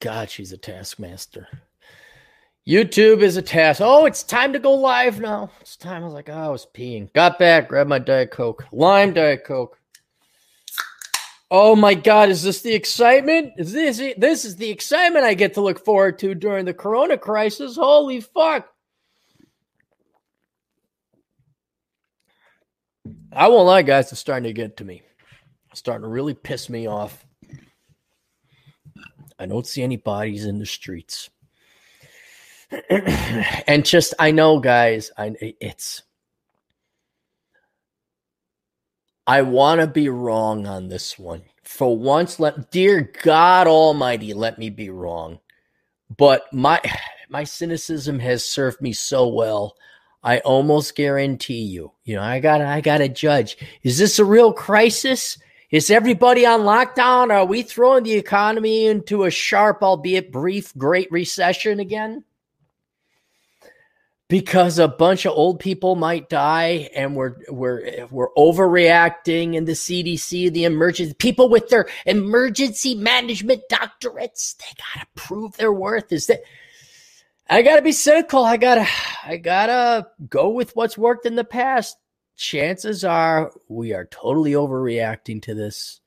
God, she's a taskmaster. YouTube is a task. Oh, it's time to go live now. It's time. I was like, oh, I was peeing. Got back, grabbed my Diet Coke, lime Diet Coke. Oh my God, is this the excitement? Is this this is the excitement I get to look forward to during the Corona crisis? Holy fuck! I won't lie, guys. It's starting to get to me. It's starting to really piss me off. I don't see any bodies in the streets. and just I know guys, I it's I want to be wrong on this one. For once let dear God almighty let me be wrong. But my my cynicism has served me so well. I almost guarantee you, you know, I got I got to judge. Is this a real crisis? Is everybody on lockdown? Are we throwing the economy into a sharp, albeit brief, great recession again? because a bunch of old people might die and we're we're we're overreacting and the CDC the emergency people with their emergency management doctorates they got to prove their worth is that I got to be cynical I got to I got to go with what's worked in the past chances are we are totally overreacting to this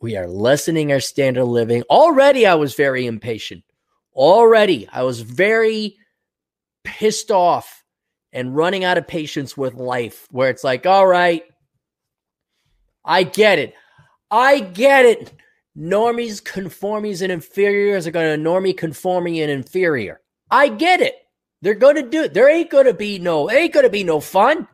we are lessening our standard of living already I was very impatient already I was very pissed off and running out of patience with life where it's like, all right, I get it. I get it. Normies, conformies, and inferiors are going to normie, conforming, and inferior. I get it. They're going to do. There ain't going to be no, ain't going to be no fun.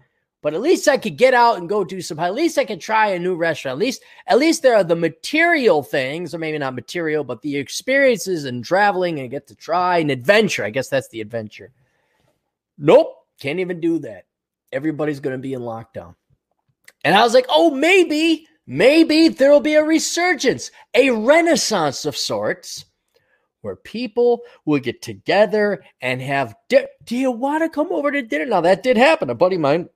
But at least I could get out and go do some. At least I could try a new restaurant. At least, at least there are the material things, or maybe not material, but the experiences and traveling and get to try an adventure. I guess that's the adventure. Nope, can't even do that. Everybody's going to be in lockdown. And I was like, oh, maybe, maybe there'll be a resurgence, a renaissance of sorts where people will get together and have di- do you want to come over to dinner now that did happen a buddy of mine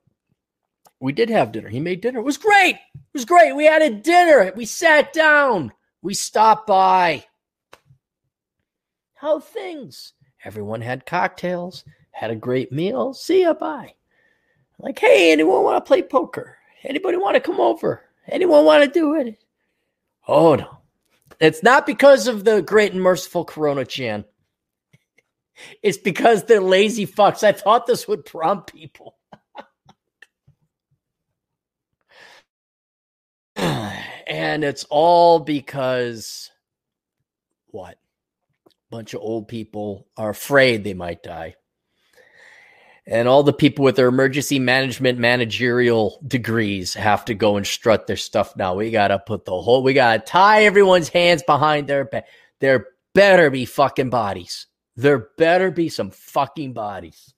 we did have dinner he made dinner it was great it was great we had a dinner we sat down we stopped by how things everyone had cocktails had a great meal. See ya, bye. Like, hey, anyone want to play poker? Anybody want to come over? Anyone want to do it? Oh no. It's not because of the great and merciful Corona Chan. It's because they're lazy fucks. I thought this would prompt people. And it's all because what? A bunch of old people are afraid they might die and all the people with their emergency management managerial degrees have to go and strut their stuff now. We got to put the whole, we got to tie everyone's hands behind their back. There better be fucking bodies. There better be some fucking bodies.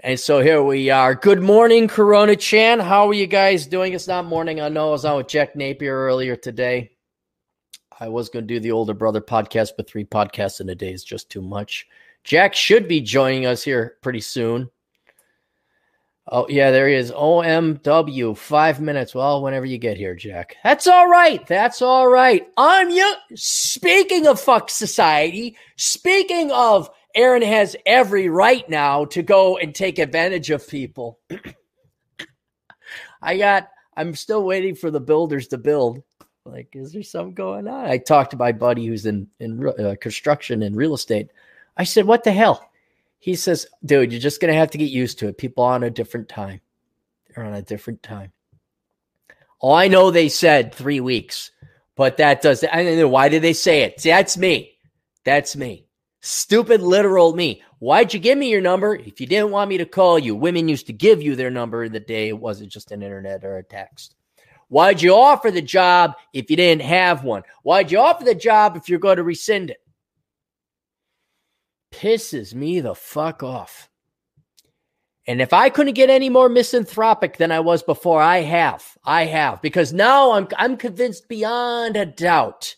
And so here we are. Good morning, Corona Chan. How are you guys doing? It's not morning. I know I was on with Jack Napier earlier today. I was going to do the older brother podcast, but three podcasts in a day is just too much. Jack should be joining us here pretty soon. Oh, yeah, there he is. OMW, five minutes. Well, whenever you get here, Jack. That's all right. That's all right. I'm you. Speaking of fuck society, speaking of Aaron has every right now to go and take advantage of people. I got, I'm still waiting for the builders to build. Like, is there something going on? I talked to my buddy who's in, in uh, construction and real estate. I said, What the hell? He says, Dude, you're just going to have to get used to it. People on a different time. They're on a different time. Oh, I know they said three weeks, but that doesn't. I don't know. Why did they say it? See, that's me. That's me. Stupid literal me. Why'd you give me your number if you didn't want me to call you? Women used to give you their number in the day. It wasn't just an internet or a text. Why'd you offer the job if you didn't have one? Why'd you offer the job if you're going to rescind it? pisses me the fuck off. And if I couldn't get any more misanthropic than I was before, I have. I have because now I'm I'm convinced beyond a doubt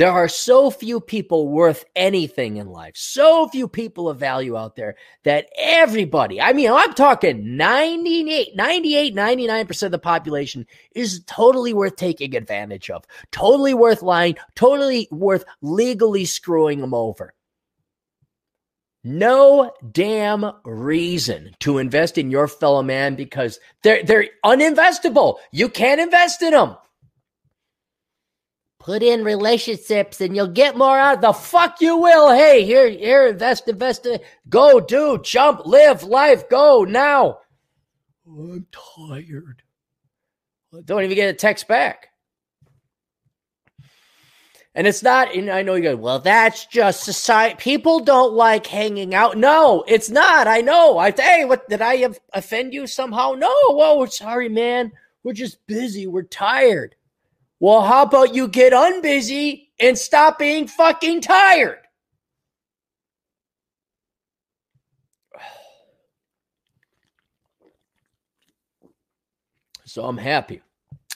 There are so few people worth anything in life, so few people of value out there that everybody, I mean, I'm talking 98, 98, 99% of the population is totally worth taking advantage of, totally worth lying, totally worth legally screwing them over. No damn reason to invest in your fellow man because they're they're uninvestable. You can't invest in them. Put in relationships and you'll get more out. The fuck you will. Hey, here, here, invest, invest. Go, do, jump, live life. Go now. I'm tired. Don't even get a text back. And it's not, and I know you go, well, that's just society. People don't like hanging out. No, it's not. I know. I, hey, what, did I offend you somehow? No. Whoa, sorry, man. We're just busy. We're tired. Well, how about you get unbusy and stop being fucking tired? So I'm happy.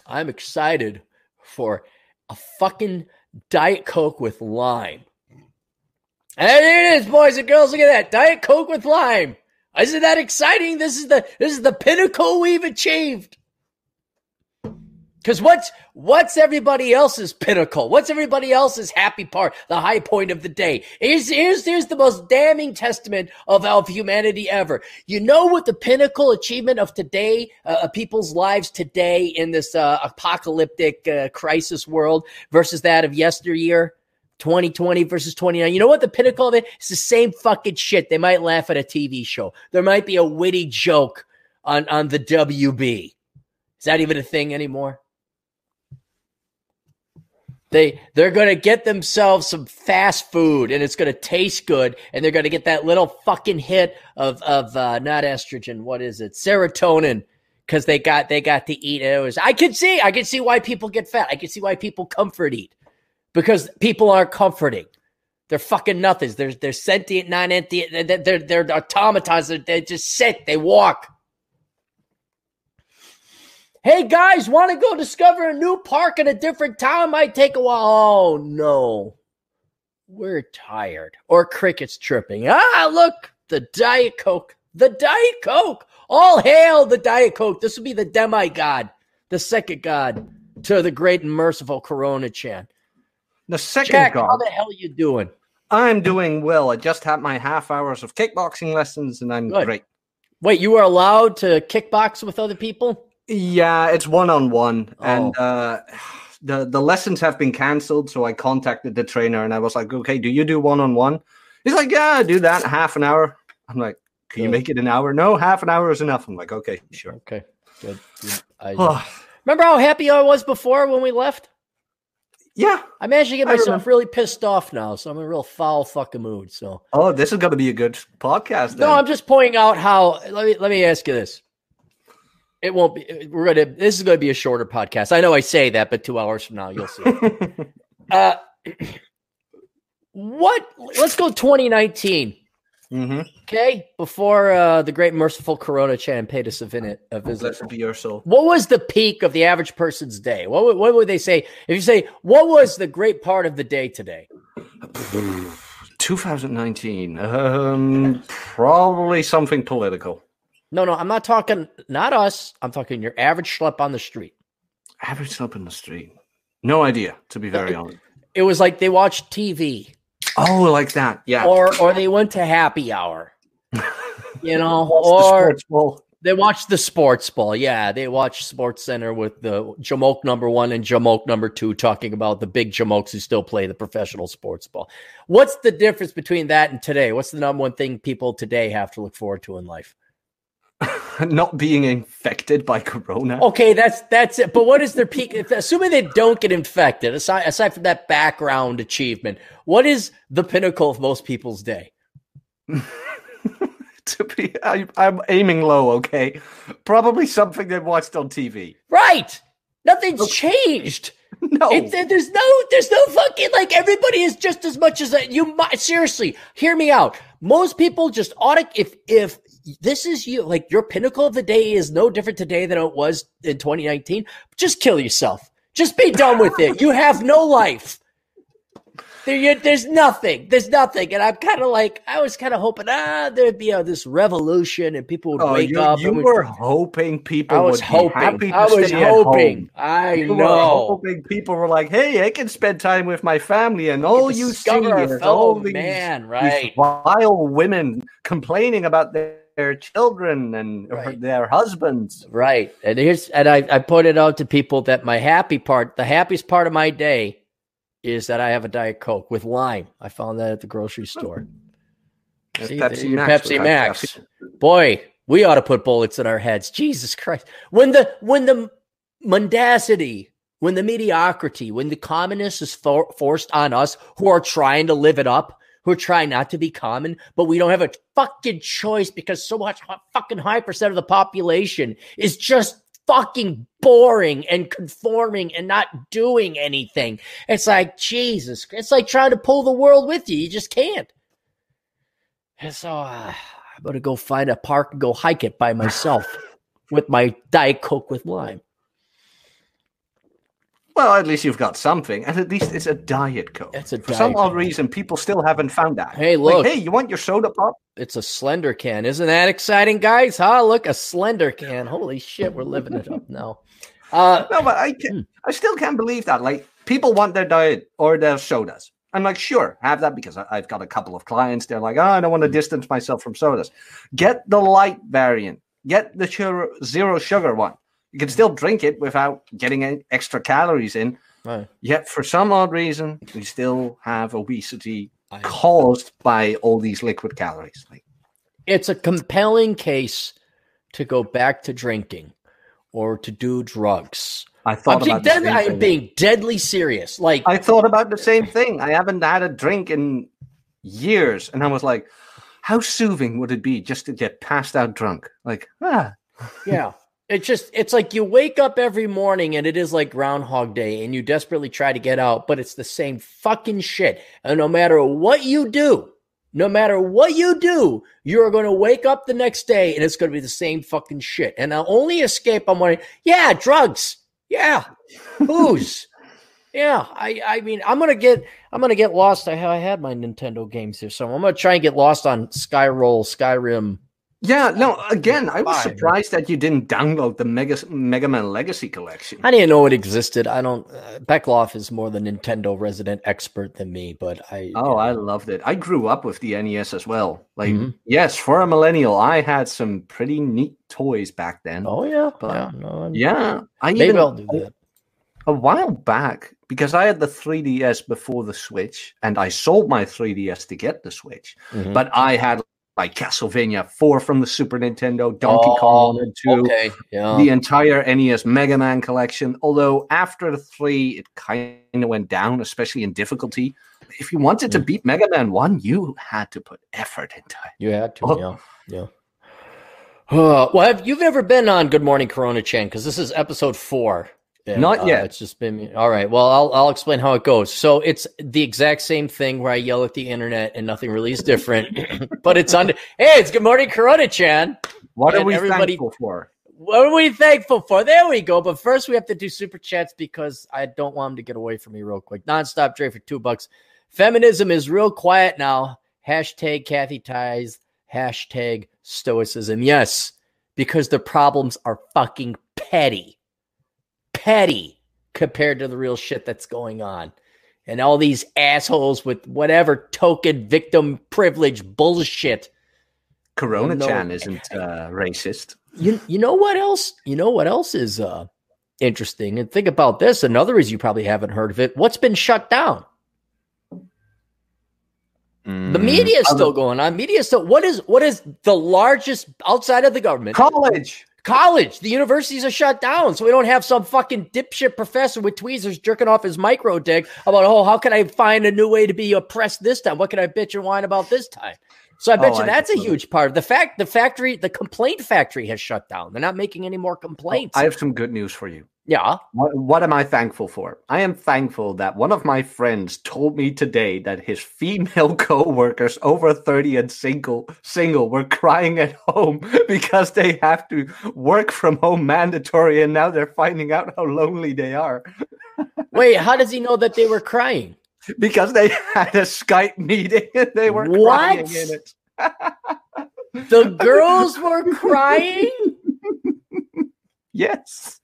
I'm excited for a fucking Diet Coke with lime. And there it is, boys and girls. Look at that. Diet Coke with lime. Isn't that exciting? This is the this is the pinnacle we've achieved. Because what's what's everybody else's pinnacle? What's everybody else's happy part? The high point of the day. Here's here's, here's the most damning testament of, of humanity ever. You know what the pinnacle achievement of today, uh, people's lives today in this uh, apocalyptic uh, crisis world versus that of yesteryear? 2020 versus 29. You know what the pinnacle of it? It's the same fucking shit. They might laugh at a TV show. There might be a witty joke on, on the WB. Is that even a thing anymore? They they're going to get themselves some fast food and it's going to taste good and they're going to get that little fucking hit of of uh, not estrogen, what is it? Serotonin cuz they got they got to eat and it was I can see I can see why people get fat. I can see why people comfort eat. Because people aren't comforting. They're fucking nothings. They're they're sentient, non-entient. They're they're, they're automatons. They're, they just sit. They walk. Hey guys, want to go discover a new park in a different town? Might take a while. Oh no, we're tired. Or crickets chirping. Ah, look, the Diet Coke. The Diet Coke. All hail the Diet Coke. This will be the demigod, the second god to the great and merciful Corona Chan. The second Jack, god. how the hell you doing? I'm doing well. I just had my half hours of kickboxing lessons and I'm Good. great. Wait, you were allowed to kickbox with other people? Yeah, it's one on one, and uh, the the lessons have been cancelled. So I contacted the trainer, and I was like, "Okay, do you do one on one?" He's like, "Yeah, I do that half an hour." I'm like, "Can you make it an hour?" No, half an hour is enough. I'm like, "Okay, sure." Okay, good. good. I, Oh, remember how happy I was before when we left? yeah. I managed to get myself really pissed off now, so I'm in a real foul fucking mood. So Oh, this is gonna be a good podcast. Then. no, I'm just pointing out how. Let me let me ask you this. It won't be. We're gonna. This is gonna be a shorter podcast. I know I say that, but two hours from now you'll see. uh, what? Let's go 2019. mm-hmm. Okay, before uh, the great merciful Corona Chan paid us a, vin- a visit. Blessed be your soul. What was the peak of the average person's day? What would, what would they say if you say what was the great part of the day today? 2019. Um, probably something political. No, no, I'm not talking not us. I'm talking your average schlep on the street. Average up in the street. No idea, to be very honest. It was like they watched TV Oh, like that. Yeah. or or they went to happy hour. You know, What's the or they watched the sports ball. Yeah, they watched Sports Center with the Jamoke number one and Jamoke number two talking about the big Jamokes who still play the professional sports ball. What's the difference between that and today? What's the number one thing people today have to look forward to in life? Not being infected by corona. Okay, that's that's it. But what is their peak? Assuming they don't get infected, aside aside from that background achievement, what is the pinnacle of most people's day? to be, I, I'm aiming low. Okay, probably something they watched on TV. Right. Nothing's changed. No, It's, there's no, there's no fucking like everybody is just as much as uh, you. might Seriously, hear me out. Most people just ought to. If if this is you, like your pinnacle of the day is no different today than it was in 2019. Just kill yourself. Just be done with it. You have no life. there, you, there's nothing. There's nothing, and I'm kind of like, I was kind of hoping, ah, there'd be a, this revolution, and people would Oh, wake you, up. you were hoping people I was would hoping. be happy to I was hoping. I were know. hoping people were like, "Hey, I can spend time with my family," and all you see is all these, man, these right? vile women complaining about their, their children and Right. their husbands. Right. And here's and I, I pointed out to people that my happy part, the happiest part of my day is that I have a Diet Coke with lime. I found that at the grocery store. See, Pepsi Max Pepsi Max. Boy, we ought to put bullets in our heads. Jesus Christ. When the when the mendacity, when the mediocrity, when the commonness is for, forced on us who are trying to live it up, who trying not to be common, but we don't have a fucking choice because so much fucking high percent of the population is just fucking boring and conforming and not doing anything. It's like Jesus. It's like trying to pull the world with you. You just can't. And so uh, I'm gonna go find a park and go hike it by myself with my Diet Coke with lime. Well, at least you've got something, and at least it's a diet coke. It's a For some odd reason, people still haven't found that. Hey, Like, look. hey, you want your soda pop? It's a slender can. Isn't that exciting, guys? Huh? Look, a slender can. Holy shit, we're living it up now. Uh, No, but I can, Hmm. I still can't believe that. Like, people want their diet or their sodas. I'm like, sure, have that because I, I've got a couple of clients. They're like, oh, I don't want to distance myself from sodas. Get the light variant. Get the sugar, zero sugar one. You can still drink it without getting extra calories in. right. Yet, for some odd reason, we still have obesity I- caused by all these liquid calories. Like, it's a compelling case to go back to drinking or to do drugs. I I'm thought about the dead, same I am thing. being deadly serious. Like, I thought about the same thing. I haven't had a drink in years, and I was like, how soothing would it be just to get passed out drunk? Like, ah, yeah. It's just, it's like you wake up every morning and it is like Groundhog Day and you desperately try to get out, but it's the same fucking shit. And no matter what you do, no matter what you do, you're going to wake up the next day and it's going to be the same fucking shit. And the only escape I'm wondering, yeah, drugs. Yeah. Booze. yeah. I, I mean, I'm going to get, I'm going to get lost. I, I had my Nintendo games here. So I'm going to try and get lost on Skyroll, Skyrim. Yeah. No, again, I was surprised that you didn't download the Mega Mega Man Legacy Collection. I didn't know it existed. I don't. Uh, Beckloff is more the Nintendo resident expert than me, but I. Oh, I loved it. I grew up with the NES as well. Like, Mhm. yes, for a millennial, I had some pretty neat toys back then. Oh yeah, But- yeah. No, Yeah, I maybe even I'll do that. a while back because I had the 3DS before the Switch, and I sold my 3DS to get the Switch. Mhm. But I had like Castlevania 4 from the Super Nintendo, Donkey Oh, Kong 1 and 2, Okay, yeah. the entire NES Mega Man collection. Although after the 3, it kind of went down, especially in difficulty. If you wanted to Mm. beat Mega Man 1, you had to put effort into it. You had to, Oh. yeah, yeah. Well, have you've ever been on Good Morning Corona Chan? Because this is episode four. And, Not uh, yet. It's just been me. all right. Well, I'll I'll explain how it goes. So it's the exact same thing where I yell at the internet and nothing really is different, but it's on. Hey, it's Good Morning Corona Chan. What are we everybody- thankful for? What are we thankful for? There we go. But first, we have to do super chats because I don't want them to get away from me real quick. Nonstop Dre for two bucks. Feminism is real quiet now. Hashtag Cappy Ties. Hashtag Stoicism. Yes, because the problems are fucking petty. Petty compared to the real shit that's going on. And all these assholes with whatever token victim privilege bullshit. Corona Chan isn't uh, racist. You you know what else? You know what else is uh interesting? And think about this. Another is you probably haven't heard of it. What's been shut down? The media is still going on. Media is still what is what is the largest outside of the government? college. College. The universities are shut down. So we don't have some fucking dipshit professor with tweezers jerking off his micro dick about, oh, how can I find a new way to be oppressed this time? What can I bitch and whine about this time? So I oh, bet Oh, you that's a huge part of the fact the factory, the complaint factory has shut down. They're not making any more oh, complaints. I have some good news for you. Yeah. What, what am I thankful for? I am thankful that one of my friends told me today that his female co-workers over 30 and single single were crying at home because they have to work from home mandatory and now they're finding out how lonely they are. Wait, how does he know that they were crying? because they had a Skype meeting and they were What? crying in it. The girls were crying. Yes.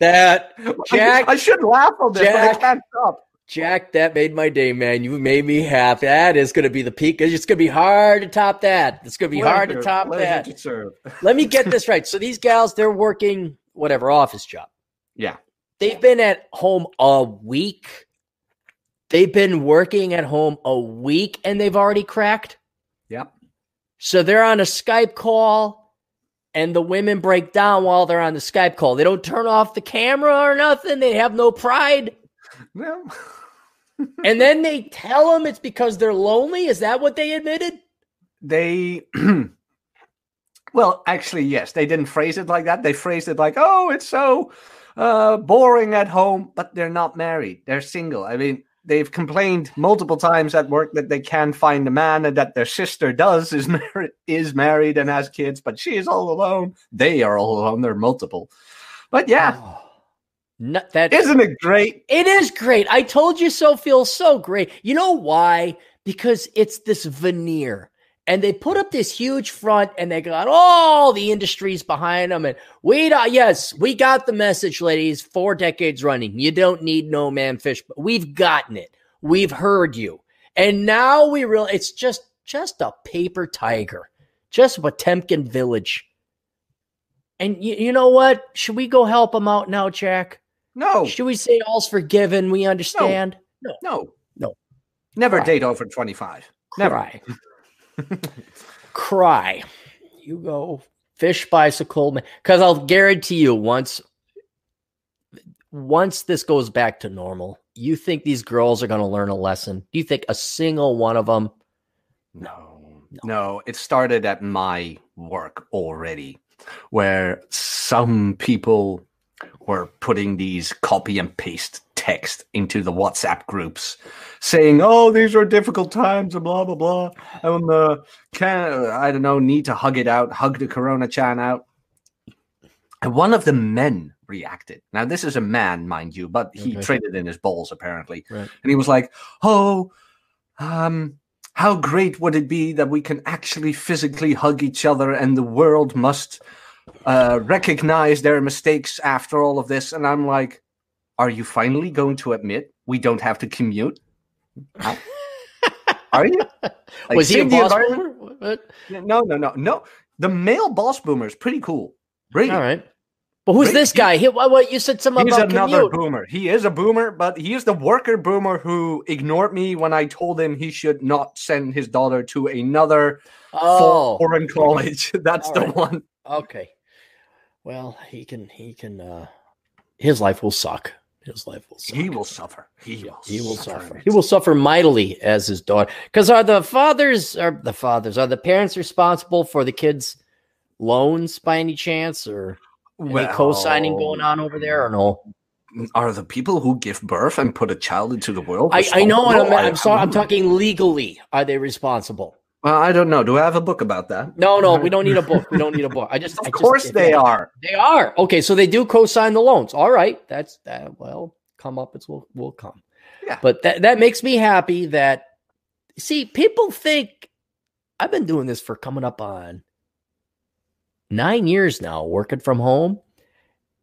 That Jack, I, I should laugh on this, but Jack. I can't stop. Jack, that made my day, man. You made me happy. That is going to be the peak. It's going to be hard to top that. It's going to be hard to top pleasure that. to. Let me get this right. So these gals, they're working whatever office job. Yeah. They've been at home a week. They've been working at home a week and they've already cracked. Yep. So they're on a Skype call and the women break down while they're on the Skype call. They don't turn off the camera or nothing. They have no pride. Well, And then they tell them it's because they're lonely. Is that what they admitted? they well actually yes they didn't phrase it like that they phrased it like oh it's so uh boring at home but they're not married they're single i mean they've complained multiple times at work that they can't find a man and that their sister does is married is married and has kids but she is all alone they are all alone they're multiple but yeah Oh, no, that isn't it great It is great. I told you so feels so great. You know why? Because it's this veneer. And they put up this huge front and they got all the industries behind them. And we, yes, we got the message, ladies, four decades running. You don't need no man fish, but we've gotten it. We've heard you. And now we real it's just, just a paper tiger, just a Potemkin village. And you, you know what? Should we go help them out now, Jack? no Should we say all's forgiven? We understand. no No. No. Never Right. date over 25 never Cry. Cry. You go fish bicycle man. because I'll guarantee you once once this goes back to normal, you think these girls are going to learn a lesson? Do you think a single one of them? No, no, it started at my work already, where some people were putting these copy and paste text into the WhatsApp groups, saying, "Oh, these are difficult times," and blah blah blah. And uh, can I don't know, need to hug it out, hug the Corona Chan out. And one of the men reacted. Now, this is a man, mind you, but he Okay. traded in his balls apparently, Right. and he was like, "Oh, um." how great would it be that we can actually physically hug each other and the world must uh, recognize their mistakes after all of this? And I'm like, are you finally going to admit we don't have to commute? Are you? Like, Was he a boss? boomer? What? No, no, no, no. The male boss boomer is pretty cool. Really. All right. But who's this guy? He, what, what you said something He's about another commute. boomer. He is a boomer, but he is the worker boomer who ignored me when I told him he should not send his daughter to another Oh, foreign college. That's All the right. one. okay. Well, he can. He can. uh His life will suck. His life will suffer. He will suffer. He Yeah, will, he will suffer. it. He will suffer mightily as his daughter. Because are the fathers are the fathers are the parents responsible for the kids' loans by any chance, or any co-signing going on over there, or no? Are the people who give birth and put a child into the world? I, I know, and I'm. I'm sorry. I'm talking legally. Are they responsible? Well, I don't know. Do I have a book about that? No, no, we don't need a book. We don't need a book. I just, I Of just- course they are. They are okay. So they do co-sign the loans. All right, that's that. Well, come up. It's will will come. Yeah. But that that makes me happy. That see, people think I've been doing this for coming up on nine years now, working from home,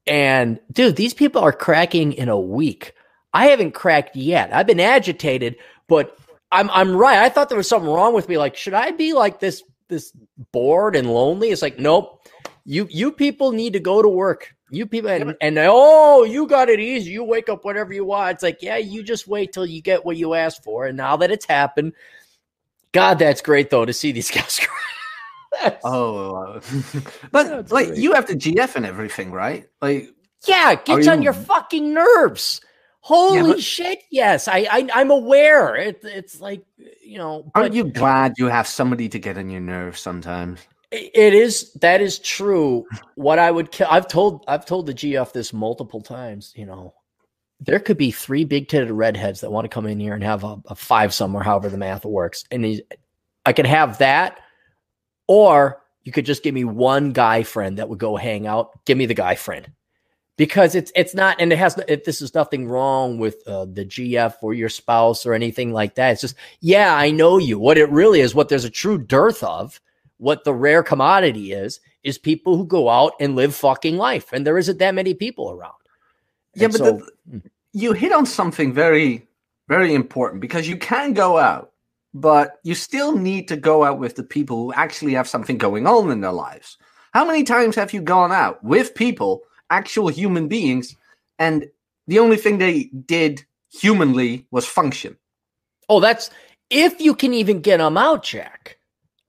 and dude, these people are cracking in a week. I haven't cracked yet. I've been agitated, but I'm I'm right. I thought there was something wrong with me. Like, should I be like this this bored and lonely? It's like, nope. You you people need to go to work. You people and, and oh, you got it easy. You wake up whenever you want. It's like, yeah, you just wait till you get what you asked for. And now that it's happened, God, that's great though to see these guys. Oh, but That's like great. you have the GF and everything, right? Like, Yeah, it gets on you- your fucking nerves. Holy but- shit! Yes, I, I I'm aware. It, it's like you know, aren't you glad you have somebody to get on your nerves sometimes? it it is that is true. What I would kill. I've told I've told the GF this multiple times. You know, there could be three big titted redheads that want to come in here and have a, a five somewhere, however the math works, and he's, I could have that, or you could just give me one guy friend that would go hang out. Give me the guy friend. Because it's it's not and it has if this is nothing wrong with uh, the gf or your spouse or anything like that. It's just yeah i know you. What it really is what there's a true dearth of what the rare commodity is is people who go out and live fucking life and there isn't that many people around. Yeah And but so- the, you hit on something very very important because you can go out but you still need to go out with the people who actually have something going on in their lives. How many times have you gone out with people actual human beings and the only thing they did humanly was function. Oh that's if you can even get them out jack.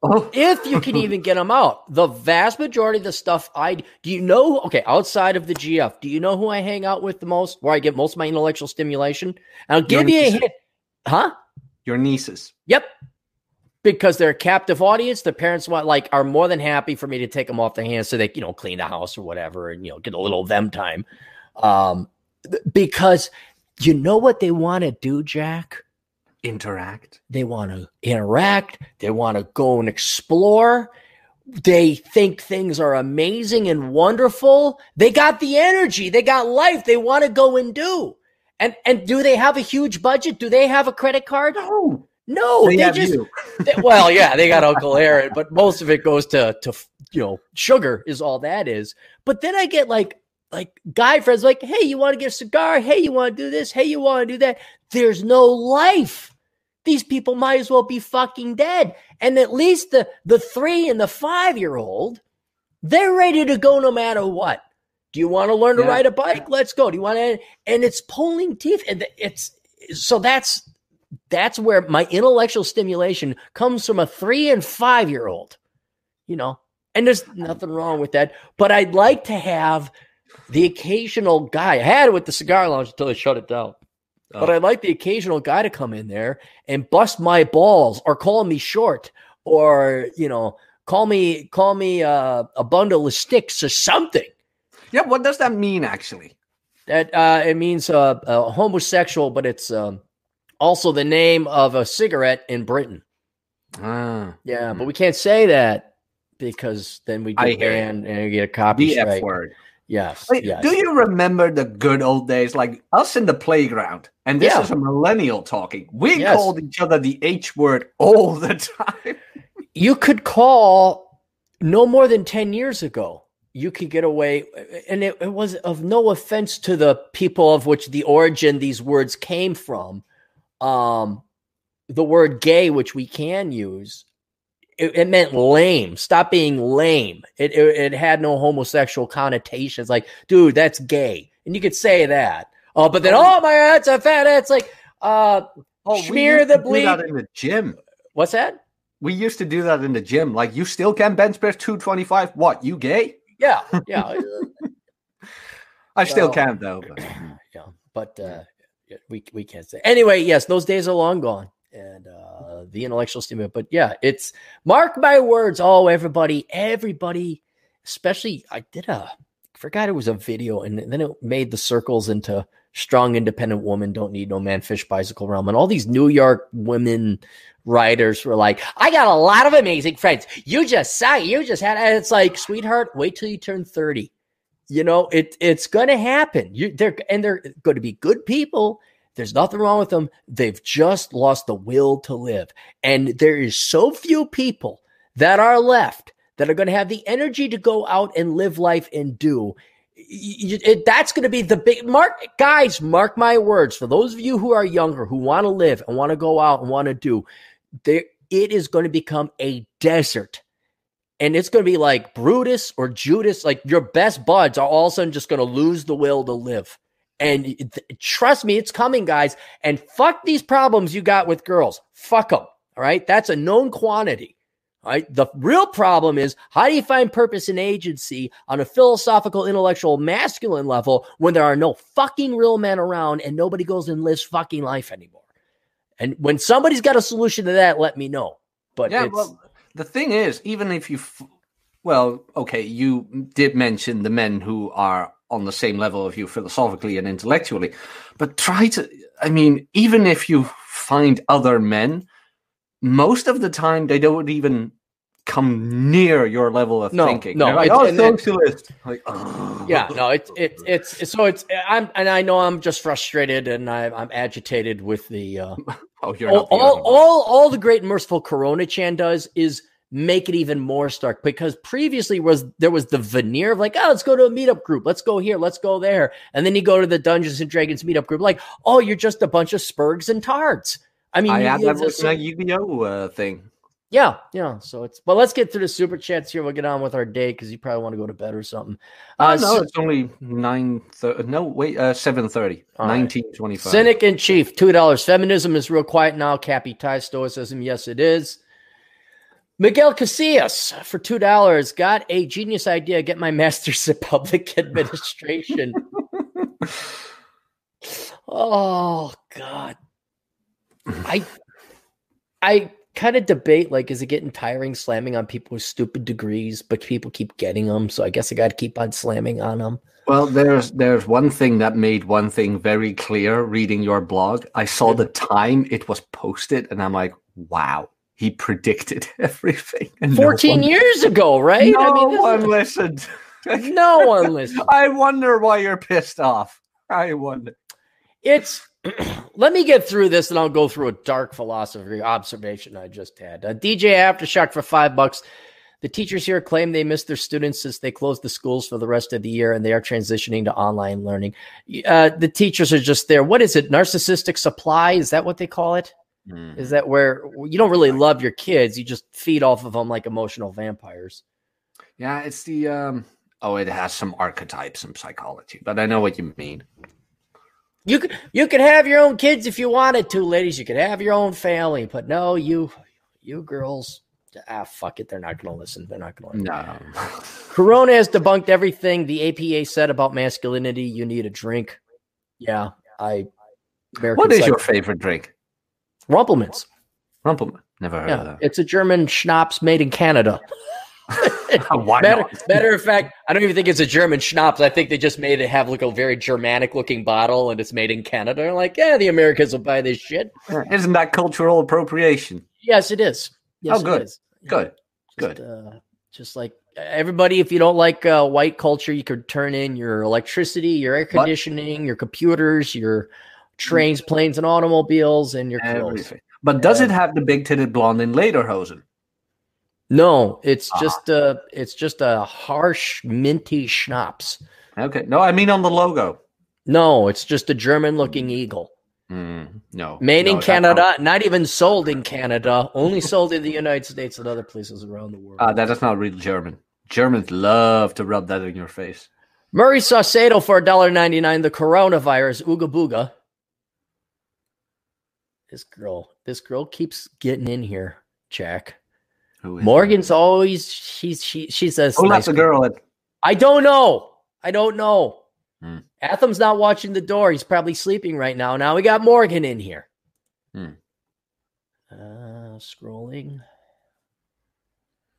Oh. If you can even get them out. The vast majority of the stuff i do you know okay outside of the gf do you know who i hang out with the most where i get most of my intellectual stimulation? I'll Your give you a nieces. hint. Huh? Your nieces. Yep. Because they're a captive audience, the parents want like are more than happy for me to take them off their hands so they, you know, clean the house or whatever and you know get a little them time. Um because you know what they want to do, Jack? interact They want to interact, they want to go and explore. They think things are amazing and wonderful. They got the energy, they got life, they want to go and do. And and do they have a huge budget? Do they have a credit card? no No, they, they, just they- well, yeah, they got Uncle Aaron, but most of it goes to to you know sugar is all that is. But then I get like like guy friends like, hey, you want to get a cigar? Hey, you want to do this? Hey, you want to do that? There's no life. These people might as well be fucking dead. And at least the the three and the five year old, they're ready to go no matter what. Do you want to learn to Yeah. ride a bike? Let's go. Do you want to? And it's pulling teeth, and it's so that's that's where my intellectual stimulation comes from a three and five year old, you know, and there's nothing wrong with that. But I'd like to have the occasional guy. I had it with the cigar lounge until they shut it down. But Oh. I'd like the occasional guy to come in there and bust my balls or call me short or, you know, call me, call me uh, a bundle of sticks or something. yeah what does that mean actually That uh, it means uh, uh, homosexual, but it's um, also the name of a cigarette in Britain. ah Yeah, but we can't say that because then we get banned and we get a copy the f word Yes, Wait, yes. Do you remember the good old days, like us in the playground? And this Yeah. is a millennial talking. We Yes. called each other the H word all the time. you could call no more than 10 years ago you could get away and it, it was of no offense to the people of which the origin these words came from um the word gay which we can use it, it meant lame stop being lame it, it it had no homosexual connotations like dude that's gay and you could say that oh but then oh my god it's a fat it's like uh we Smear the that in the gym. what's that We used to do that in the gym. Like, you still can bench press 225. What, you gay? yeah yeah I still can, though. But. yeah, but uh, we we can't say. Anyway, yes, those days are long gone, and uh, the intellectual stimulant. But yeah, it's mark my words. Oh, everybody, everybody, especially I did a forgot it was a video, and then it made the circles into strong, independent woman don't need no man, fish, bicycle realm, and all these New York women writers were like, I got a lot of amazing friends. You just saw, you just had, and it's like, sweetheart, wait till you turn thirty you know it it's going to happen. You they're and they're going to be good people. There's nothing wrong with them. They've just lost the will to live. And there is so few people that are left that are going to have the energy to go out and live life and do. Y- it, that's going to be the big mark guys mark my words. For those of you who are younger who want to live and want to go out and want to do there it is going to become a desert and it's going to be like Brutus or Judas, like your best buds are all of a sudden just going to lose the will to live. And th- trust me, it's coming, guys. And fuck these problems you got with girls. Fuck them. All right. That's a known quantity. All right. The real problem is how do you find purpose and agency on a philosophical, intellectual, masculine level when there are no fucking real men around and nobody goes and lives fucking life anymore? And when somebody's got a solution to that, let me know. But yeah, it's, well, the thing is, even if you, f- well, okay, you did mention the men who are on the same level of you philosophically and intellectually, but try to, I mean, even if you find other men, most of the time they don't even come near your level of No, thinking. no, like, it's- oh, socialist. Like, oh. yeah no it's it, it's so it's i'm and i know i'm just frustrated and I, i'm agitated with the uh Oh, you're all, all, all all the great and merciful corona chan does is make it even more stark because previously was there was the veneer of like oh let's go to a meetup group let's go here let's go there and then you go to the dungeons and dragons meetup group like oh you're just a bunch of spurgs and tards i mean I you- had that with so- Yu-Gi-Oh uh, thing. yeah, yeah. So it's but let's get through the super chats here. We'll get on with our day because you probably want to go to bed or something. Oh, Uh, no, Cy- it's only nine. Thir- no, wait, uh, seven thirty. All right. Nineteen twenty-five. Cynic in chief, two dollars. Feminism is real quiet now. Cappy tie stoicism, yes, it is. Miguel Casillas for two dollars got a genius idea. Get my master's in public administration. oh God, I I kind of debate like, is it getting tiring slamming on people with stupid degrees, but people keep getting them, so I guess I got to keep on slamming on them. Well, there's there's one thing that made one thing very clear. Reading your blog, I saw the time it was posted, and I'm like, wow, he predicted everything. And no Fourteen one- years ago, right? No I mean, one is- listened. no one listened. I wonder why you're pissed off. I wonder. It's let me get through this and I'll go through a dark philosophy observation I just had. Uh, DJ Aftershock for five bucks. The teachers here claim they miss their students since they closed the schools for the rest of the year and they are transitioning to online learning. Uh, the teachers are just there. What is it? Narcissistic supply? Is that what they call it? Is that where you don't really love your kids? You just feed off of them like emotional vampires. Yeah, it's the um. Oh, it has some archetypes and psychology, but I know what you mean. You could you could have your own kids if you wanted to, ladies. You could have your own family, but no, you you girls, ah, fuck it. They're not going to listen. They're not going to. No. Corona has debunked everything the APA said about masculinity. You need a drink. Yeah, I. American what is Psych- your favorite drink? Rumple Minze? Rumpelman. Never heard Yeah, of that. it's a German schnapps made in Canada. Why Matter, not? matter of fact, I don't even think it's a German schnapps. I think they just made it have like a very Germanic looking bottle, and it's made in Canada. They're like, yeah, the Americans will buy this shit. Isn't that cultural appropriation? Yes, it is. Yes, Oh, good. It is. Good. Just, Good. Uh, just like everybody, if you don't like uh, white culture, you could turn in your electricity, your air What? conditioning, your computers, your trains, planes, and automobiles, and your clothes. But does it have the big titted blonde in Lederhosen? No, it's Ah. just a it's just a harsh minty schnapps. Okay. No, I mean on the logo. No, it's just a German looking eagle. Mm, no. Made No, in Canada, not even sold in Canada, only sold in the United States and other places around the world. Uh, that is not real German. Germans love to rub that in your face. Murray Saucedo for $1.99. The coronavirus, Ooga Booga. This girl, this girl keeps getting in here, Jack. Who is Morgan's always she's she she says Who left the girl at? I don't know. I don't know. Hmm. Atham's not watching the door. He's probably sleeping right now. Now we got Morgan in here. Hmm. Uh, scrolling.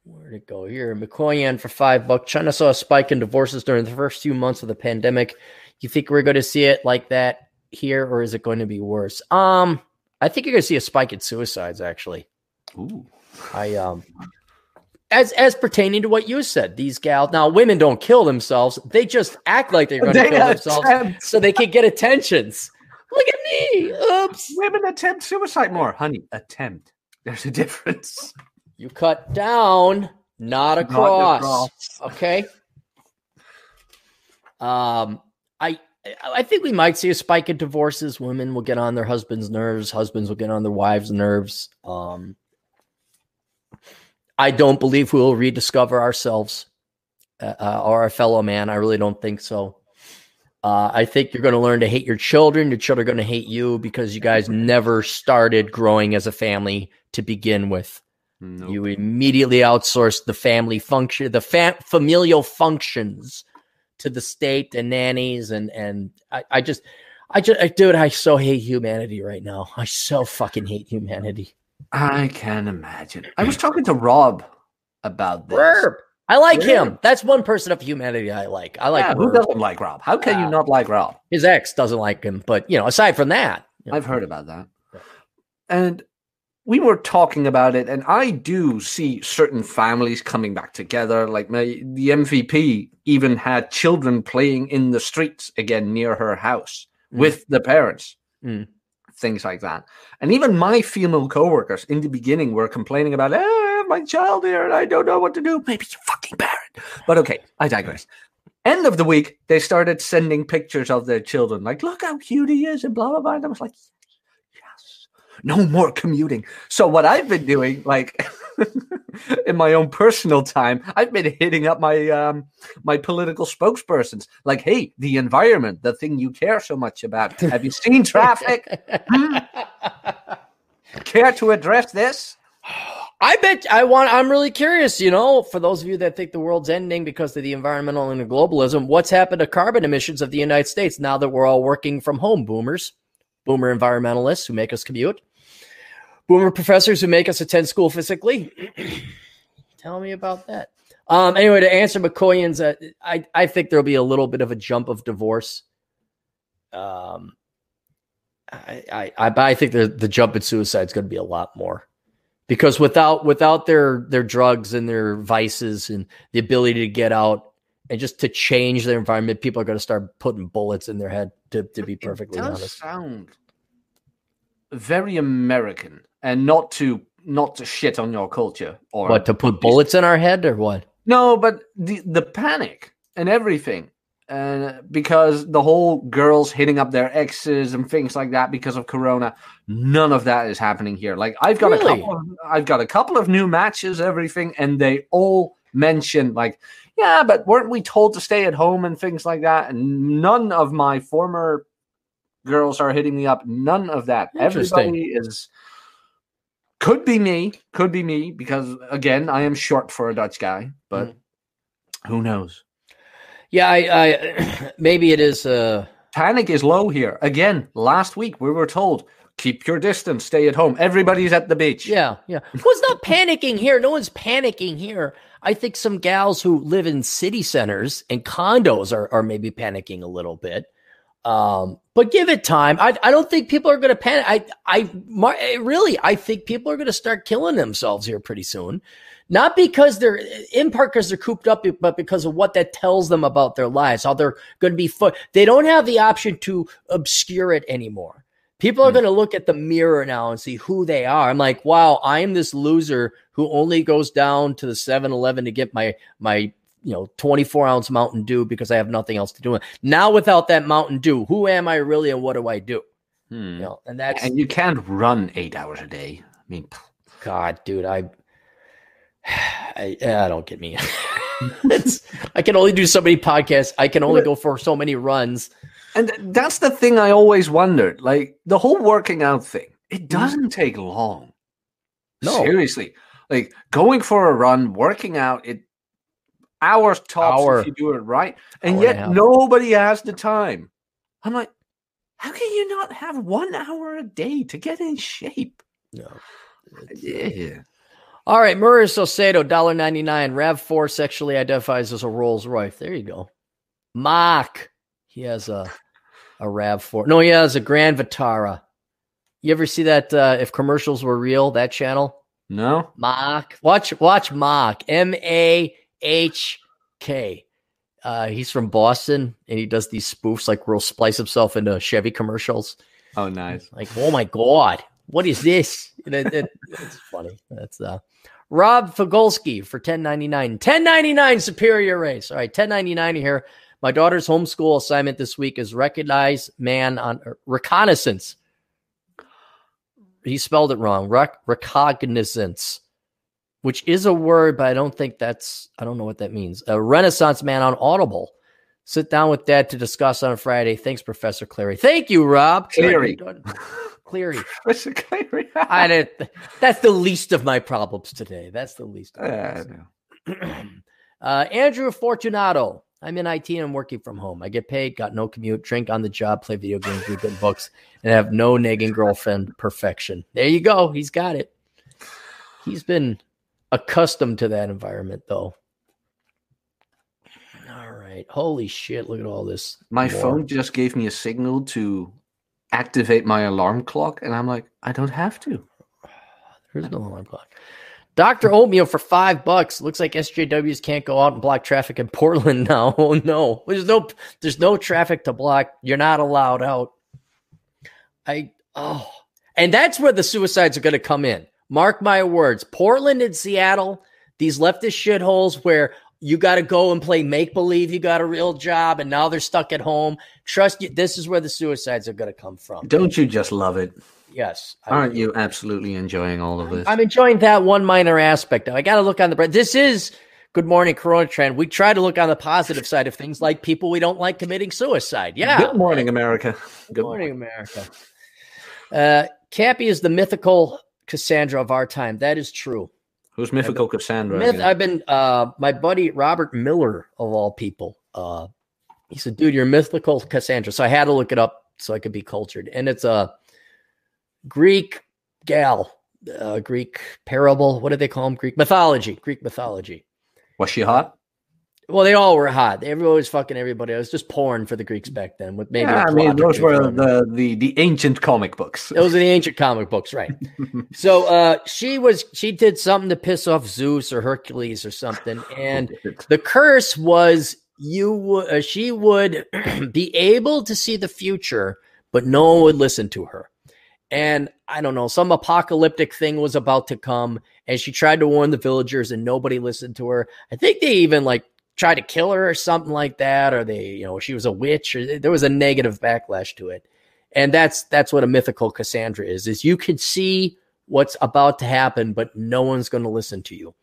Where'd it go? Here, McCoyan for five bucks. China saw a spike in divorces during the first few months of the pandemic. You think we're going to see it like that here, or is it going to be worse? Um, I think you're going to see a spike in suicides. Actually, Ooh. I um, as as pertaining to what you said, these gals now women don't kill themselves; they just act like they're going to They kill themselves attempt- so they can get attentions. Look at me! Oops! Women attempt suicide more, honey. Attempt. There's a difference. You cut down, not across. Okay. Um, I I think we might see a spike in divorces. Women will get on their husbands' nerves. Husbands will get on their wives' nerves. Um, I don't believe we will rediscover ourselves uh, uh, or our fellow man. I really don't think so. Uh, I think you're going to learn to hate your children. Your children are going to hate you because you guys never started growing as a family to begin with. Nope. You immediately outsourced the family function, the fa- familial functions to the state and nannies. And, and I, I just, I just, I, dude, I so hate humanity right now. I so fucking hate humanity. I can imagine. I was talking to Rob about this. Verb. I like him. That's one person of humanity I like. I like yeah, who doesn't like Rob? How can Uh, you not like Rob? his ex doesn't like him, but you know, aside from that, you know, I've heard about that. And we were talking about it, and I do see certain families coming back together. Like my, the MVP even had children playing in the streets again near her house Mm. with the parents, Mm. things like that. And even my female coworkers in the beginning were complaining about, ah, my child here, and I don't know what to do. Maybe you fucking parent. But okay, I digress. End of the week, they started sending pictures of their children, like, look how cute he is, and blah blah blah. And I was like, no more commuting. So what I've been doing, like in my own personal time, I've been hitting up my um my political spokespersons, like, hey, the environment, the thing you care so much about. Have you seen traffic? Hmm? Care to address this? I bet I want. I'm really curious. You know, for those of you that think the world's ending because of the environmental and the globalism, what's happened to carbon emissions of the United States now that we're all working from home? Boomers, boomer environmentalists who make us commute, boomer professors who make us attend school physically. Tell me about that. Um, anyway, to answer McCoyan's, uh, I I think there'll be a little bit of a jump of divorce. Um, I I I, but I think the the jump in suicide is going to be a lot more because without without their their drugs and their vices and the ability to get out and just to change their environment, people are going to start putting bullets in their head. To to be perfectly it does honest, sound very American, and not to not to shit on your culture or what to put bullets in our head or what? No, but the the panic and everything, and because the whole girls hitting up their exes and things like that because of Corona, none of that is happening here. Like I've got a couple, of, I've got a couple of new matches, everything, and they all mention like, yeah, but weren't we told to stay at home and things like that? And none of my former girls are hitting me up. None of that. Everybody is. Could be me, could be me, because again, I am short for a Dutch guy, but Mm. who knows? Yeah, I, I maybe it is. Uh, Panic is low here. Again, last week we were told keep your distance, stay at home. Everybody's at the beach. Yeah, yeah. Who's not panicking here? No one's panicking here. I think some gals who live in city centers and condos are, are maybe panicking a little bit. Um, but give it time. I, I don't think people are going to panic. I, I eh, really, I think people are going to start killing themselves here pretty soon. Not because they're in part because they're cooped up, but because of what that tells them about their lives, how they're going to be. Fo- they don't have the option to obscure it anymore. People are Hmm. going to look at the mirror now and see who they are. I'm like, wow, I am this loser who only goes down to the 7-Eleven to get my my you know 24 ounce Mountain Dew because I have nothing else to do. Now without that Mountain Dew, who am I really and what do I do? Hmm. You know, and that's And you can't run eight hours a day. I mean, God, dude, I, I, I don't get me. it's, I can only do so many podcasts. I can only go for so many runs. and that's the thing I always wondered. Like the whole working out thing, it doesn't take long. No. Seriously. Like going for a run, working out, it hours tops Hour. if you do it right. And Hour yet half. nobody has the time. I'm like, how can you not have one hour a day to get in shape? No. Yeah. All right, Murray Sosedo, dollar ninety nine. Rav four sexually identifies as a Rolls Royce. There you go. Mock. he has a a Rav four. No, he has a Grand Vitara. You ever see that? Uh, if commercials were real, that channel. No? Mock. watch watch Mock. M A H K. Uh, he's from Boston, and he does these spoofs like where he'll splice himself into Chevy commercials. Oh, nice. Like, oh my god, what is this? And it- it- it's funny. That's uh, Rob Fagolski for ten ninety nine. Ten ninety nine Superior Race. All right, ten ninety nine here. My daughter's homeschool assignment this week is recognize man on er, reconnaissance. He spelled it wrong. Rec- recognizance, which is a word, but I don't think that's. I don't know what that means. A Renaissance man on Audible. Sit down with Dad to discuss on Friday. Thanks, Professor Clary. Thank you, Rob. Cleary. Cleary. Mr. Clary. I did, that's the least of my problems today. That's the least. Of Yeah, my I know. uh, Andrew Fortunato. I'm in IT and I'm working from home. I get paid, got no commute, drink on the job, play video games, read good books, and have no nagging girlfriend. Perfection. There you go. He's got it. He's been accustomed to that environment, though. All right. Holy shit. Look at all this. My phone just gave me a signal to activate my alarm clock, and I'm like, I don't have to. There's no alarm clock. Dr. Oatmeal for five bucks. Looks like SJWs can't go out and block traffic in Portland now. Oh no. There's no there's no traffic to block. You're not allowed out. I oh and that's where the suicides are gonna come in. Mark my words. Portland and Seattle, these leftist shitholes where you got to go and play make believe you got a real job and now they're stuck at home. Trust you, this is where the suicides are going to come from. Don't you just love it? Yes. I Aren't you absolutely enjoying all of this? I'm enjoying that one minor aspect. I got to look on the bright. this is Good Morning Coronachan. We try to look on the positive side of things, like people we don't like committing suicide. Yeah. Good morning, America. Good, Good morning, America. Uh, Cappy is the mythical Cassandra of our time. That is true. Who's mythical been, Cassandra? Myth, I've been uh, my buddy Robert Miller of all people. Uh, he said, "Dude, you're mythical Cassandra." So I had to look it up so I could be cultured. And it's a Greek gal, uh, Greek parable. What do they call them? Greek mythology. Greek mythology. Was she hot? Well, they all were hot. Everybody was fucking everybody. It was just porn for the Greeks back then. With maybe yeah, I mean, those were the, the the ancient comic books. Those are the ancient comic books, right? so uh, she was she did something to piss off Zeus or Hercules or something, and the curse was you. Uh, she would be able to see the future, but no one would listen to her. And I don't know, some apocalyptic thing was about to come, and she tried to warn the villagers, and nobody listened to her. I think they even like tried to kill her or something like that, or they, you know, she was a witch, or there was a negative backlash to it. And that's that's what a mythical Cassandra is: is you can see what's about to happen, but no one's going to listen to you.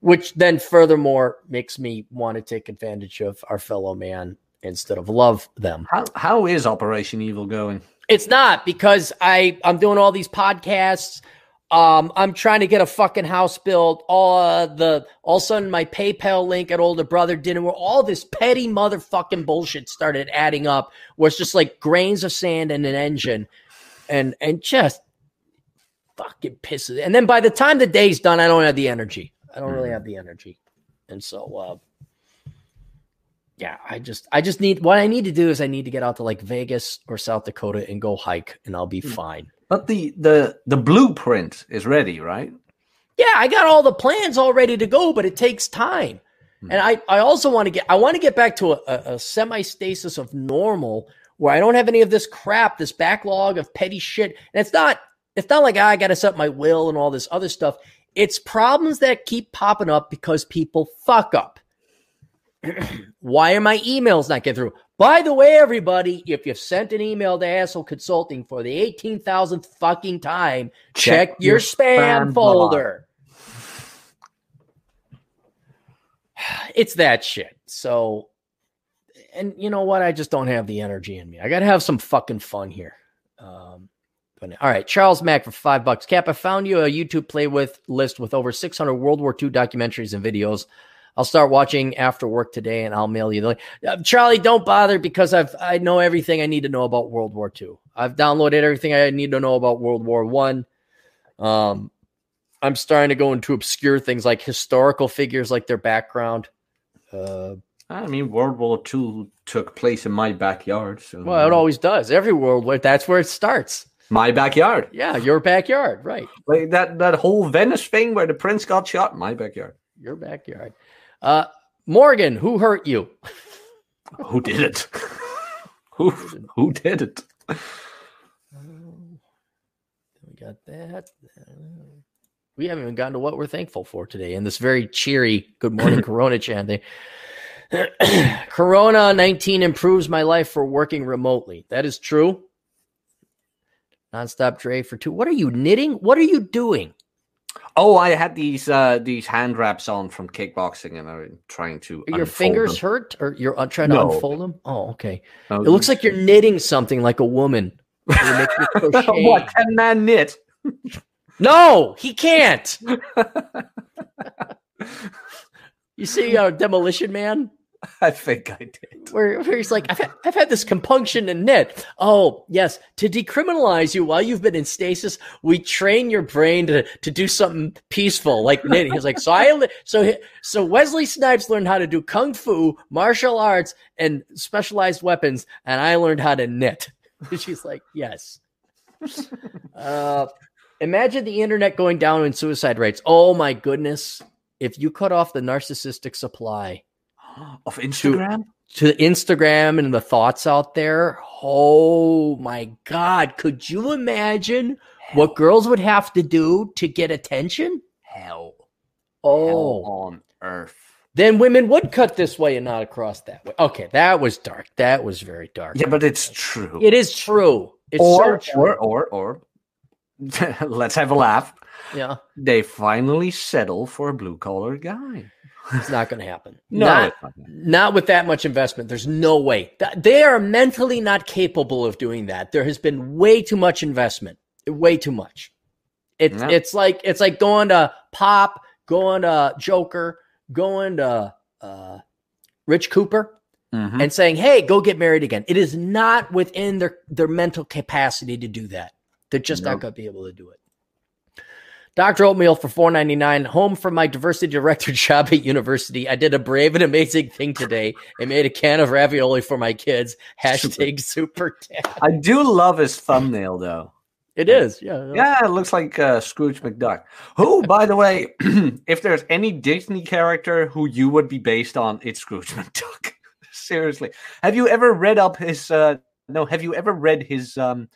Which then, furthermore, makes me want to take advantage of our fellow man instead of love them. How how is Operation Evil going? It's not because I I'm doing all these podcasts. Um, I'm trying to get a fucking house built. All uh, the all of a sudden my PayPal link at older brother didn't work. All this petty motherfucking bullshit started adding up. Where it's just like grains of sand in an engine, and and just fucking pisses. And then by the time the day's done, I don't have the energy. I don't really hmm. have the energy, and so uh, yeah, I just I just need what I need to do is I need to get out to like Vegas or South Dakota and go hike, and I'll be hmm. fine. But the the the blueprint is ready, right? Yeah, I got all the plans all ready to go, but it takes time. Hmm. And I, I also want to get I want to get back to a, a, a semi stasis of normal where I don't have any of this crap, this backlog of petty shit. And it's not it's not like ah, I got to set my will and all this other stuff. It's problems that keep popping up because people fuck up. Why are my emails not getting through? By the way, everybody, if you've sent an email to Asshole Consulting for the 18,000th fucking time, check, check your, your, spam, spam folder. It's that shit. So, and you know what? I just don't have the energy in me. I got to have some fucking fun here. Um, all right, Charles Mack for five bucks. Cap, I found you a YouTube play with list with over 600 World War II documentaries and videos. I'll start watching after work today, and I'll mail you the link. Uh, Charlie, don't bother because I've I know everything I need to know about World War II. I've downloaded everything I need to know about World War One. Um, I'm starting to go into obscure things like historical figures, like their background. Uh, I mean, World War II took place in my backyard. So well, it always does. Every World War, that's where it starts. My backyard. Yeah, your backyard, right? Like that that whole Venice thing where the prince got shot. My backyard. Your backyard. Uh, Morgan, who hurt you? who did it? who who did it? we got that. We haven't even gotten to what we're thankful for today in this very cheery good morning Corona chanting. Corona 19 improves my life for working remotely. That is true. Nonstop Dre for two. What are you knitting? What are you doing? Oh, I had these uh these hand wraps on from kickboxing, and I'm trying to. Are your fingers them. hurt, or you're uh, trying to no. unfold them? Oh, okay. it looks like you're knitting something like a woman. what can man knit? no, he can't. you see, uh, Demolition Man. I think I did. Where, where he's like, I've had, I've had this compunction in knit. Oh, yes. To decriminalize you while you've been in stasis, we train your brain to, to do something peaceful like knitting. He's like, so I, so, so Wesley Snipes learned how to do kung fu, martial arts, and specialized weapons, and I learned how to knit. She's like, yes. Uh, Imagine the internet going down in suicide rates. Oh my goodness. If you cut off the narcissistic supply of Instagram to Instagram and the thoughts out there, oh my God. Could you imagine what girls would have to do to get attention? hell, Oh, hell on earth. then women would cut this way and not across that way. Okay, that was dark. That was very dark. Yeah, but it's true. it is true. It's or, so true. or or or let's have a laugh. yeah, They finally settle for a blue collar guy. It's not going to happen. No, Not- not. With that much investment. There's no way. They are mentally not capable of doing that. There has been way too much investment. Way too much. It's Yeah. it's like it's like going to Pop, going to Joker, going to uh, Rich Cooper, Mhm. and saying, "Hey, go get married again." It is not within their their mental capacity to do that. They're just not going to be able to do it. Dr. Oatmeal for four ninety nine. Home from my diversity director job at university. I did a brave and amazing thing today. I made a can of ravioli for my kids. Hashtag super dad. I do love his thumbnail though. It is, yeah. Yeah, it looks like uh, Scrooge McDuck. Who, by the way, if there's any Disney character who you would be based on, it's Scrooge McDuck. Seriously, have you ever read up his? Uh, no, have you ever read his um,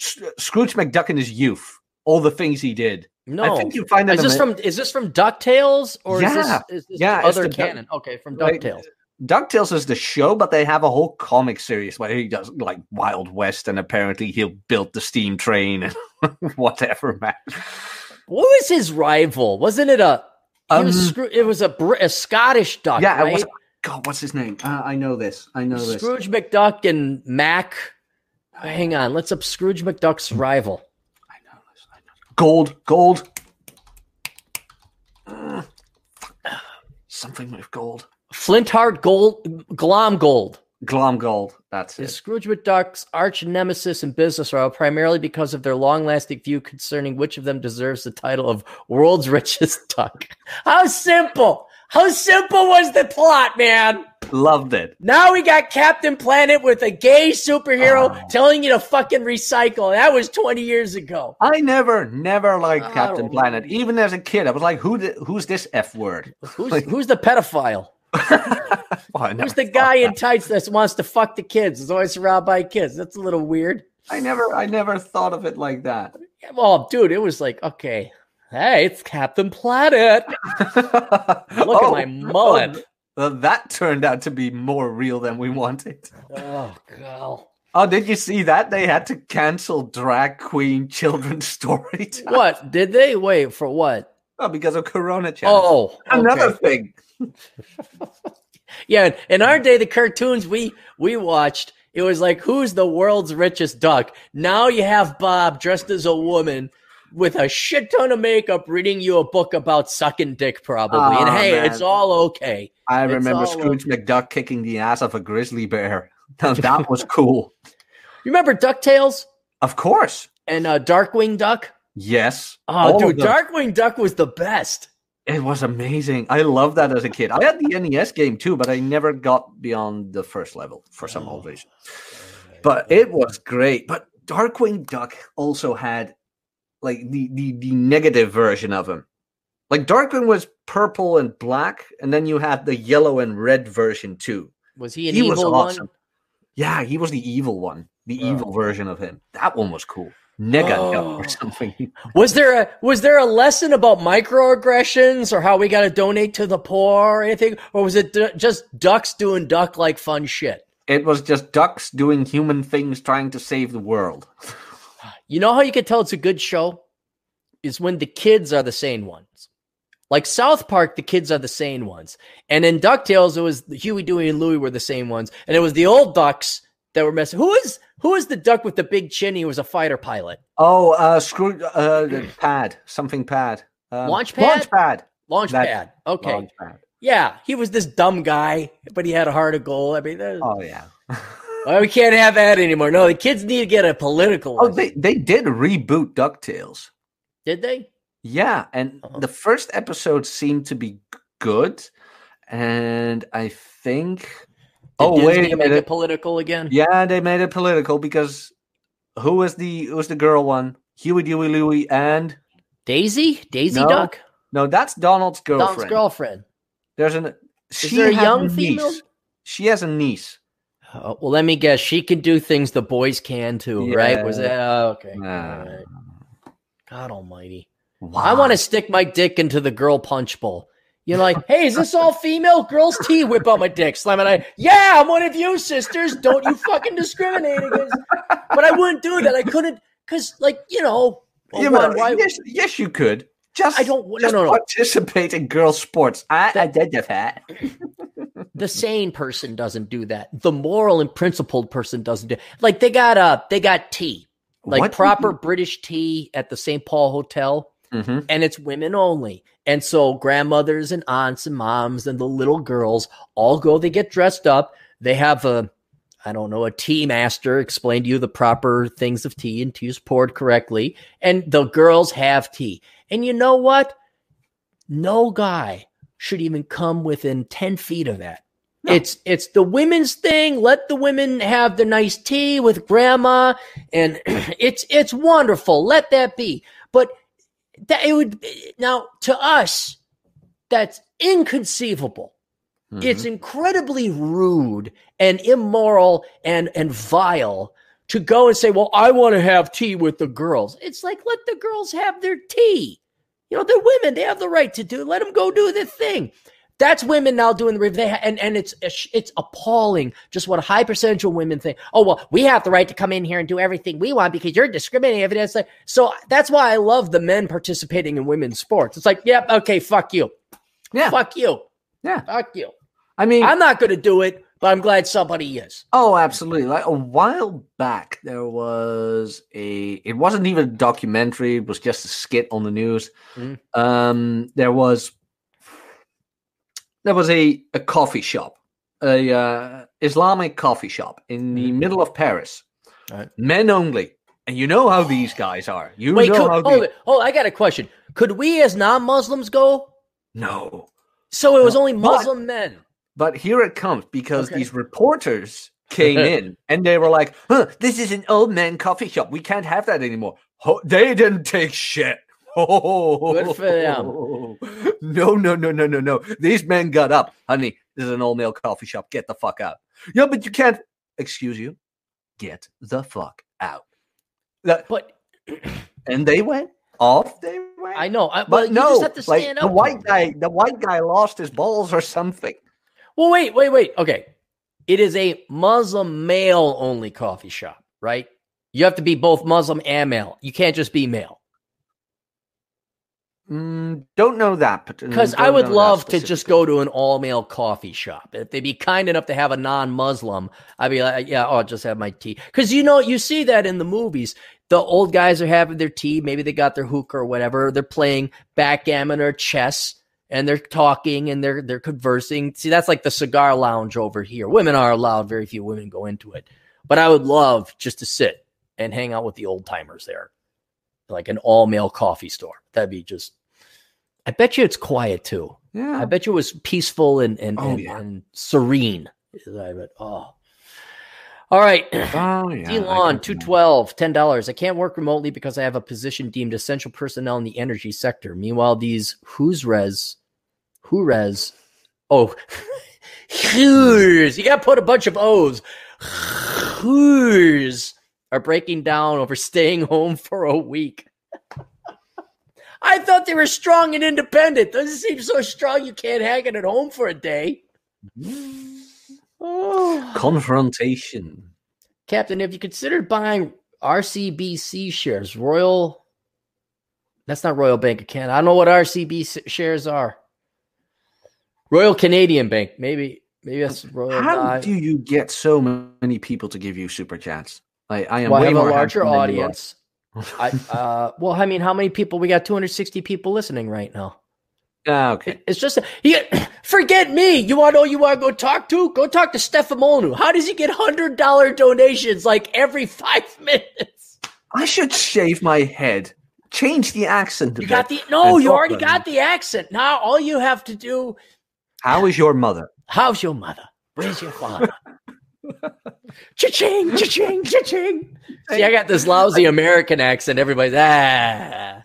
Scrooge McDuck in his youth? All the things he did. No, I think you find it. is this from is this from Ducktales or is Yeah. this, is this Yeah, other canon? Okay, from like, Ducktales. DuckTales is the show, but they have a whole comic series where he does like Wild West, and apparently he'll build the steam train and whatever, man. What was his rival? Wasn't it a? Um, was Scroo- it was a, Br- a Scottish duck, yeah, it right? was. God, what's his name? Uh, I know this. I know this. Scrooge McDuck and Mac. Hang on, let's up Scrooge McDuck's rival. I know this. I know. Gold, gold. Something with gold. Flintheart Gold, Glomgold Glom gold. That's is it. Scrooge McDuck's arch nemesis and business rival, primarily because of their long-lasting view concerning which of them deserves the title of world's richest duck. How simple! How simple was the plot, man? Loved it. Now we got Captain Planet with a gay superhero Oh. telling you to fucking recycle. That was 20 years ago. I never, never liked I Captain Planet. Even as a kid, I was like, "Who? The, who's this f word?" Who's, who's the pedophile? Well, Who's the guy that. in tights that wants to fuck the kids? Is always surrounded by kids. That's a little weird. I never, I never thought of it like that. Well, dude, it was like, okay, hey, it's Captain Planet. Look Look at oh, my mullet. Oh, that turned out to be more real than we wanted. Oh, God. Oh, did you see that? They had to cancel drag queen children's story time. What? Did they? Wait, for what? Oh, because of Coronachan. Oh, Another okay. thing. Yeah, in our day, the cartoons we we watched, it was like, who's the world's richest duck? Now you have Bob dressed as a woman with a shit ton of makeup reading you a book about sucking dick, probably. and Oh, hey, man. it's all okay. I It's remember Scrooge McDuck kicking the ass of a grizzly bear. Now that was cool. You remember DuckTales Of course. and uh, Darkwing Duck? Yes. Oh, dude. Darkwing Duck was the best. It was amazing. I loved that as a kid. I had the NES game too, but I never got beyond the first level for some Oh. odd reason. But it was great. But Darkwing Duck also had like the the, the negative version of him. Like Darkwing was purple and black, and then you had the yellow and red version too. Was he an He evil was awesome. one? Yeah, he was the evil one, the Oh. evil version of him. That one was cool. Nega Oh. or something. Was there a was there a lesson about microaggressions or how we got to donate to the poor or anything, or was it d- just ducks doing duck like fun shit? It was just ducks doing human things trying to save the world. You know how you can tell it's a good show is when the kids are the sane ones. Like South Park, the kids are the sane ones, and in Ducktales, it was Huey, Dewey, and Louie were the same ones, and it was the old ducks that were messing. Who is who is the duck with the big chin? He was a fighter pilot. Oh, uh, screw, uh, pad, something pad. Um, Launchpad? Launchpad. Launchpad. pad. Okay. Launchpad. Yeah, he was this dumb guy, but he had a heart of gold. I mean, Oh yeah. well, we can't have that anymore. No, the kids need to get a political. Oh, they they did reboot Ducktales. did they? Yeah, and Uh-huh. the first episode seemed to be good, and I think. Did oh Disney wait a make it political again. Yeah, they made it political because who was the who was the girl one? Huey, Dewey, Louie, and Daisy, Daisy No. Duck, no, that's Donald's girlfriend. Donald's girlfriend. There's an. She there a young niece. female? She has a niece. Oh, well, let me guess. She can do things the boys can too, right? Was that oh, okay? Nah. Right. God Almighty! Wow. I want to stick my dick into the girl punch bowl. You're like, hey, is this all female? Girls tea, whip out my dick, slam it. I, yeah, I'm one of you, sisters. Don't you fucking discriminate against. But I wouldn't do that. I couldn't, because, like, you know, well, Yeah, but why, yes, yes, you could. Just I don't- no, Just no, no. participate in girl sports. I did That- the sane person doesn't do that. The moral and principled person doesn't do. Like they got uh, they got tea, like What? proper British tea at the St. Paul Hotel. Mhm. and it's women only. And so grandmothers and aunts and moms and the little girls all go, they get dressed up. They have a, I don't know, a tea master explain to you the proper things of tea and tea is poured correctly. And the girls have tea. And you know what? No guy should even come within 10 feet of that. No. It's it's the women's thing. Let the women have the nice tea with grandma, and it's it's wonderful. Let that be. But that it would now to us that's inconceivable Mhm. it's incredibly rude and immoral and and vile to go and say well i want to have tea with the girls it's like let the girls have their tea you know they're women they have the right to do let them go do their thing that's women now doing the they ha- and and it's it's appalling just what a high percentage of women think. Oh well, we have the right to come in here and do everything we want because you're discriminating. Like so, that's why I love the men participating in women's sports. It's like, yep, okay, fuck you, yeah, fuck you, yeah. fuck you. I mean, I'm not going to do it, but I'm glad somebody is. oh, absolutely. Like a while back, there was a. It wasn't even a documentary. It was just a skit on the news. Mhm. Um, there was. There was a, a coffee shop, a uh, Islamic coffee shop in the Mhm. middle of Paris, Right. men only. And you know how these guys are. You Wait, know could, how hold they, it. Oh, I got a question. Could we as non-Muslims go? no. So it was No, only but- Muslim men. But here it comes because Okay. these reporters came in and they were like, huh, this is an old man coffee shop. We can't have that anymore. Ho- they didn't take shit. Good for them. No, no, no, no, no, no. These men got up. Honey, this is an old male coffee shop. Get the fuck out. Yeah, but you can't. Excuse you. Get the fuck out. That- But and they went off. They went. I know. I, But you no, just have to like stand the white guy, the white guy lost his balls or something. Well, wait, wait, wait. Okay. It is a Muslim male only coffee shop, right? You have to be both Muslim and male. You can't just be male. Mm, don't know that, but Because mm, I would love to just go to an all male coffee shop. If they'd be kind enough to have a non Muslim, I'd be like, yeah, I'll just have my tea. Because you know, you see that in the movies. The old guys are having their tea. Maybe they got their hookah or whatever. They're playing backgammon or chess and they're talking and they're they're conversing. See, that's like the cigar lounge over here. Women are allowed, very few women go into it. But I would love just to sit and hang out with the old timers there. Like an all male coffee store. That'd be just I bet you it's quiet too. Yeah. I bet you it was peaceful and and, Oh, and, yeah. and serene. I bet. Oh. All right. Oh yeah. I Elon, can- two twelve, ten dollars. I can't work remotely because I have a position deemed essential personnel in the energy sector. Meanwhile, these who's res, who res, oh, who's you got to put a bunch of O's. Who's are breaking down over staying home for a week. I thought they were strong and independent. Doesn't seem so strong you can't hang it at home for a day. Oh. Confrontation. Captain, have you considered buying RCBC shares? Royal. That's not Royal Bank of Canada. I don't know what RCB shares are. Royal Canadian Bank. Maybe. Maybe that's Royal. How I- do you get so many people to give you super chats? Like I am well, I way have a larger handsome than you are. audience. I uh, well, I mean, how many people? We got 260 people listening right now. Ah, okay. It- It's just you, forget me. You want to know who you want to go talk to? Go talk to Stefan Molyneux. How does he get hundred dollar donations like every five minutes? I should shave my head. Change the accent. You got the no. You already got the accent. Now all you have to do. How is your mother? How's your mother? Where's your father? Cha-ching, cha-ching, cha-ching. See, I got this lousy American accent. Everybody's ah.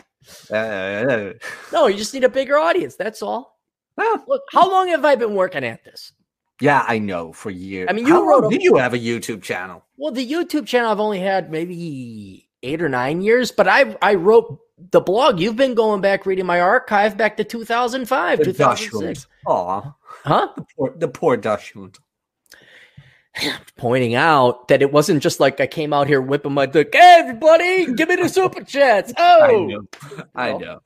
Uh, No, you just need a bigger audience. That's all. Look, how long have I been working at this? yeah, I know for years. I mean, you How wrote long a- did you have a YouTube channel? Well, the YouTube channel I've only had maybe eight or nine years, but I I wrote the blog. You've been going back reading my archive back to 2005, The 2006. Aw, Huh? the poor, the poor. Pointing out that it wasn't just like I came out here whipping my dick. Hey, everybody, give me the super chats. I Oh, know. I know.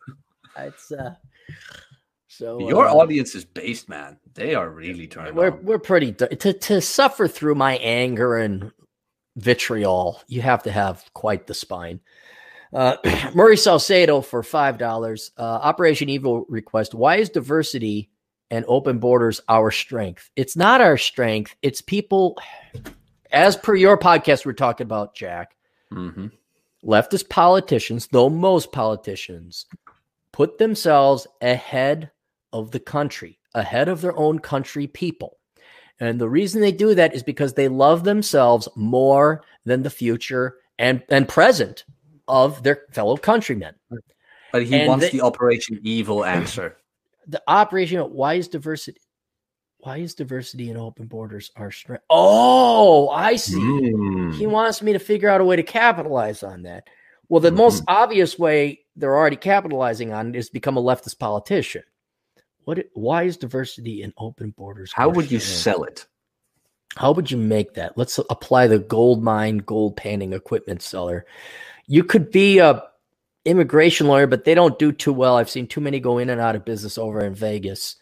it's uh. So Your uh, audience is based, man. They are really turned we're on. we're pretty to to suffer through my anger and vitriol. You have to have quite the spine. Uh, Murray Salcedo for five dollars. Uh, Operation Evil request: Why is diversity and open borders our strength? It's not our strength. It's people. As per your podcast, we're talking about Jack. Mm-hmm. Leftist politicians, though most politicians, put themselves ahead of the country, ahead of their own country people. And the reason they do that is because they love themselves more than the future and, and present of their fellow countrymen. But he And wants they- the Operation Evil answer. The operation, why is diversity? Why is diversity and open borders our strength? Oh, I see. Mm. He wants me to figure out a way to capitalize on that. Well, the most obvious way they're already capitalizing on it is become a leftist politician. What? Why is diversity and open borders? How would you sell it? How would you make that? Let's apply the gold mine, gold panning equipment seller. You could be a immigration lawyer, but they don't do too well. I've seen too many go in and out of business over in Vegas.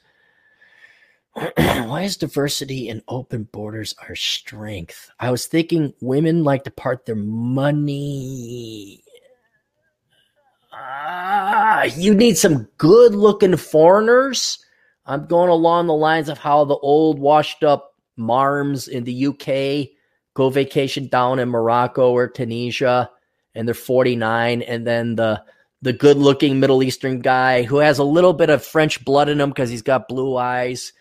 Why is diversity and open borders our strength? I was thinking women like to part their money. Ah, you need some good looking foreigners. I'm going along the lines of how the old washed up marms in the UK go vacation down in Morocco or Tunisia and they're 49 and then the the good looking Middle Eastern guy who has a little bit of French blood in him because he's got blue eyes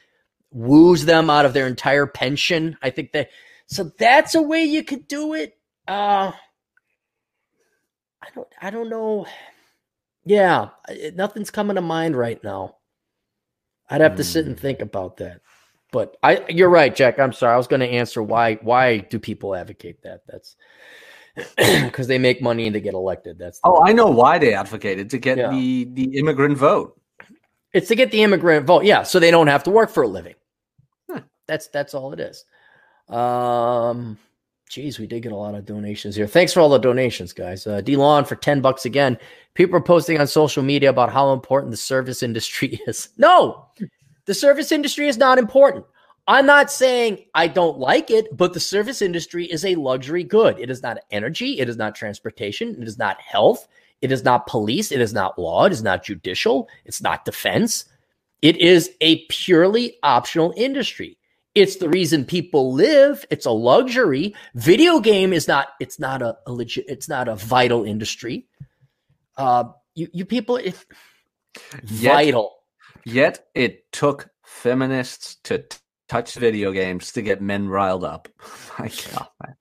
woos them out of their entire pension. I think that so that's a way you could do it. Uh I don't I don't know. Yeah, nothing's coming to mind right now. I'd have to sit and Hmm. think about that. But I you're right, Jack. I'm sorry. I was going to answer why why do people advocate that? That's because they make money and they get elected. That's Oh, I know why they advocated to get Yeah. the the immigrant vote. It's to get the immigrant vote. Yeah, so they don't have to work for a living. Huh. That's that's all it is. Um, geez, we did get a lot of donations here. Thanks for all the donations, guys. Uh, DeLon for ten bucks again. People are posting on social media about how important the service industry is. No, the service industry is not important. I'm not saying I don't like it, but the service industry is a luxury good. It is not energy. It is not transportation. It is not health. It is not police. It is not law. It is not judicial. It's not defense. It is a purely optional industry. It's the reason people live. It's a luxury. Video game is not. It's not a, a legit. It's not a vital industry. Uh, you you people, if Yet- vital. Yet it took feminists to touch video games to get men riled up. My God, man.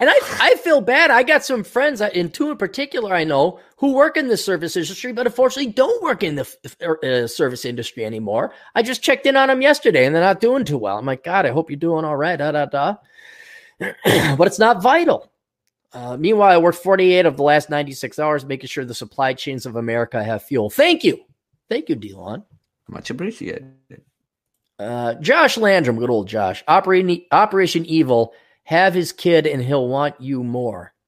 And I, I feel bad. I got some friends, in two in particular, I know, who work in the service industry, but unfortunately don't work in the uh, service industry anymore. I just checked in on them yesterday, and they're not doing too well. I'm like, God, I hope you're doing all right. Da da da. but it's not vital. Uh, meanwhile, I worked 48 of the last 96 hours making sure the supply chains of America have fuel. Thank you, thank you, Delon. Much appreciated. Uh, Josh Landrum, good old Josh. Operation Operation Evil. Have his kid, and he'll want you more.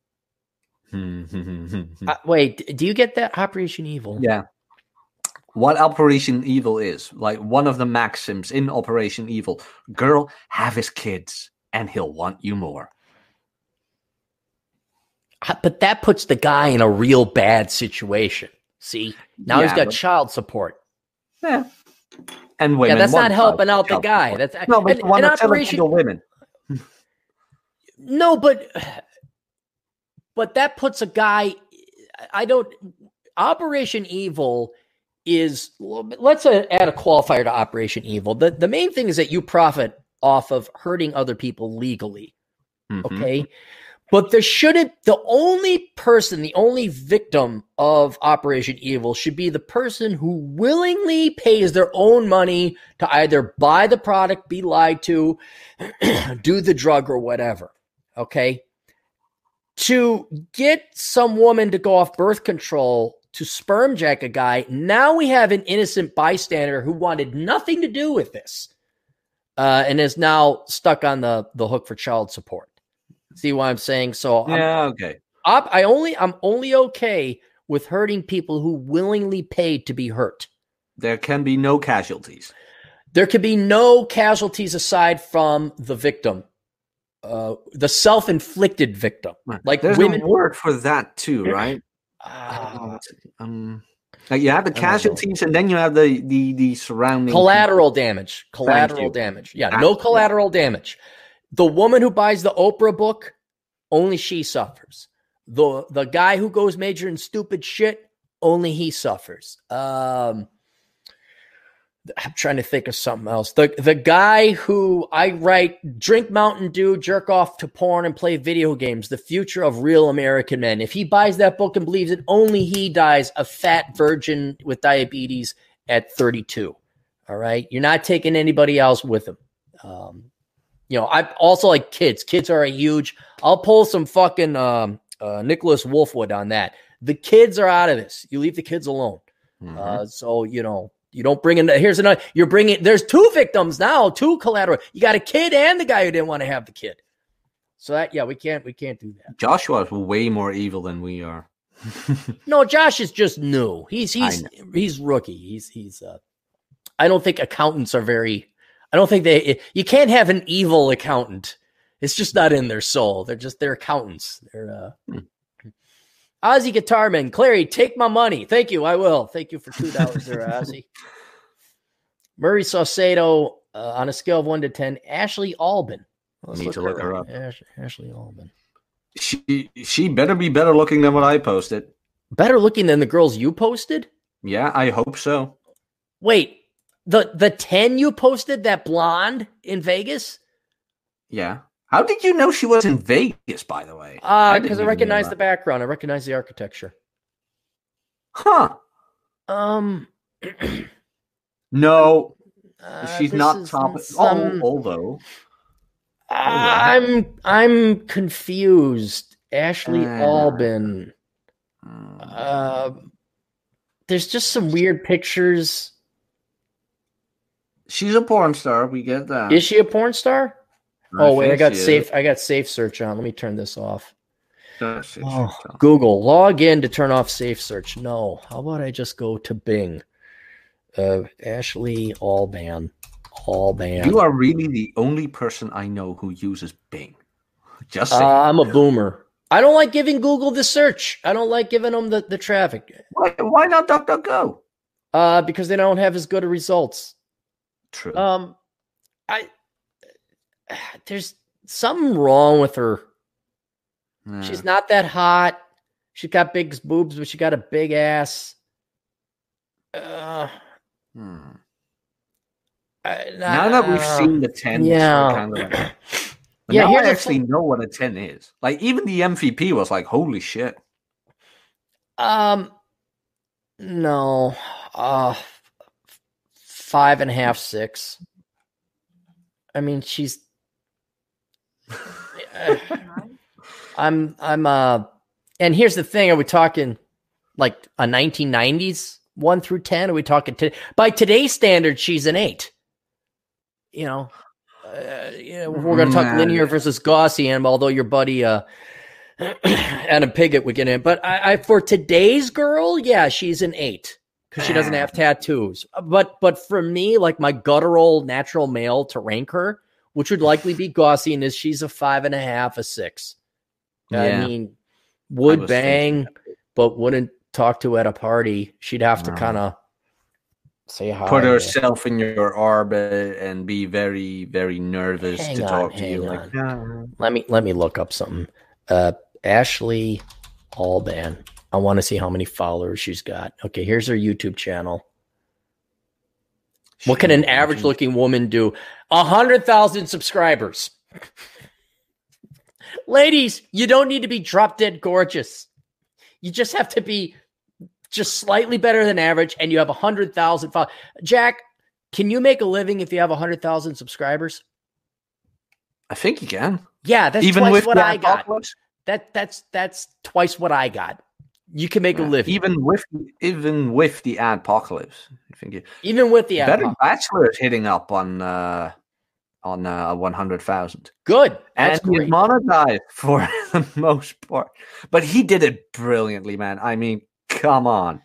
Uh, wait, do you get that Operation Evil? yeah. What Operation Evil is, like one of the maxims in Operation Evil, girl, have his kids and he'll want you more. Uh, But that puts the guy in a real bad situation. See, now he's got but- child support. Yeah. And women. yeah, that's not helping out the guy. support. That's no, but and, to Operation. women. No, but but that puts a guy. I don't. Operation Evil is. Let's add a qualifier to Operation Evil. The the main thing is that you profit off of hurting other people legally. Mhm. Okay. But there shouldn't, the only person, the only victim of Operation Evil should be the person who willingly pays their own money to either buy the product, be lied to, do the drug, or whatever. Okay. To get some woman to go off birth control to sperm jack a guy, now we have an innocent bystander who wanted nothing to do with this uh, and is now stuck on the, the hook for child support. See what I'm saying? So I'm, Yeah, okay. I'm- I only I'm only okay with hurting people who willingly paid to be hurt. There can be no casualties. There can be no casualties aside from the victim, uh, the self-inflicted victim. Like There's women, a word for that too, right? Ah, um, like you have the casualties, and then you have the the the surrounding collateral damage. Collateral damage. Yeah, Thank no collateral damage. The woman who buys the Oprah book, only she suffers. The the guy who goes major in stupid shit, only he suffers. Um I'm trying to think of something else. The the guy who I write drink Mountain Dew, jerk off to porn, and play video games, the future of real American men. If he buys that book and believes it, only he dies a fat virgin with diabetes at 32. All right. You're not taking anybody else with him. Um, you know, I also like kids. Kids are a huge. I'll pull some fucking um, uh, Nicholas Wolfwood on that. The kids are out of this. You leave the kids alone. Mhm. Uh, so you know, you don't bring in. Here's another. You're bringing. There's two victims now. Two collateral. You got a kid and the guy who didn't want to have the kid. So that yeah, we can't. We can't do that. Joshua is way more evil than we are. No, Josh is just new. He's he's he's rookie. He's he's. uh I don't think accountants are very. I don't think they. You can't have an evil accountant. It's just not in their soul. They're just they're accountants. They're uh. Hmm. Ozzy Guitarman, Clary, take my money. Thank you. I will. Thank you for two dollars there, Ozzy. Murray Saucedo, uh, on a scale of one to ten, Ashley Alban. Let's Need to look her up. Ash- Ashley Alban. she she better be better looking than what I posted. Better looking than the girls you posted. Yeah, I hope so. Wait, the the 10 you posted that blonde in Vegas? Yeah. How did you know she was in Vegas? By the way, Uh because I, know recognize the background. I recognize the architecture. Huh? Um No, uh, she's not top. some- Oh, although I'm I'm confused. Ashley Uh, Alban. mm, Uh, there's just some weird pictures. She's a porn star. We get that. Is she a porn star? I Oh wait, I got she is. safe. I got safe search on. Let me turn this off. Oh, Google log in to turn off safe search. No, how about I just go to Bing? Uh, Ashley Alban, Alban. You are really the only person I know who uses Bing. Just Uh. I'm a boomer. I don't like giving Google the search. I don't like giving them the, the traffic. why, why not DuckDuckGo? Uh, because they don't have as good of results. True. Um, I there's something wrong with her. Yeah. She's not that hot. She's got big boobs, but she got a big ass. Uh, Hmm. I- Now that we've seen the 10, yeah. yeah. kind of like, Yeah, now I actually know what a 10 is. Like, even the MVP was like, holy shit. Um, no, uh, five and a half, six. I mean, she's. I'm, I'm, uh, and here's the thing: Are we talking like a 1990s one through ten? Are we talking to by today's standards? She's an eight. You know, uh, you know, we're going to talk linear versus Gaussian. Although your buddy, uh, Adam Piggott would get in, but I, I for today's girl, yeah, she's an eight because she doesn't have tattoos. But but for me, like my guttural natural male to rank her, which would likely be Gaussian, is she's a five and a half, a six. Yeah. I mean, would was bang, but wouldn't talk to at a party. She'd have to kind of say hi. Put herself in your orbit and be very, very nervous Hang to on, talk to you. on. Like. Let me let me look up something. Uh, Ashley Alban. I want to see how many followers she's got. Okay, here's her YouTube channel. What can an average looking woman do? A hundred thousand subscribers. Ladies, you don't need to be drop dead gorgeous. You just have to be just slightly better than average, and you have a hundred thousand followers. Jack, can you make a living if you have a hundred thousand subscribers? I think you can. Yeah, that's Even twice with what I got. apocalypse? That that's that's twice what I got. You can make a living Even with even with the apocalypse. I think you even with the Better. Bachelor is hitting up on uh on uh one hundred thousand. Good. And he's monetized for the most part. But he did it brilliantly, man. I mean, come on.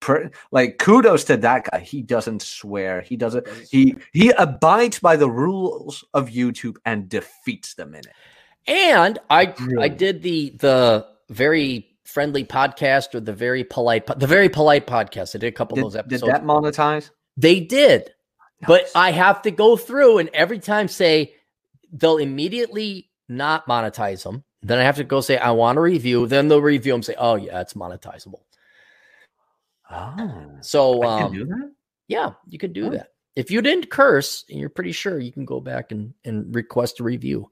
Per, like kudos to that guy. He doesn't swear. He doesn't he he abides by the rules of YouTube and defeats them in it. And I I did the the very friendly podcast or the very polite po- the very polite podcast. I did a couple Did, of those episodes. did that monetize? They did. But I have to go through and every time say they'll immediately not monetize them. Then I have to go say I want to review. Then they'll review them. Say, oh yeah, it's monetizable. Oh, So um, do that. yeah, you can do Oh. that. If you didn't curse, and you're pretty sure you can go back and, and request a review.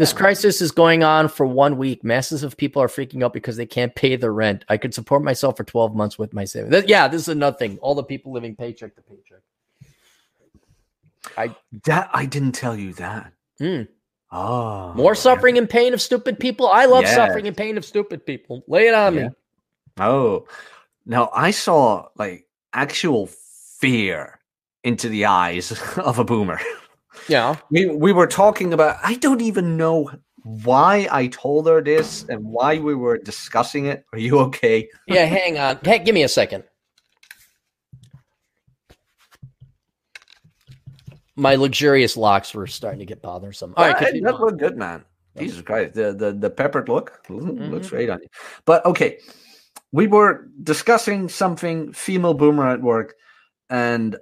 This crisis is going on for one week. Masses of people are freaking out because they can't pay the rent. I could support myself for 12 months with my savings. That- yeah, this is another thing. All the people living paycheck to paycheck. I That I didn't tell you that. Hmm. Oh, More yeah. suffering and pain of stupid people. I love Yes. suffering and pain of stupid people. Lay it on Yeah. me. Oh, now I saw like actual fear into the eyes of a boomer. Yeah. We we were talking about. I don't even know why I told her this and why we were discussing it. Are you okay? Yeah, hang on. Hey, give me a second. My luxurious locks were starting to get bothersome. All right, That- looked good, man. Jesus Christ, the the the peppered look mm, looks great on you. But okay, we were discussing something female boomer at work, and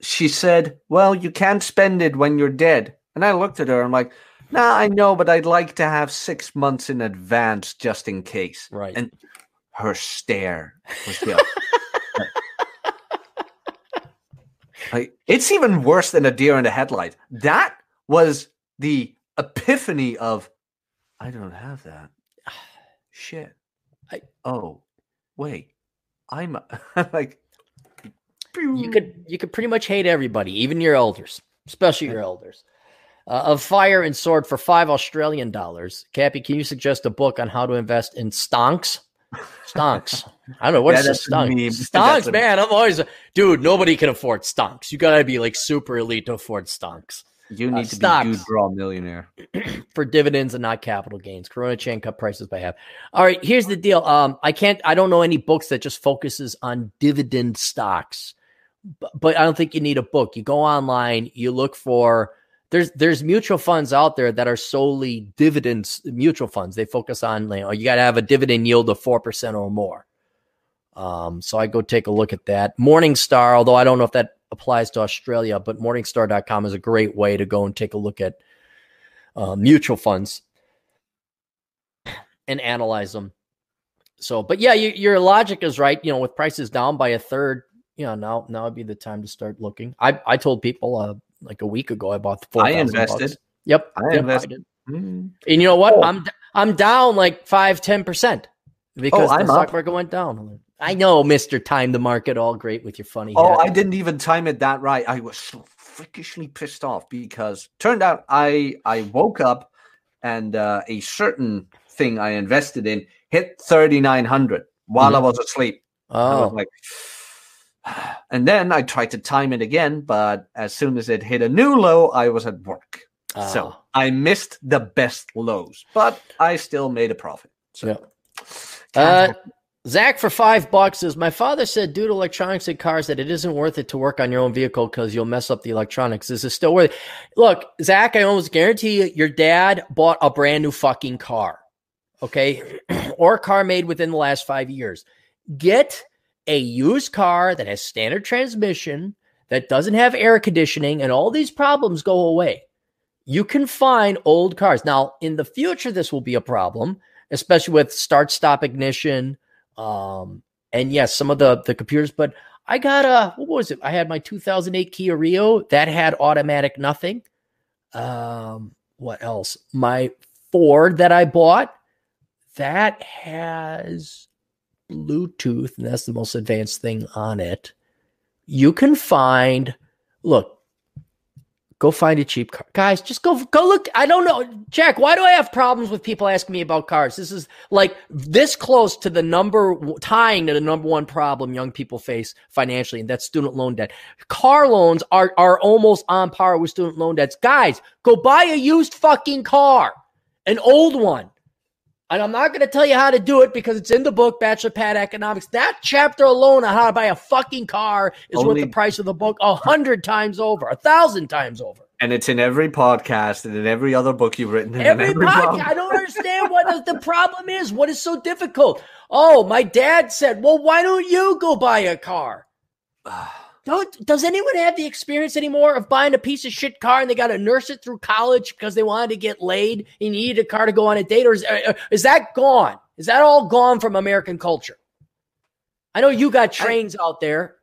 she said, "Well, you can't spend it when you're dead." And I looked at her. And I'm like, "Nah, I know, but I'd like to have six months in advance just in case." Right. And her stare was like it's even worse than a deer in the headlight. That was the epiphany of I don't have that. Shit. I- oh, wait. I'm like you could you could pretty much hate everybody, even your elders, especially your elders. Uh, of fire and sword for five Australian dollars. Cappy, can you suggest a book on how to invest in stonks? Stonks. I don't know what's Yeah, that's stonks. Stonks, man. I'm always dude. Nobody can afford stonks. You gotta be like super elite to afford stonks. you uh, need to stocks. be dude draw millionaire. for dividends and not capital gains. Coronachan cut prices by half. All right, here's the deal. Um, I can't. I don't know any books that just focuses on dividend stocks, but, I don't think you need a book. You go online, you look for. There's there's mutual funds out there that are solely dividends mutual funds. They focus on you know you got to have a dividend yield of four percent or more. Um, so I go take a look at that. Morningstar, although I don't know if that applies to Australia, but Morningstar.com is a great way to go and take a look at uh, mutual funds and analyze them. So, but yeah, you, your logic is right. You know, with prices down by a third, you know, now now would be the time to start looking. I I told people uh, like a week ago I bought the four. I invested. Yep, I yep, invested. did. Mm. And you know what? Oh. I'm I'm down like five ten percent because Oh, the stock up. market went down. I know, Mister Time the Market, all great with your funny. Oh, hat. I didn't even time it that right. I was so freakishly pissed off because turned out I I woke up and uh, a certain thing I invested in hit thirty nine hundred while I was asleep. I was oh, like, and then I tried to time it again, but as soon as it hit a new low, I was at work. So oh. I missed the best lows, but I still made a profit. So Yeah. Uh, Zach for five bucks says my father said due to electronics in cars that it isn't worth it to work on your own vehicle because you'll mess up the electronics. Is it still worth it? Look, Zach, I almost guarantee you your dad bought a brand new fucking car. Okay. or a car made within the last five years. Get a used car that has standard transmission, that doesn't have air conditioning, and all these problems go away. You can find old cars. Now, in the future, this will be a problem, especially with start stop ignition. Um, and yes, some of the the computers, but I got a what was it? I had my 2008 Kia Rio that had automatic nothing. Um, what else? My Ford that I bought that has Bluetooth, and that's the most advanced thing on it. You can find, look, go find a cheap car. Guys, just go go look. I don't know. Jack, why do I have problems with people asking me about cars? This is like this close to the number tying to the number one problem young people face financially, and that's student loan debt. Car loans are are almost on par with student loan debts. Guys, go buy a used fucking car. An old one. And I'm not going to tell you how to do it because it's in the book, Bachelor Pad Economics. That chapter alone on how to buy a fucking car is Only, worth the price of the book a hundred times over, a thousand times over. And it's in every podcast and in every other book you've written. Every, every podcast. I don't understand what the problem is. What is so difficult? Oh, my dad said, well, why don't you go buy a car? Ah. Don't, does anyone have the experience anymore of buying a piece of shit car and they got to nurse it through college because they wanted to get laid and needed a car to go on a date? Or is, uh, uh, is that gone? Is that all gone from American culture? I know you got trains I, out there.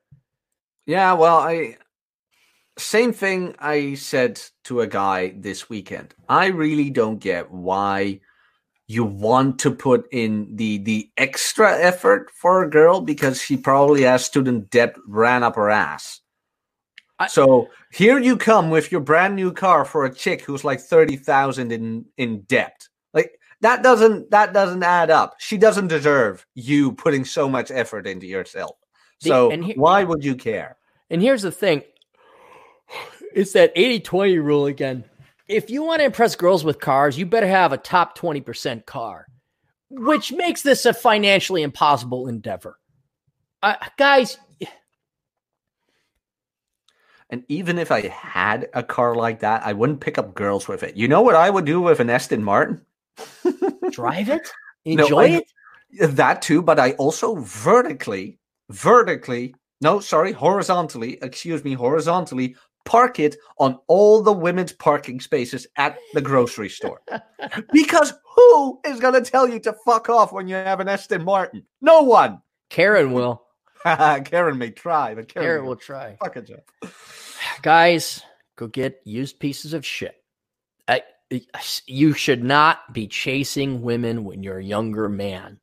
Yeah, well, I same thing I said to a guy this weekend. I really don't get why you want to put in the the extra effort for a girl because she probably has student debt ran up her ass. I, so here you come with your brand new car for a chick who's like thirty thousand in in debt. Like that doesn't that doesn't add up. She doesn't deserve you putting so much effort into yourself. So the, he, why would you care? And here's the thing. It's that 80-20 rule again if you want to impress girls with cars, you better have a top 20% car, which makes this a financially impossible endeavor. Uh, guys. And even if I had a car like that, I wouldn't pick up girls with it. You know what I would do with an Aston Martin? Drive it? Enjoy no, I, it? That too, but I also vertically, vertically, no, sorry, horizontally, excuse me, horizontally park it on all the women's parking spaces at the grocery store. because who is going to tell you to fuck off when you have an Aston Martin? No one. Karen will. Karen may try, but Karen, Karen will try. Fuck it, Guys, go get used pieces of shit. I, you should not be chasing women when you're a younger man.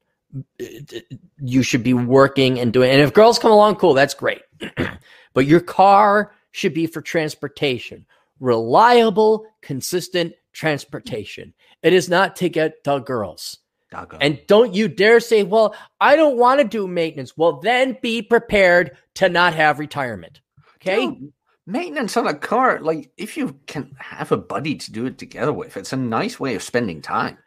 You should be working and doing. And if girls come along, cool, that's great. but your car should be for transportation reliable, consistent transportation. It is not to get the girls. And don't you dare say, well, I don't want to do maintenance. Well, then be prepared to not have retirement. Okay. Dude, maintenance on a car, like if you can have a buddy to do it together with, it's a nice way of spending time.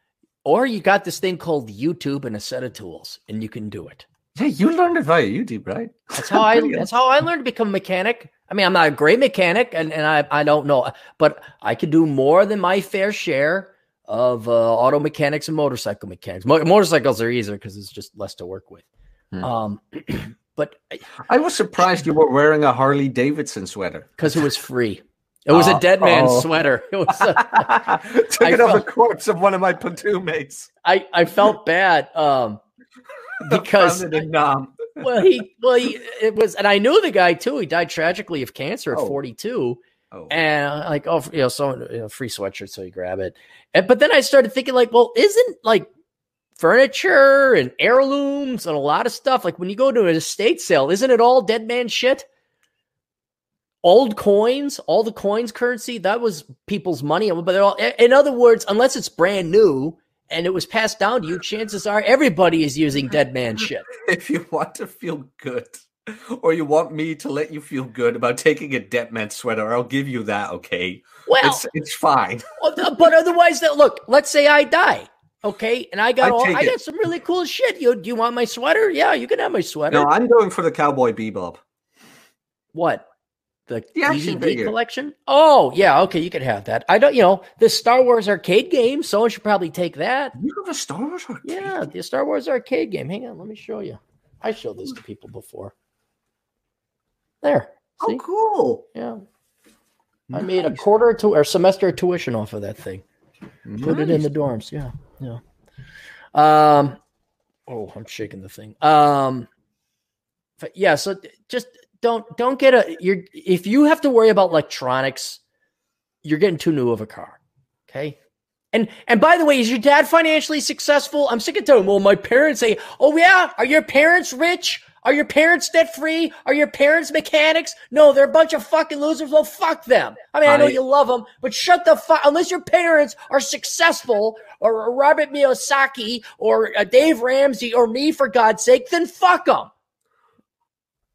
Or you got this thing called YouTube and a set of tools, and you can do it. Yeah, you learned it via YouTube, right? That's how I that's how I learned to become a mechanic. I mean, I'm not a great mechanic and, and I, I don't know, but I can do more than my fair share of uh, auto mechanics and motorcycle mechanics. Mo- motorcycles are easier because it's just less to work with. Hmm. Um, but I was surprised you were wearing a Harley Davidson sweater because it was free. It was a dead man's oh. sweater. It was a, took it off the corpse of one of my platoon mates. I, I felt bad um, because well, he well, he, it was, and I knew the guy too. He died tragically of cancer at oh. 42. Oh. And like, oh, you know, so you know, free sweatshirt, so you grab it. And, but then I started thinking, like, well, isn't like furniture and heirlooms and a lot of stuff like when you go to an estate sale, isn't it all dead man shit? Old coins, all the coins currency, that was people's money. But they're all, in other words, unless it's brand new, and it was passed down to you, chances are everybody is using dead man shit. If you want to feel good, or you want me to let you feel good about taking a dead man sweater, I'll give you that. Okay, well, it's, it's fine. but otherwise, that look. Let's say I die. Okay, and I got all, I got some really cool shit. You do you want my sweater? Yeah, you can have my sweater. No, I'm going for the cowboy bebop. What? The, the DVD collection. Oh yeah, okay, you could have that. I don't, you know, the Star Wars arcade game. Someone should probably take that. You have a Star Wars arcade? Yeah, the Star Wars arcade game. Hang on, let me show you. I showed this to people before. There. Oh, see? Oh, cool. Yeah. Nice. I made a quarter to or semester of tuition off of that thing. Nice. Put it in the dorms. Yeah, yeah. Um. Oh, I'm shaking the thing. Um. But yeah. So just don't don't get a you're if you have to worry about electronics, you're getting too new of a car. Okay. And and by the way, is your dad financially successful? I'm sick of telling. Well, my parents say, "Oh yeah, are your parents rich? Are your parents debt free? Are your parents mechanics? No, they're a bunch of fucking losers. Well, fuck them. I mean, I, know you love them, but shut the fuck. Unless your parents are successful, or Robert Kiyosaki, or uh, Dave Ramsey, or me, for God's sake, then fuck them.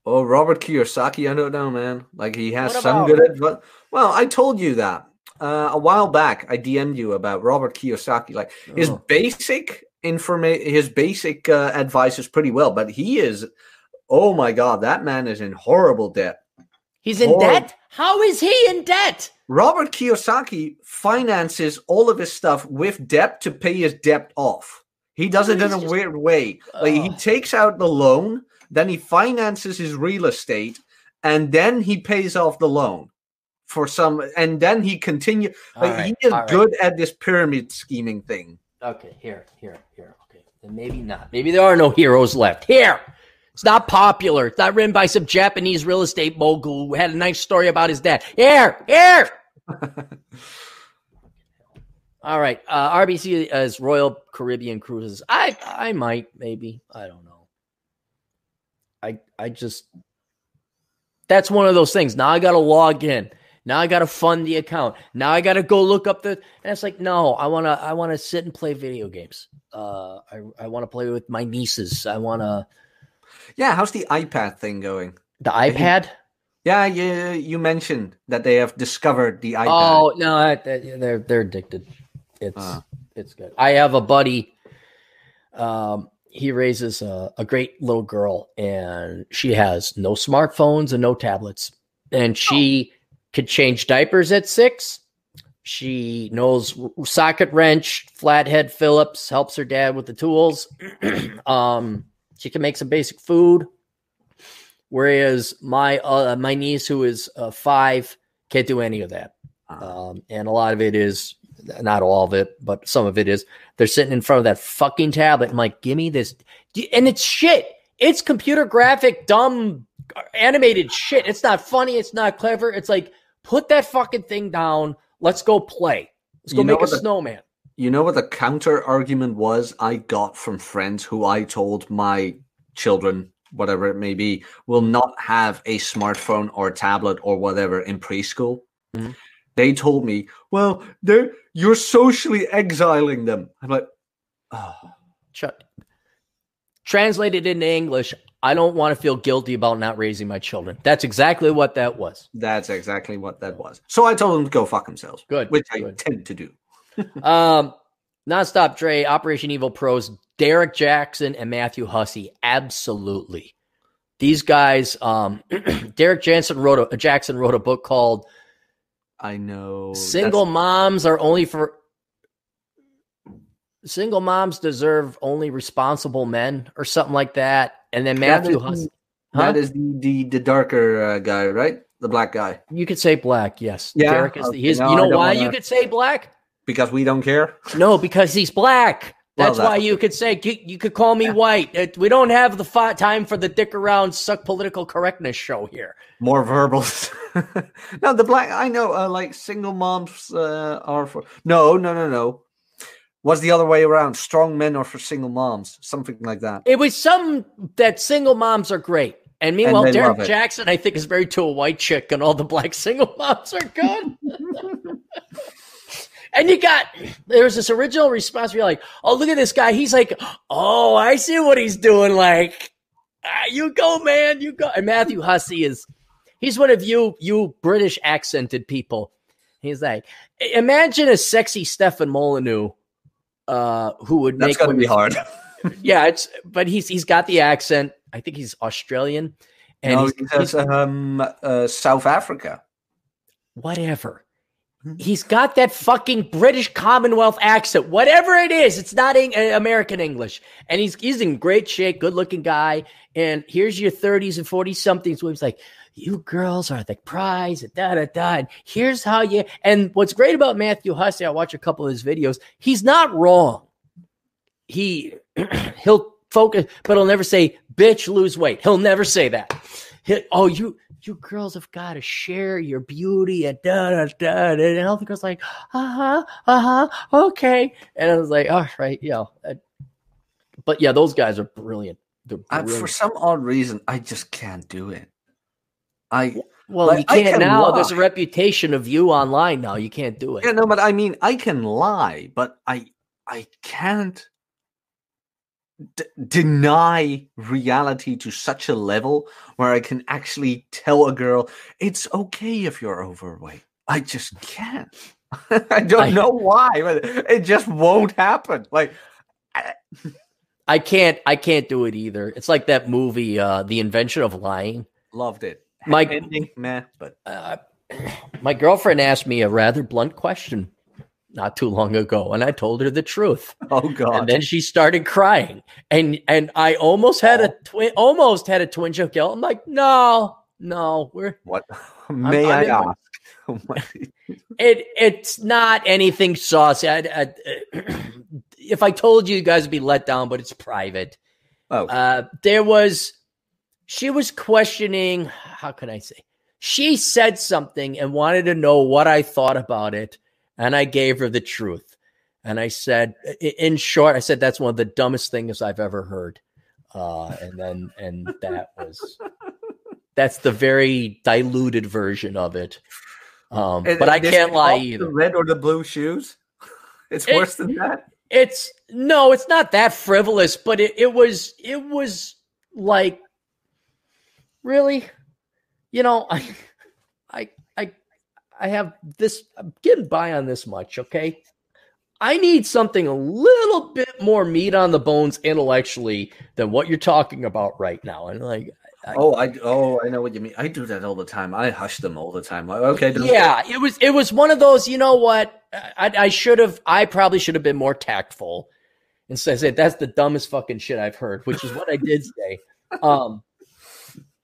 Oh, Robert Kiyosaki, I don't know, man. Like he has some good advice. Well, I told you that uh, a while back. I DM'd you about Robert Kiyosaki. Like his Oh. basic information, his basic uh, advice is pretty well, but he is. Oh my God, that man is in horrible debt. He's in Or- debt. How is he in debt? Robert Kiyosaki finances all of his stuff with debt to pay his debt off. He does it in a just- weird way. Like he takes out the loan, then he finances his real estate, and then he pays off the loan for some, and then he continue. Like All right, he is right. good at this pyramid scheming thing. Okay, here, here, here. Okay, then maybe not. Maybe there are no heroes left. Here, it's not popular. It's not written by some Japanese real estate mogul who had a nice story about his dad. Here, here. All right, uh, RBC as Royal Caribbean Cruises. I, I might, maybe. I don't know. I, I just. That's one of those things. Now I got to log in. Now I got to fund the account. Now I got to go look up the. And it's like, no, I want to. I want to sit and play video games. Uh, I I want to play with my nieces. I want to Yeah, how's the iPad thing going? the iPad. Yeah, you you mentioned that they have discovered the iPad. Oh no, they're they're addicted. It's Ah. it's good. I have a buddy. Um, he raises a, a great little girl, and she has no smartphones and no tablets, and she could change diapers at six. She knows socket wrench, flathead Phillips, helps her dad with the tools. um, she can make some basic food. Whereas my uh, my niece, who is uh, five, can't do any of that. Ah. Um, and a lot of it is not all of it, but some of it is they're sitting in front of that fucking tablet. I'm like, give me this, and it's shit. It's computer graphic, dumb, animated shit. It's not funny. It's not clever. It's like put that fucking thing down. Let's go play. Let's go You make a the- snowman. You know what the counter argument was I got from friends who I told my children, whatever it may be, will not have a smartphone or tablet or whatever in preschool? Mhm. They told me, well, they're you're socially exiling them. I'm like, oh. Translated into English, I don't want to feel guilty about not raising my children. That's exactly what that was. that's exactly what that was. So I told them to go fuck themselves. Good, Which I good. tend to do. Um, Nonstop Dre, Operation Evil Pros, Derrick Jaxn and Matthew Hussey. Absolutely. These guys, um, Derrick Jaxn wrote a Jaxn wrote a book called I know. Single Moms Are Only for Single Moms Deserve Only Responsible Men or something like that. And then That Matthew is- Hussey. Huh? That is the, the, the darker uh, guy, right? The black guy. You could say black, yes. Yeah, Derrick is okay, he's, no, you know why wanna- you could say black? Because we don't care. No, because he's black. Well, That's that- why you could say you, could call me white. It- we don't have the fi- time for the dick around, suck political correctness show here. more verbals. no, the black. I know, uh, like single moms uh, are for. No, no, no, no. Was the other way around? Strong men are for single moms, something like that. It was some that single moms are great, and meanwhile, they Derrick. Jaxn, I think, is married to a white chick, and all the black single moms are good. and you got there was this original response where you're like, "Oh, look at this guy. He's like, oh, I see what he's doing. Like, ah, you go, man, you go." And Matthew Hussey is he's one of you you British accented people. He's like, imagine a sexy Stefan Molyneux. Uh, who would That's make gonna be hard. yeah, it's but he's he's got the accent. I think he's Australian, and no, he's, he he's- um, uh, South Africa. whatever. He's got that fucking British Commonwealth accent, whatever it is. It's not Eng- uh, American English, and he's he's in great shape, good looking guy. And here's your thirties and forty somethings where he's like, "You girls are the prize," and da da da. And here's how you. And what's great about Matthew Hussey, I watch a couple of his videos. He's not wrong. He he'll focus, but he'll never say, "Bitch, lose weight." He'll never say that. hit, oh, you you girls have got to share your beauty and da da da. And all the girls like, uh huh, uh huh, okay. And I was like, all right, yeah. But yeah, those guys are brilliant. brilliant. for some odd reason, I just can't do it. I well, like, you can't can now. Lie. There's a reputation of you online now. You can't do it. Yeah, no, but I mean, I can lie, but I I can't d- deny reality to such a level where I can actually tell a girl it's okay if you're overweight. I just can't. I don't I, know why, but it just won't happen. Like I, I can't I can't do it either. It's like that movie uh The Invention of Lying. Loved it. My ending, meh, but uh, my girlfriend asked me a rather blunt question not too long ago, and I told her the truth. Oh God! And then she started crying, and and I almost had a twin, almost had a twinge of guilt. I'm like, no, no, we're what? May I'm, I I'm ask? it it's not anything saucy. I, I, if I told you, you guys would be let down, but it's private. Oh, uh, there was she was questioning, how can I say? She said something and wanted to know what I thought about it. And I gave her the truth. And I said, in short, I said, that's one of the dumbest things I've ever heard. Uh, and then, and that was, that's the very diluted version of it. Um, but I can't lie either. The red or the blue shoes? It's it, worse than that. It's no, it's not that frivolous, but it, it was, it was like really? You know, I, I have this. I'm getting by on this much. Okay, I need something a little bit more meat on the bones intellectually than what you're talking about right now. And like, I, oh, I oh, I know what you mean. I do that all the time. I hush them all the time. Like, okay, yeah, it was it was one of those. You know what? I, I should have. I probably should have been more tactful and say, "That's the dumbest fucking shit I've heard," which is what I did say. Um,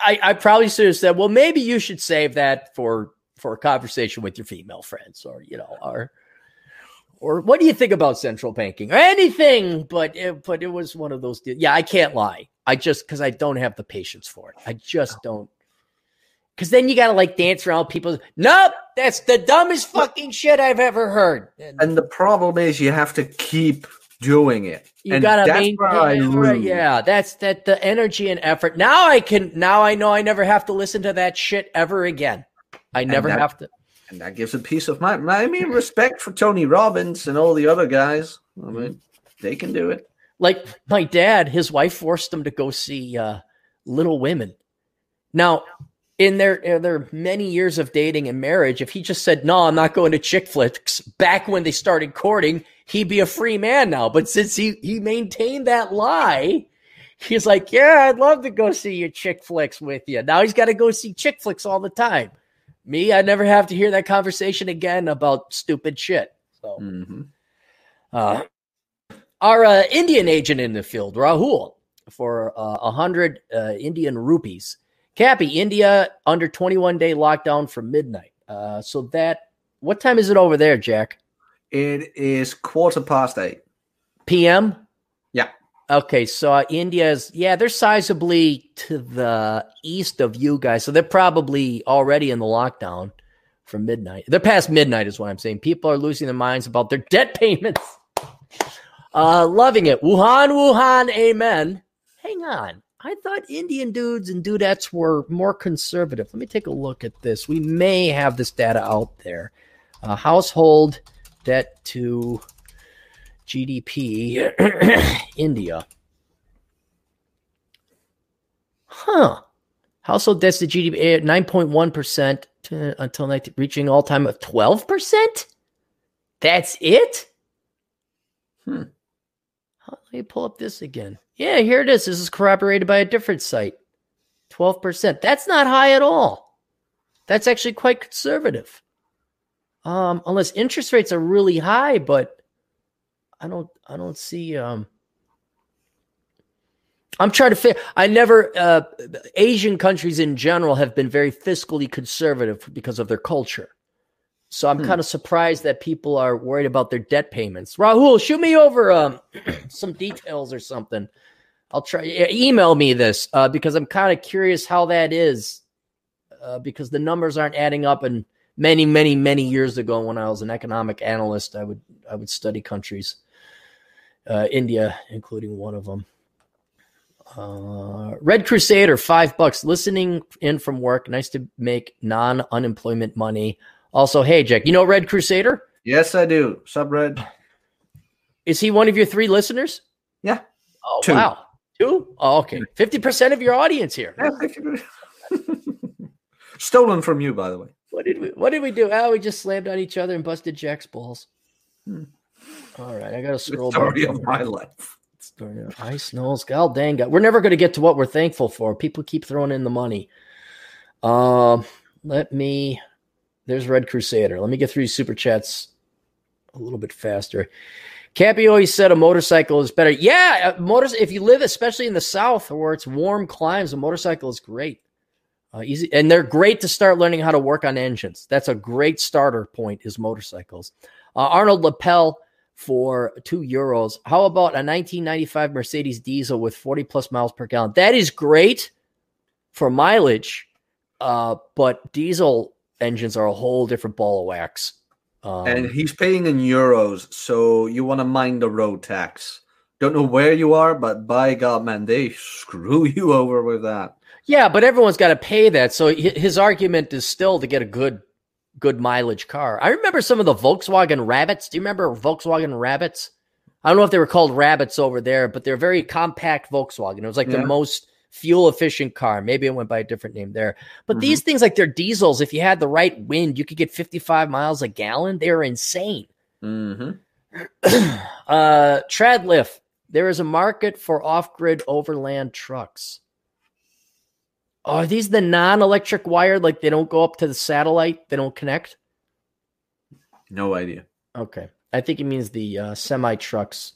I, I probably should have said, well, maybe you should save that for for a conversation with your female friends, or you know, or or what do you think about central banking or anything? But it, but it was one of those. Yeah, I can't lie. I just because I don't have the patience for it. I just oh. don't. Because then you got to like dance around people. Nope, that's the dumbest fucking shit I've ever heard. And, and the problem is, you have to keep doing it. You and gotta maintain. Yeah, that's that the energy and effort. Now I can. Now I know I never have to listen to that shit ever again. I never that, have to. And that gives a peace of mind. I mean, respect for Tony Robbins and all the other guys. I mean, they can do it. Like my dad, his wife forced him to go see uh, Little Women. Now, in their in their many years of dating and marriage, if he just said, "No, I'm not going to chick flicks," back when they started courting, he'd be a free man now. But since he he maintained that lie, he's like, "Yeah, I'd love to go see your chick flicks with you." Now he's got to go see chick flicks all the time. Me, I'd never have to hear that conversation again about stupid shit. So, mm-hmm. uh, our uh, Indian agent in the field, Rahul, for uh, a uh, hundred Indian rupees Cappy, India under 21 day lockdown from midnight. Uh, so that, what time is it over there, Jack? It is quarter past eight p.m. Okay, so India's yeah, they're sizably to the east of you guys, so they're probably already in the lockdown from midnight. They're past midnight, is what I'm saying. People are losing their minds about their debt payments. Uh, loving it. Wuhan, Wuhan, amen. Hang on. I thought Indian dudes and dudettes were more conservative. Let me take a look at this. We may have this data out there. Uh, household debt to GDP, India. Huh. Household debts to GDP at 9.1% to, until 19, reaching all time of 12%? That's it? Hmm. Let me pull up this again. Yeah, here it is. This is corroborated by a different site. 12%. That's not high at all. That's actually quite conservative. Um, unless interest rates are really high, but I don't I don't see um I'm trying to fit. I never uh, Asian countries in general have been very fiscally conservative because of their culture. So I'm hmm. kind of surprised that people are worried about their debt payments. Rahul, shoot me over um, some details or something I'll try. Email me this uh, because I'm kind of curious how that is, uh, because the numbers aren't adding up. And many, many, many years ago, when I was an economic analyst, I would I would study countries, uh, India including one of them. Uh, Red Crusader, five bucks. Listening in from work. Nice to make non unemployment money. Also, hey Jack, you know Red Crusader? Yes, I do. Sub Red. Is he one of your three listeners? Yeah. Oh Two. wow. Two? Oh, okay. Fifty percent of your audience here. Yeah, Stolen from you, by the way. What did we what did we do? Oh, we just slammed on each other and busted Jack's balls. Hmm. All right, I gotta scroll the story of my life. Story of ice snows. God dang it. We're never gonna get to what we're thankful for. People keep throwing in the money. Um, let me there's Red Crusader. Let me get through super chats a little bit faster. Cappy always said a motorcycle is better. Yeah, motors. If you live, especially in the South where it's warm climes, a motorcycle is great. Uh, easy, and they're great to start learning how to work on engines. That's a great starter point. Is motorcycles. Uh, Arnold Lapel for two euros. How about a 1995 Mercedes diesel with 40 plus miles per gallon? That is great for mileage, uh, but diesel engines are a whole different ball of wax. Um, and he's paying in euros, so you want to mind the road tax. Don't know where you are, but by God, man, they screw you over with that. Yeah, but everyone's got to pay that. So his argument is still to get a good, good mileage car. I remember some of the Volkswagen Rabbits. Do you remember Volkswagen Rabbits? I don't know if they were called Rabbits over there, but they're very compact Volkswagen. It was like yeah. the most fuel efficient car. Maybe it went by a different name there. But mm-hmm. these things, like their diesels, if you had the right wind, you could get 55 miles a gallon. They are insane. Mm-hmm. uh, Tradlift, there is a market for off grid overland trucks. Oh, are these the non electric wired? Like they don't go up to the satellite, they don't connect? No idea. Okay. I think it means the uh, semi trucks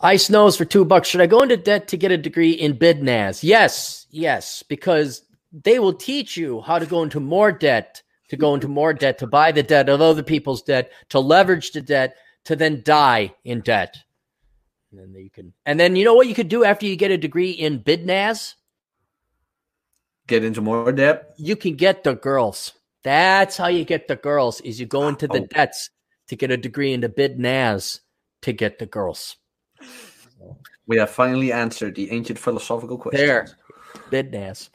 Ice knows for two bucks. Should I go into debt to get a degree in BidNAS? Yes, yes, because they will teach you how to go into more debt, to go into more debt, to buy the debt of other people's debt, to leverage the debt, to then die in debt. And then you can, and then you know what you could do after you get a degree in BidNaz? Get into more debt. You can get the girls. That's how you get the girls. Is you go into the oh. debts to get a degree into BidNaz to get the girls. We have finally answered the ancient philosophical question. There, BidNaz.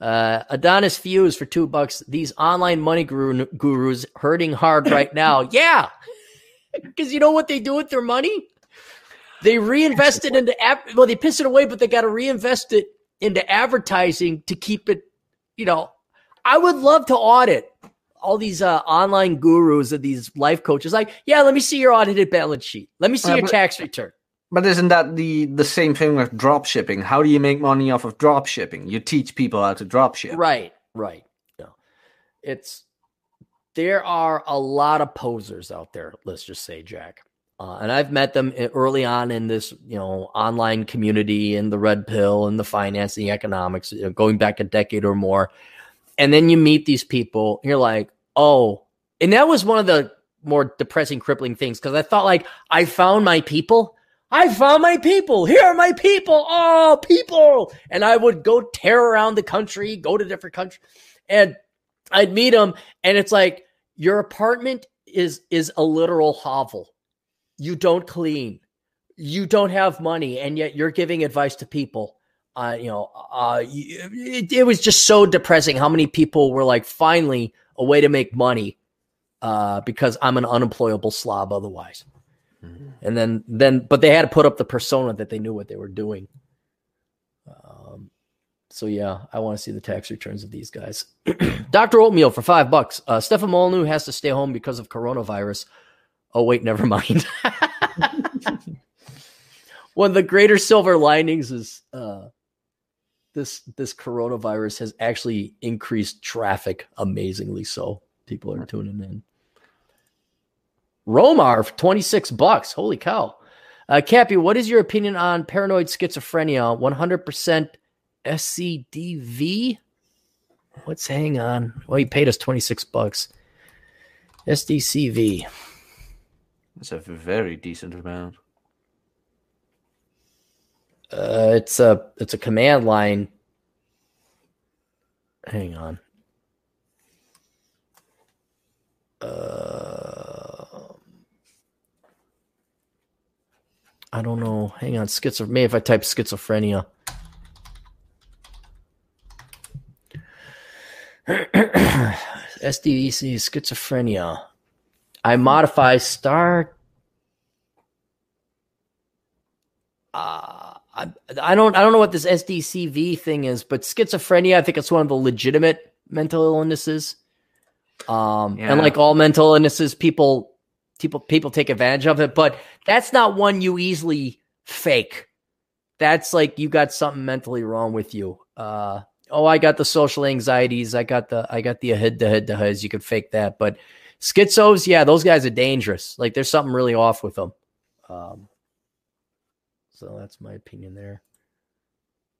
Uh, Adonis Fuse for two bucks. These online money guru, gurus hurting hard right now. yeah, because you know what they do with their money? They reinvest it into well, they piss it away, but they got to reinvest it into advertising to keep it. You know, I would love to audit all these uh, online gurus and these life coaches. Like, yeah, let me see your audited balance sheet. Let me see uh, your tax return. But isn't that the the same thing with drop shipping? How do you make money off of drop shipping? You teach people how to drop ship. Right, right. Yeah. It's there are a lot of posers out there, let's just say, Jack. Uh, and I've met them early on in this, you know, online community and the red pill and the finance, the economics, you know, going back a decade or more. And then you meet these people, you're like, oh, and that was one of the more depressing, crippling things because I thought like I found my people I found my people. Here are my people. Oh, people. And I would go tear around the country, go to different countries, and I'd meet them. And it's like, your apartment is is a literal hovel. You don't clean. You don't have money, and yet you're giving advice to people. Uh, you know, uh, it, it was just so depressing how many people were like, finally, a way to make money uh, because I'm an unemployable slob otherwise. And then, then, but they had to put up the persona that they knew what they were doing. Um, so yeah, I want to see the tax returns of these guys. Doctor Oatmeal for five bucks. Uh, Stefan Molyneux has to stay home because of coronavirus. Oh wait, never mind. One of the greater silver linings is uh, this this coronavirus has actually increased traffic amazingly. So people are tuning in. Romar 26 bucks. Holy cow. Uh, Cappy, what is your opinion on paranoid schizophrenia? 100% SCDV? What's hang on? Well, he paid us 26 bucks. SDCV. That's a very decent amount. Uh, it's a it's a command line. Hang on. Uh, I don't know. Hang on. Schizo. Maybe if I type schizophrenia. SDEC schizophrenia. I modify star. Uh, I, I don't I don't know what this SDCV thing is, but schizophrenia. I think it's one of the legitimate mental illnesses. Um, yeah. and like all mental illnesses, people people people take advantage of it, but that's not one you easily fake. That's like you got something mentally wrong with you. Uh, oh, I got the social anxieties. I got the I got the head to head to heads. You could fake that, but schizos, yeah, those guys are dangerous. Like there's something really off with them. Um, so that's my opinion there.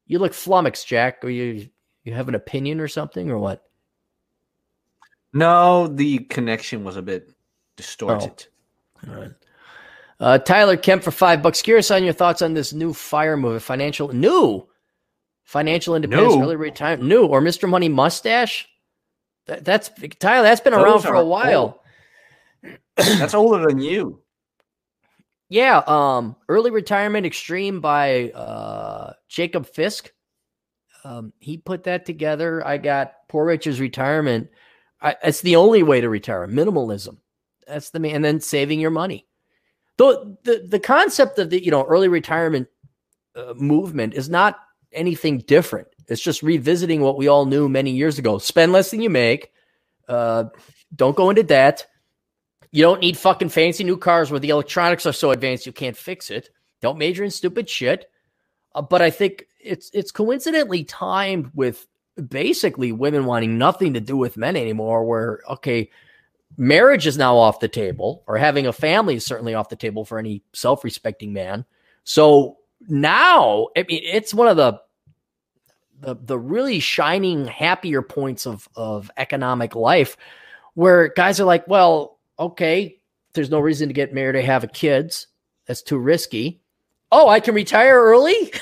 You look flummoxed, Jack. Or you you have an opinion or something or what? No, the connection was a bit distorted. Oh. All right. Uh, Tyler Kemp for five bucks. Curious on your thoughts on this new fire move, financial new financial independence, new. early retirement, new or Mr. Money mustache. That, that's Tyler. That's been Those around for a while. that's older than you. Yeah. Um, early retirement extreme by uh, Jacob Fisk. Um, he put that together. I got Poor Richard's retirement I, it's the only way to retire. Minimalism. That's the and then saving your money. The the the concept of the you know early retirement uh, movement is not anything different. It's just revisiting what we all knew many years ago. Spend less than you make. Uh, don't go into debt. You don't need fucking fancy new cars where the electronics are so advanced you can't fix it. Don't major in stupid shit. Uh, but I think it's it's coincidentally timed with basically women wanting nothing to do with men anymore where okay marriage is now off the table or having a family is certainly off the table for any self-respecting man so now i mean it's one of the the, the really shining happier points of of economic life where guys are like well okay there's no reason to get married or have kids that's too risky oh i can retire early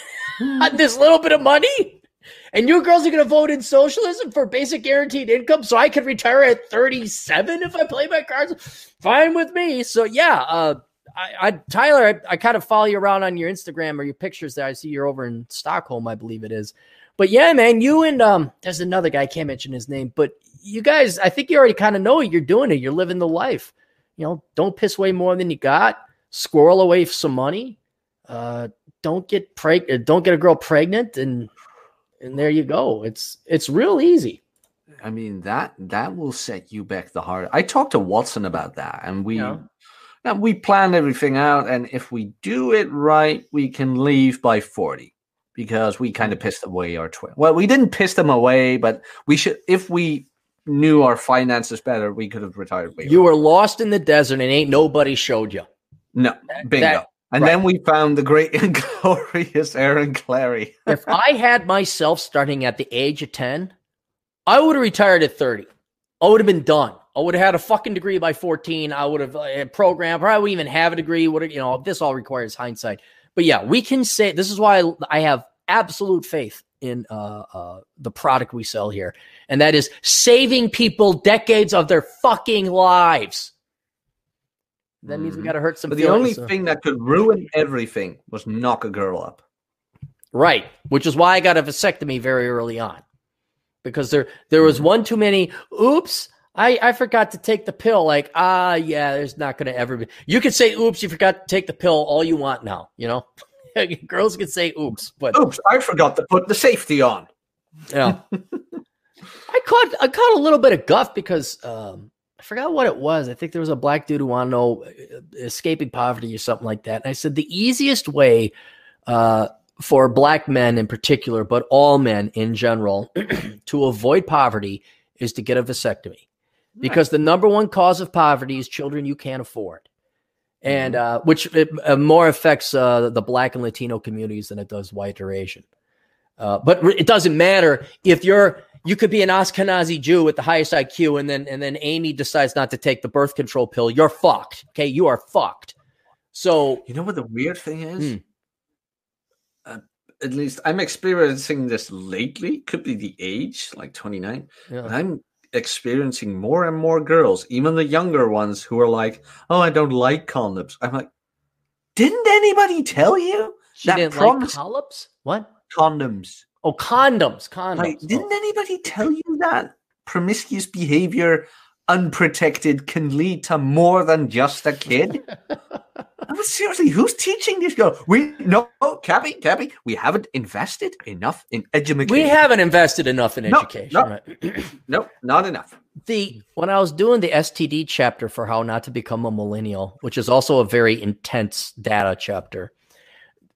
on this little bit of money and you girls are going to vote in socialism for basic guaranteed income so I can retire at 37 if I play my cards. Fine with me. So, yeah, uh, I, I, Tyler, I, I, kind of follow you around on your Instagram or your pictures that I see you're over in Stockholm, I believe it is. But yeah, man, you and um, there's another guy I can't mention his name, but you guys, I think you already kind of know it. You're doing it. You're living the life. You know, don't piss away more than you got. Squirrel away some money. Uh, don't get preg- don't get a girl pregnant, and and there you go. It's it's real easy. I mean that that will set you back the hard. I talked to Watson about that, and we yeah. and we plan everything out. And if we do it right, we can leave by forty because we kind of pissed away our twin. Well, we didn't piss them away, but we should. If we knew our finances better, we could have retired. you were lost in the desert, and ain't nobody showed you. No, bingo. That, and right. then we found the great and glorious Aaron Clarey. if I had myself starting at the age of 10, I would have retired at 30. I would have been done. I would have had a fucking degree by 14. I would have uh, programmed, probably even have a degree. Would you know, this all requires hindsight. But yeah, we can say this is why I have absolute faith in uh, uh, the product we sell here, and that is saving people decades of their fucking lives. That means we mm-hmm. got to hurt some. But the only so. thing that could ruin everything was knock a girl up. Right, which is why I got a vasectomy very early on, because there there was mm-hmm. one too many. Oops, I I forgot to take the pill. Like ah yeah, there's not going to ever be. You can say oops, you forgot to take the pill all you want now. You know, girls can say oops, but oops, I forgot to put the safety on. Yeah. I caught I caught a little bit of guff because um, I forgot what it was. I think there was a black dude who wanted to know uh, escaping poverty or something like that. And I said the easiest way uh, for black men in particular, but all men in general, to avoid poverty is to get a vasectomy, because the number one cause of poverty is children you can't afford, and mm-hmm. uh, which it, uh, more affects uh, the black and Latino communities than it does white or Asian. Uh, but it doesn't matter if you're you could be an Ashkenazi Jew with the highest IQ, and then and then Amy decides not to take the birth control pill. You're fucked. Okay, you are fucked. So you know what the weird thing is? Hmm. Uh, at least I'm experiencing this lately. Could be the age, like 29. Yeah. I'm experiencing more and more girls, even the younger ones, who are like, "Oh, I don't like condoms." I'm like, didn't anybody tell you She that didn't promise- like collops? What? condoms? Oh, condoms. Condoms. Like, Oh. didn't anybody tell you that promiscuous behavior, unprotected, can lead to more than just a kid? I mean, seriously, who's teaching these girls? We no, Cappy, Cappy, we haven't invested enough in education. we haven't invested enough in No, education. no. right? no, not enough. the when I was doing the STD chapter for how not to become a millennial, which is also a very intense data chapter,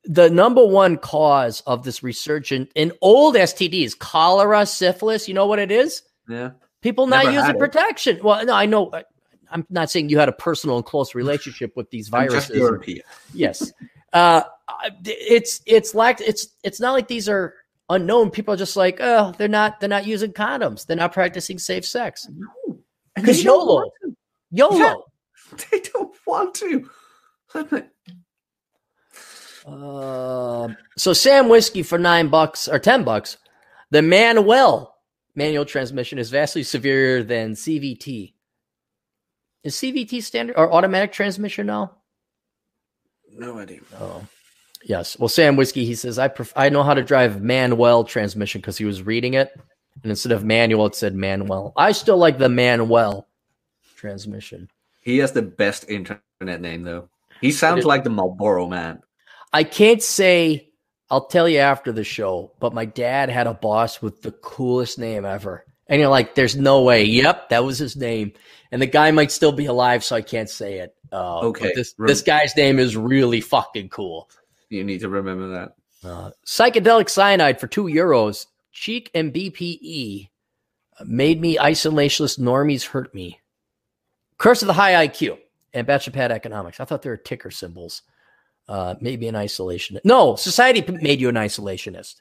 the number one cause of this resurgence in old STDs, cholera, syphilis, you know what it is? Yeah, People not Never using had it. protection. Well, no, I know. I'm not saying you had a personal and close relationship with these viruses. Yes, uh, it's it's like it's it's not like these are unknown. People are just like, oh, they're not they're not using condoms. They're not practicing safe sex. Because don't YOLO. YOLO. They don't want to. Uh, so Sam whiskey for nine bucks or ten bucks. The Manuel manual transmission is vastly superior than CVT. Is CVT standard or automatic transmission now? No idea. Oh, yes. Well, Sam whiskey he says I pref- I know how to drive Manuel transmission because he was reading it, and instead of manual it said Manuel. I still like the Manuel transmission. He has the best internet name though. He sounds like the Marlboro man. I can't say. I'll tell you after the show, but my dad had a boss with the coolest name ever. And you're like, there's no way. Yep, that was his name. And the guy might still be alive, so I can't say it. Uh, Okay. This, this guy's name is really fucking cool. You need to remember that. Uh, psychedelic cyanide for two euros. Cheek and BPE made me isolationist. Normies hurt me. Curse of the high IQ and bachelor pad economics. I thought they were ticker symbols. Uh, maybe an isolationist. No, society made you an isolationist.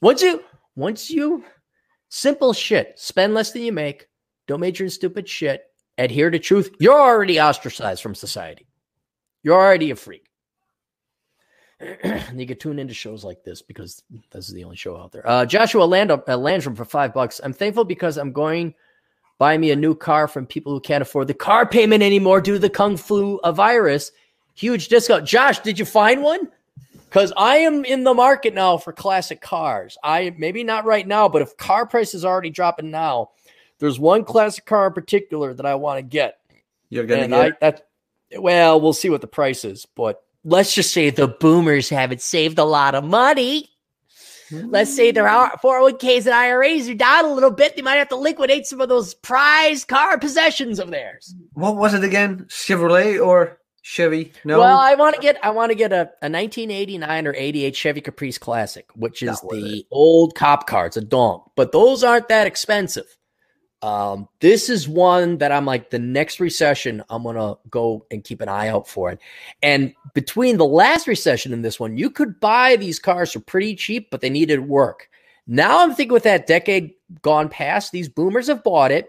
Once you, once you, simple shit. Spend less than you make. Don't major in stupid shit. Adhere to truth. You're already ostracized from society. You're already a freak. you can tune into shows like this because this is the only show out there. Uh, Joshua Land- uh, Landrum for five bucks. I'm thankful because I'm going buy me a new car from people who can't afford the car payment anymore due to the kung flu virus. Huge discount. Josh, did you find one? Because I am in the market now for classic cars. I maybe not right now, but if car prices are already dropping now, there's one classic car in particular that I want to get You're gonna and get I that well, we'll see what the price is, but let's just say the boomers haven't saved a lot of money. Let's say their 401ks and IRAs are down a little bit. They might have to liquidate some of those prized car possessions of theirs. what was it again? Chevrolet or Chevy? No. Well, I want to get I want to get a, a 1989 or 88 Chevy Caprice Classic, which is the old cop car. It's a donk, but those aren't that expensive. Um, this is one that I'm like the next recession I'm gonna go and keep an eye out for it. And between the last recession and this one, you could buy these cars for pretty cheap, but they needed work. Now I'm thinking with that decade gone past, these boomers have bought it.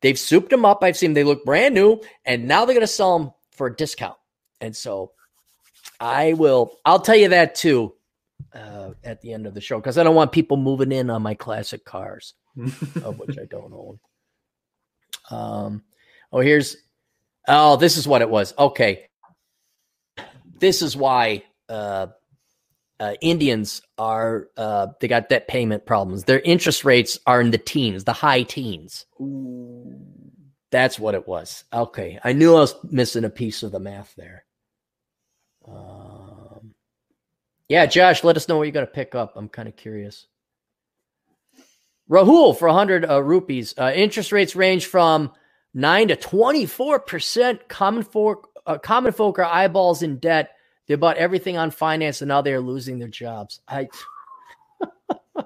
They've souped them up. I've seen them, they look brand new, and now they're gonna sell them for a discount. And so I will, I'll tell you that too uh, at the end of the show because I don't want people moving in on my classic cars, of which I don't own. Um, oh, here's, oh, this is what it was. Okay. This is why uh, uh, Indians are, uh, they got debt payment problems. Their interest rates are in the teens, the high teens. That's what it was. Okay. I knew I was missing a piece of the math there. Um, yeah, Josh, let us know what you're going to pick up. I'm kind of curious. Rahul for 100 uh, rupees. Uh, interest rates range from 9 to 24%. Common folk, uh, common folk are eyeballs in debt. They bought everything on finance and now they are losing their jobs. I.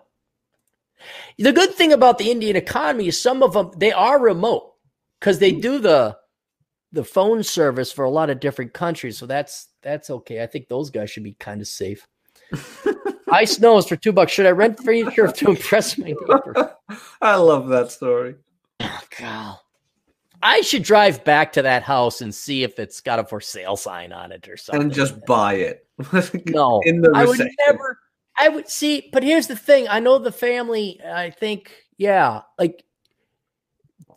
the good thing about the Indian economy is some of them they are remote because they do the the phone service for a lot of different countries. So that's that's okay. I think those guys should be kind of safe. Ice snows for two bucks. Should I rent furniture to impress my neighbor? I love that story. Oh, God. I should drive back to that house and see if it's got a for sale sign on it or something. And just buy it. no, in the I would never. I would see, but here's the thing. I know the family, I think, yeah, like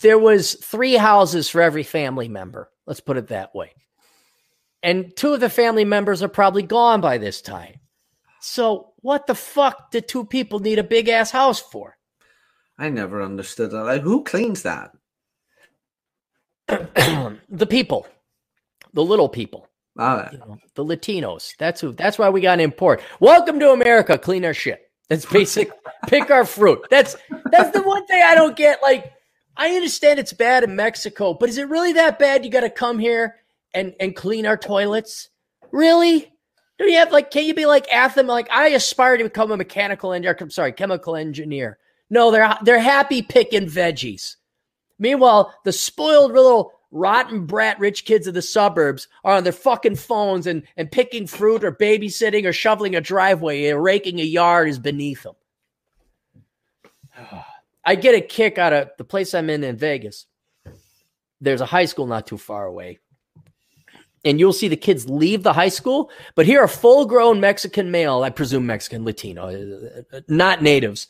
there was three houses for every family member. Let's put it that way. And two of the family members are probably gone by this time. So what the fuck did two people need a big ass house for? I never understood that. Like, who cleans that? the people, the little people, you know, the Latinos. That's who. That's why we got to import. Welcome to America. Clean our shit. That's basic. pick our fruit. That's that's the one thing I don't get. Like, I understand it's bad in Mexico, but is it really that bad? You got to come here and and clean our toilets? Really? Do you have like? Can you be like Atham? Like, I aspire to become a mechanical engineer. I'm sorry, chemical engineer. No, they're they're happy picking veggies. Meanwhile, the spoiled little rotten brat rich kids of the suburbs are on their fucking phones and, and picking fruit or babysitting or shoveling a driveway or raking a yard is beneath them. I get a kick out of the place I'm in in Vegas. There's a high school not too far away. And you'll see the kids leave the high school, but here a full grown Mexican male, I presume Mexican, Latino, uh, not natives,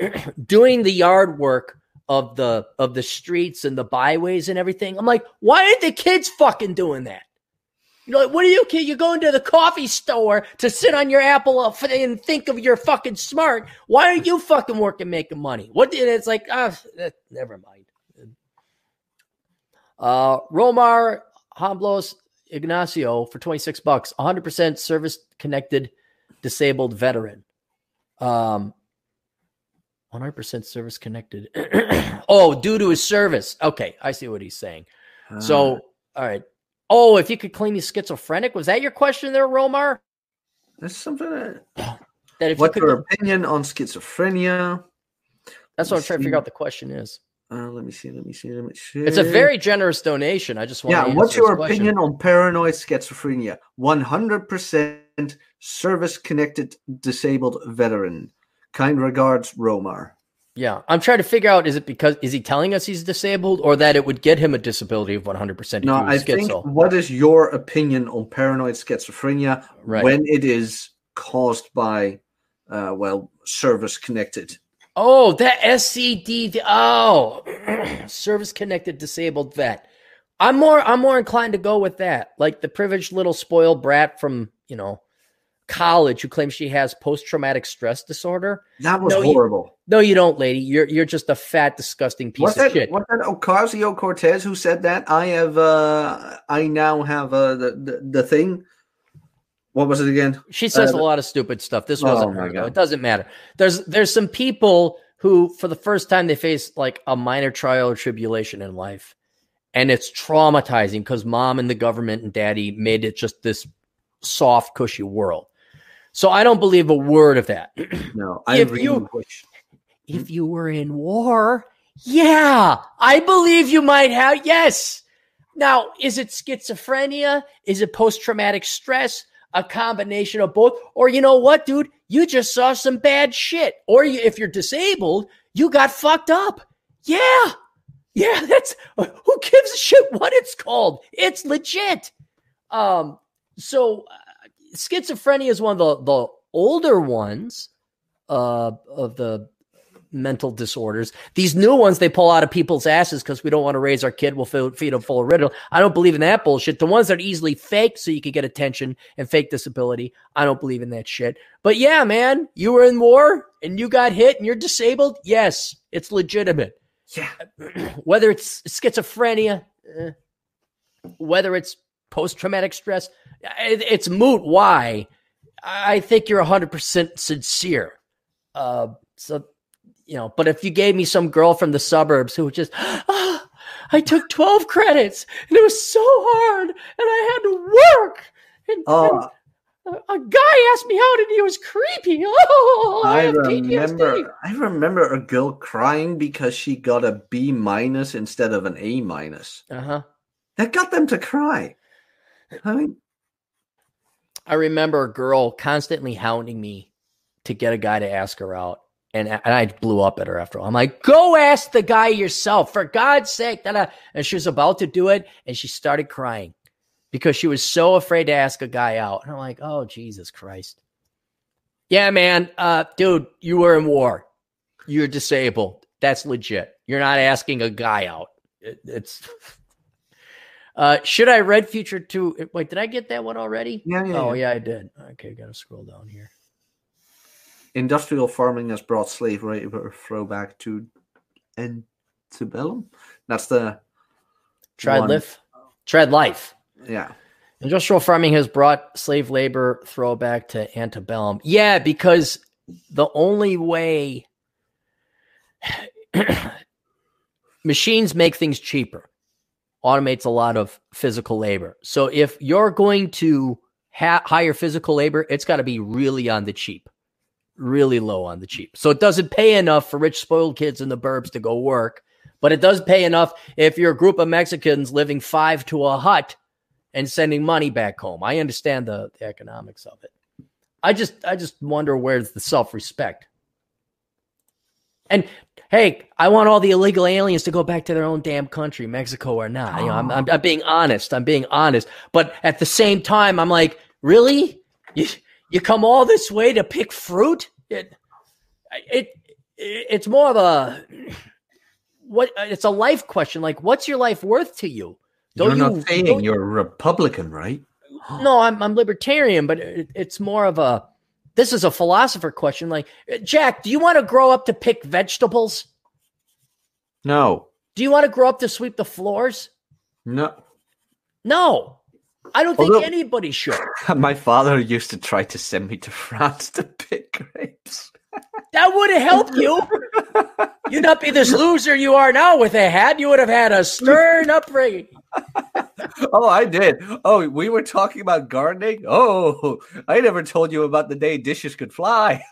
doing the yard work of the of the streets and the byways and everything. I'm like, why aren't the kids fucking doing that? You know, like, what are you kid? You go into the coffee store to sit on your apple and think of you're fucking smart. Why aren't you fucking working making money? What? And it's like, ah, uh, never mind. Uh, Romar Hamblos Ignacio for 26 bucks, 100% service connected disabled veteran. Um, 100% service connected. oh, due to his service. Okay, I see what he's saying. Uh, so, all right. Oh, if you could claim he's schizophrenic, was that your question there, Romar? That's something that. that if What's you could, your opinion on schizophrenia? That's what I'm trying to figure out. The question is. Uh, let me see. Let me see. Let me see. It's a very generous donation. I just want. Yeah. To What's your question. opinion on paranoid schizophrenia? One hundred percent service-connected disabled veteran. Kind regards, Romar. Yeah, I'm trying to figure out is it because is he telling us he's disabled or that it would get him a disability of 100%? No, I think what is your opinion on paranoid schizophrenia right. when it is caused by, uh, well, service connected? Oh, that SCD. Oh, service connected disabled vet. I'm more I'm more inclined to go with that. Like the privileged little spoiled brat from, you know, college who claims she has post traumatic stress disorder. That was No, you- horrible. No, you don't, lady. You're you're just a fat, disgusting piece Was of that, shit. was that Ocasio Cortez who said that? I have, uh, I now have uh, the, the the thing. What was it again? She says Uh, a lot of stupid stuff. This Oh, wasn't my her. God. It doesn't matter. There's there's some people who, for the first time, they face like a minor trial or tribulation in life, and it's traumatizing because mom and the government and daddy made it just this soft, cushy world. So I don't believe a word of that. No, I If really you- wish. if you were in war, yeah, I believe you might have. Yes. Now, is it schizophrenia? Is it post traumatic stress? A combination of both? Or you know what, dude? You just saw some bad shit. Or you, if you're disabled, you got fucked up. Yeah. Yeah, that's who gives a shit what it's called? It's legit. Um, so schizophrenia is one of the, the older ones uh, of the mental disorders. These new ones they pull out of people's asses because we don't want to raise our kid. We'll feed, feed them full of riddle. I don't believe in that bullshit. The ones that are easily fake so you can get attention and fake disability. I don't believe in that shit. But yeah, man, you were in war and you got hit and you're disabled. Yes, it's legitimate. Yeah, Whether it's schizophrenia, eh, whether it's post traumatic stress, it, it's moot. Why? I think you're 100% sincere. Uh, so, you know, but if you gave me some girl from the suburbs who just, ah, I took 12 credits and it was so hard and I had to work. And, Oh, and a, a guy asked me out and he was creepy. Oh, I, I have remember. I remember a girl crying because she got a B minus instead of an A minus. Uh huh. That got them to cry. I remember a girl constantly hounding me to get a guy to ask her out. And, and I blew up at her after all. I'm like, go ask the guy yourself, for God's sake. da-da." And she was about to do it, and she started crying because she was so afraid to ask a guy out. And I'm like, oh, Jesus Christ. Yeah, man. Uh, dude, you were in war. You're disabled. That's legit. You're not asking a guy out. It, it's. Uh, should I read future two? Wait, did I get that one already? Yeah, yeah, Oh, yeah. yeah, I did. Okay, gotta scroll down here. Industrial farming has brought slave labor throwback to antebellum. That's the Tread One. life. Tread life. yeah. Industrial farming has brought slave labor throwback to antebellum. Yeah, because the only way machines make things cheaper, automates a lot of physical labor. So if you're going to ha- hire physical labor, it's got to be really on the cheap, really low on the cheap. So it doesn't pay enough for rich, spoiled kids in the burbs to go work, but it does pay enough if you're a group of Mexicans living five to a hut and sending money back home. I understand the, the economics of it. I just I just wonder where's the self-respect. And hey, I want all the illegal aliens to go back to their own damn country, Mexico or not. You know, I'm, I'm, I'm being honest. I'm being honest. But at the same time, I'm like, really? You you come all this way to pick fruit? It it, it it's more of a what it's a life question. Like, what's your life worth to you? You're Don't not you- saying you're a Republican, right? no, I'm I'm libertarian, but it, it's more of a this is a philosopher question. Like, Jack, do you want to grow up to pick vegetables? No. Do you want to grow up to sweep the floors? No. No, I don't think anybody should. My father used to try to send me to France to pick grapes. That would have helped you. You'd not be this loser you are now with a hat. You would have had a stern upbringing. Oh, I did. Oh, we were talking about gardening. Oh, I never told you about the day dishes could fly.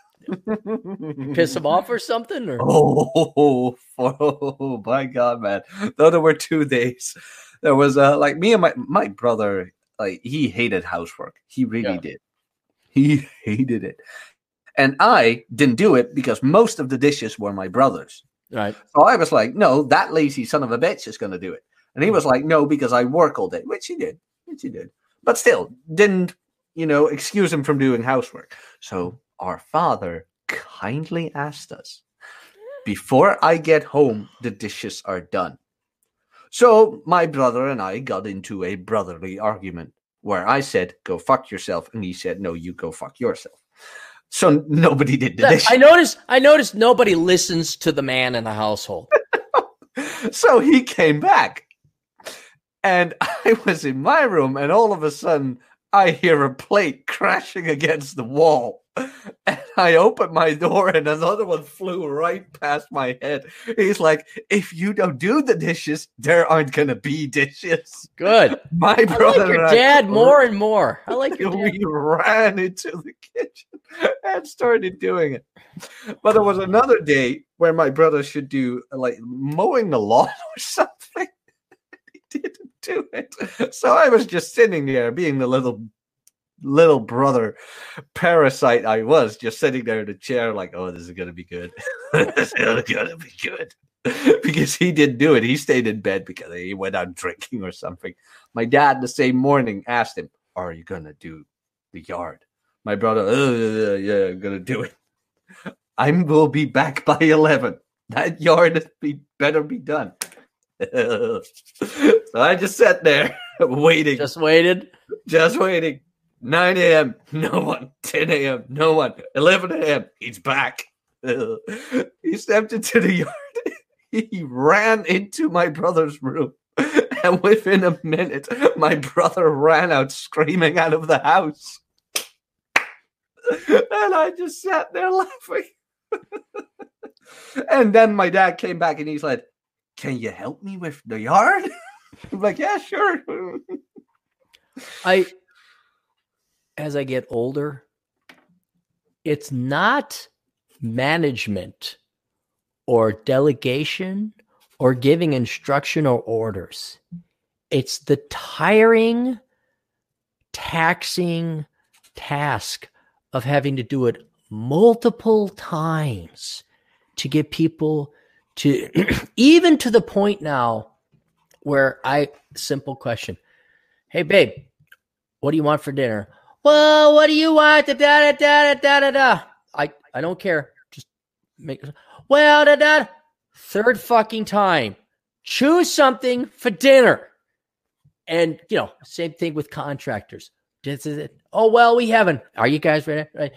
Piss him off or something? Or Oh, oh, my God, man! Though there were two days, there was uh, like me and my my brother. Like he hated housework. He really Yeah. did. He hated it, and I didn't do it because most of the dishes were my brother's. right? So I was like, no, that lazy son of a bitch is going to do it. And he hmm. was like, no, because I work all day, which he did, which he did. But still, didn't, you know, excuse him from doing housework. So our father kindly asked us, before I get home, the dishes are done. So my brother and I got into a brotherly argument where I said, go fuck yourself. And he said, no, you go fuck yourself. So nobody did the dishes. I noticed. I noticed nobody listens to the man in the household. so he came back and i was in my room and all of a sudden i hear a plate crashing against the wall and i opened my door and another one flew right past my head he's like if you don't do the dishes there aren't gonna be dishes Good. my I brother like your and I dad more and more. I like your dad. we ran into the kitchen and started doing it. But there was another day where my brother should do like mowing the lawn or something. he didn't do it. So I was just sitting there being the little little brother parasite I was, just sitting there in the chair, like, oh, this is gonna be good. this is gonna be good. because he didn't do it. He stayed in bed because he went out drinking or something. My dad the same morning asked him, Are you gonna do the yard? My brother, "Uh, yeah, I'm gonna do it. I will be back by eleven. That yard be, better be done. so I just sat there waiting, just, waited. Just waiting. 9 a.m. No one. 10 a.m. No one. 11 a.m. He's back. he stepped into the yard. he ran into my brother's room. And within a minute, my brother ran out screaming out of the house. and I just sat there laughing. and then my dad came back and he's like, Can you help me with the yard? I'm like, Yeah, sure. I, as I get older, it's not management or delegation or giving instruction or orders. It's the tiring, taxing task of having to do it multiple times to get people to, even to the point now where I, simple question Hey, babe, what do you want for dinner? Well, what do you want? Da da da da da da da. I I don't care. Just make. Well, da da. Third fucking time. Choose something for dinner. And you know, same thing with contractors. This is it. Oh well, we haven't. Are you guys ready? Right.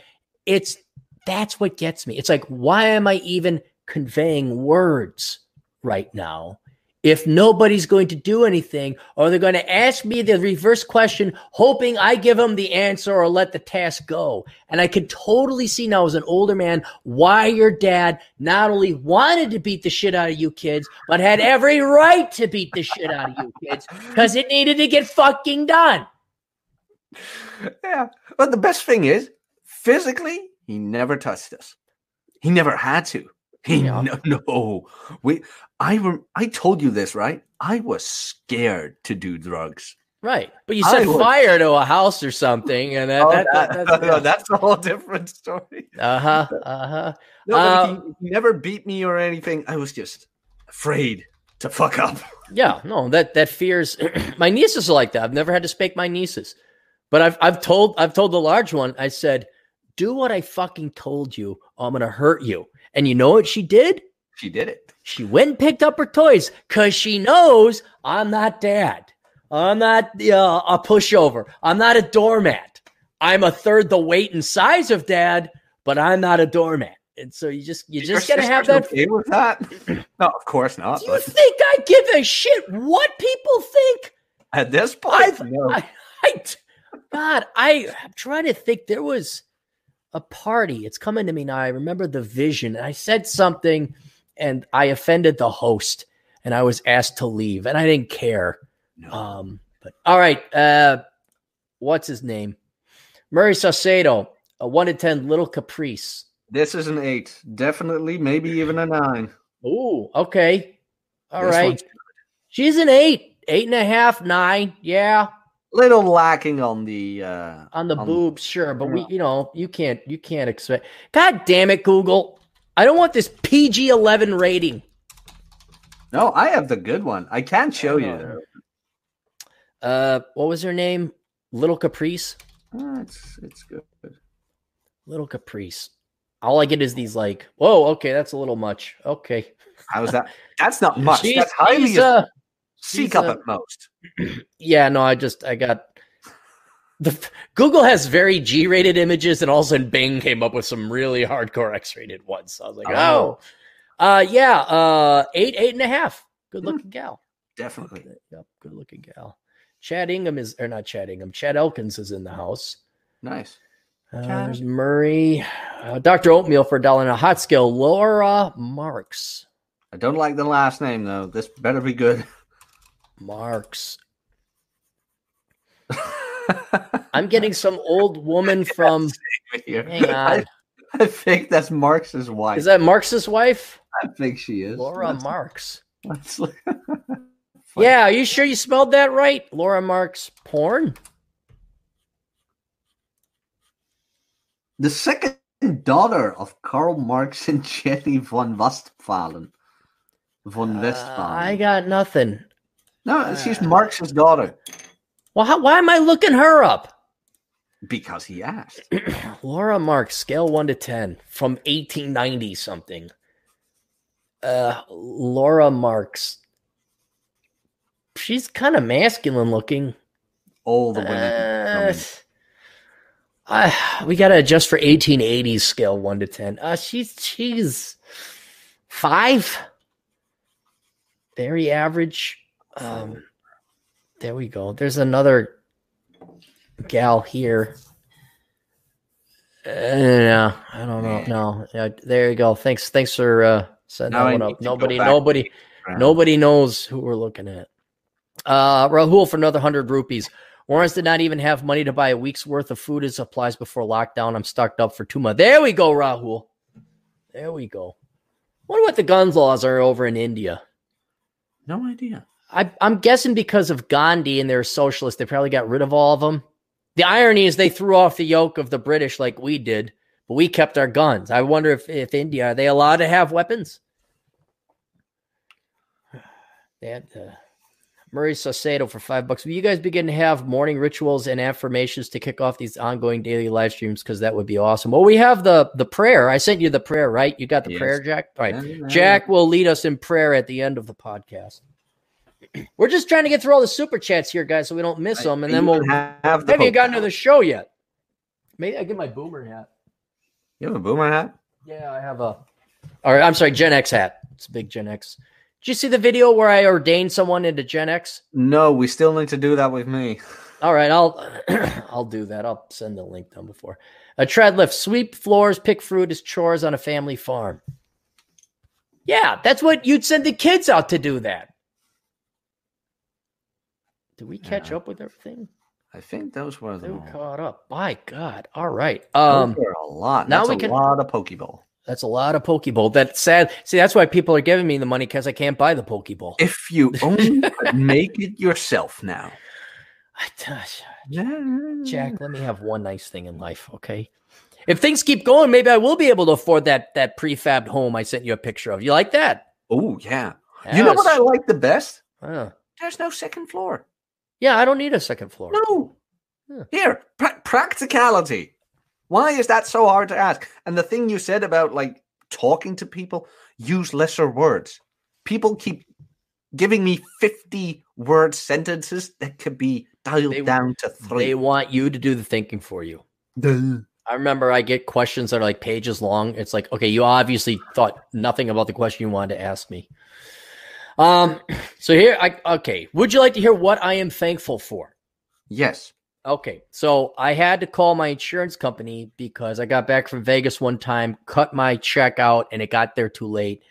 It's that's what gets me. It's like, why am I even conveying words right now? If nobody's going to do anything or they're going to ask me the reverse question hoping i give them the answer or let the task go. And i could totally see now as an older man why your dad not only wanted to beat the shit out of you kids but had every right to beat the shit out of you kids because it needed to get fucking done. Yeah but the best thing is physically he never touched us. He never had to yeah. no, no we I rem- I told you this, right? I was scared to do drugs. Right, but you set was... fire to a house or something, and that, oh, that, that, that that's, that's, a whole different story. Uh huh. Uh huh. No, uh, he, he, never beat me or anything. I was just afraid to fuck up. Yeah, no, that that fears. my nieces are like that. I've never had to spank my nieces, but I've I've told I've told the large one. I said, "Do what I fucking told you. I'm gonna hurt you." And you know what she did? She did it. She went and picked up her toys because she knows I'm not dad. I'm not uh, a pushover. I'm not a doormat. I'm a third the weight and size of dad, but I'm not a doormat. And so you just you just gotta have that. Okay with that? no, of course not. Do you but... think I give a shit what people think? At this point, no. I, I, God, I, I'm trying to think. There was a party. It's coming to me now. I remember the vision. I said something and I offended the host and I was asked to leave and I didn't care. No. Um, but all right. Uh, what's his name? Murray Saucedo, a one to 10 little caprice. This is an eight. Definitely, maybe even a nine. Oh, okay. All this right. She's an eight, eight and a half, nine. Yeah. Little lacking on the uh on the on boobs, sure, but we you know, you can't you can't expect God damn it, Google. I don't want this PG 11 rating. No, I have the good one. I can't show you. Uh, what was her name? Little Caprice. Uh, it's it's good. Little Caprice. All I get is these like, whoa, okay, that's a little much. Okay. How is that? That's not much. She's, that's highly uh, C cup uh, at most. Yeah, no, I just I got the Google has very G-rated images, and all of a sudden Bing came up with some really hardcore X-rated ones. So I was like, oh, oh. Uh, yeah, uh, eight, eight and a half. Good hmm. looking gal. Definitely. Yep, good looking gal. Chad Ingham is, or not Chad Ingham. Chad Elkins is in the house. Nice. Uh, there's Murray, uh, Dr. Oatmeal for a dollar and a hot scale. Laura Marx. I don't like the last name though. This better be good. Marks. I'm getting some old woman from. Hang on. I, I, think that's Marx's wife. Is that Marx's wife? I think she is. Laura that's, Marx. That's yeah, are you sure you spelled that right? Laura Marx porn? The second daughter of Karl Marx and Jenny von Westphalen. Von Westphalen. Uh, I got nothing. No, uh, she's Marx's daughter. Well, how, why am I looking her up? Because he asked. Laura Marx, scale one to ten from 1890 something. Uh, Laura Marx. She's kind of masculine looking. All the women. Uh, uh, we gotta adjust for 1880s scale one to ten. Uh, she's she's five. Very average. Um, there we go. There's another gal here. Uh, no, I don't know. No, yeah, there you go. Thanks, thanks for uh, setting now that one up. Nobody, nobody, nobody knows who we're looking at. Uh, Rahul for another hundred rupees. Warrens did not even have money to buy a week's worth of food and supplies before lockdown. I'm stocked up for two months. There we go, Rahul. There we go. Wonder what the gun laws are over in India. No idea. I, am guessing because of Gandhi and they're socialists, they probably got rid of all of them. The irony is they threw off the yoke of the British like we did, but we kept our guns. I wonder if, if India are they allowed to have weapons? They had, uh, Murray Saucedo for five bucks. Will you guys begin to have morning rituals and affirmations to kick off these ongoing daily live streams? Because that would be awesome. Well, we have the the prayer. I sent you the prayer, right? You got the Yes. prayer, Jack. All right. Yeah, Jack will lead us in prayer at the end of the podcast. We're just trying to get through all the super chats here, guys, so we don't miss them, and then we'll have the even Poke gotten to the show yet. Maybe I get my boomer hat. You have a boomer hat? Yeah, I have a. All right, I'm sorry, Gen X hat. It's a big Gen X. Did you see the video where I ordained someone into Gen X? No, we still need to do that with me. All right, I'll I'll do that. I'll send the link down before. A tread lift, sweep floors, pick fruit as chores on a family farm. Yeah, that's what you'd send the kids out to do that. Did we catch Yeah. up with everything? I think those were the caught up. By God. All right. Um, a lot. now That's we a can- lot of Pokeball. that's a lot of Pokeball. That's sad. See, that's why people are giving me the money because I can't buy the Pokeball. If you only make it yourself now. Jack, let me have one nice thing in life, okay? If things keep going, maybe I will be able to afford that that prefabbed home I sent you a picture of. You like that? Oh yeah. You know what I like the best? Uh, There's no second floor. Yeah, I don't need a second floor. No. Yeah. Here, pra- practicality. Why is that so hard to ask? And the thing you said about like talking to people, use lesser words. People keep giving me 50 word sentences that could be dialed They- down to three. They want you to do the thinking for you. I remember I get questions that are like pages long. It's like, okay, you obviously thought nothing about the question you wanted to ask me. Um, so here I okay. Would you like to hear what I am thankful for? yes. Okay, so I had to call my insurance company because I got back from Vegas one time, cut my check out, and it got there too late.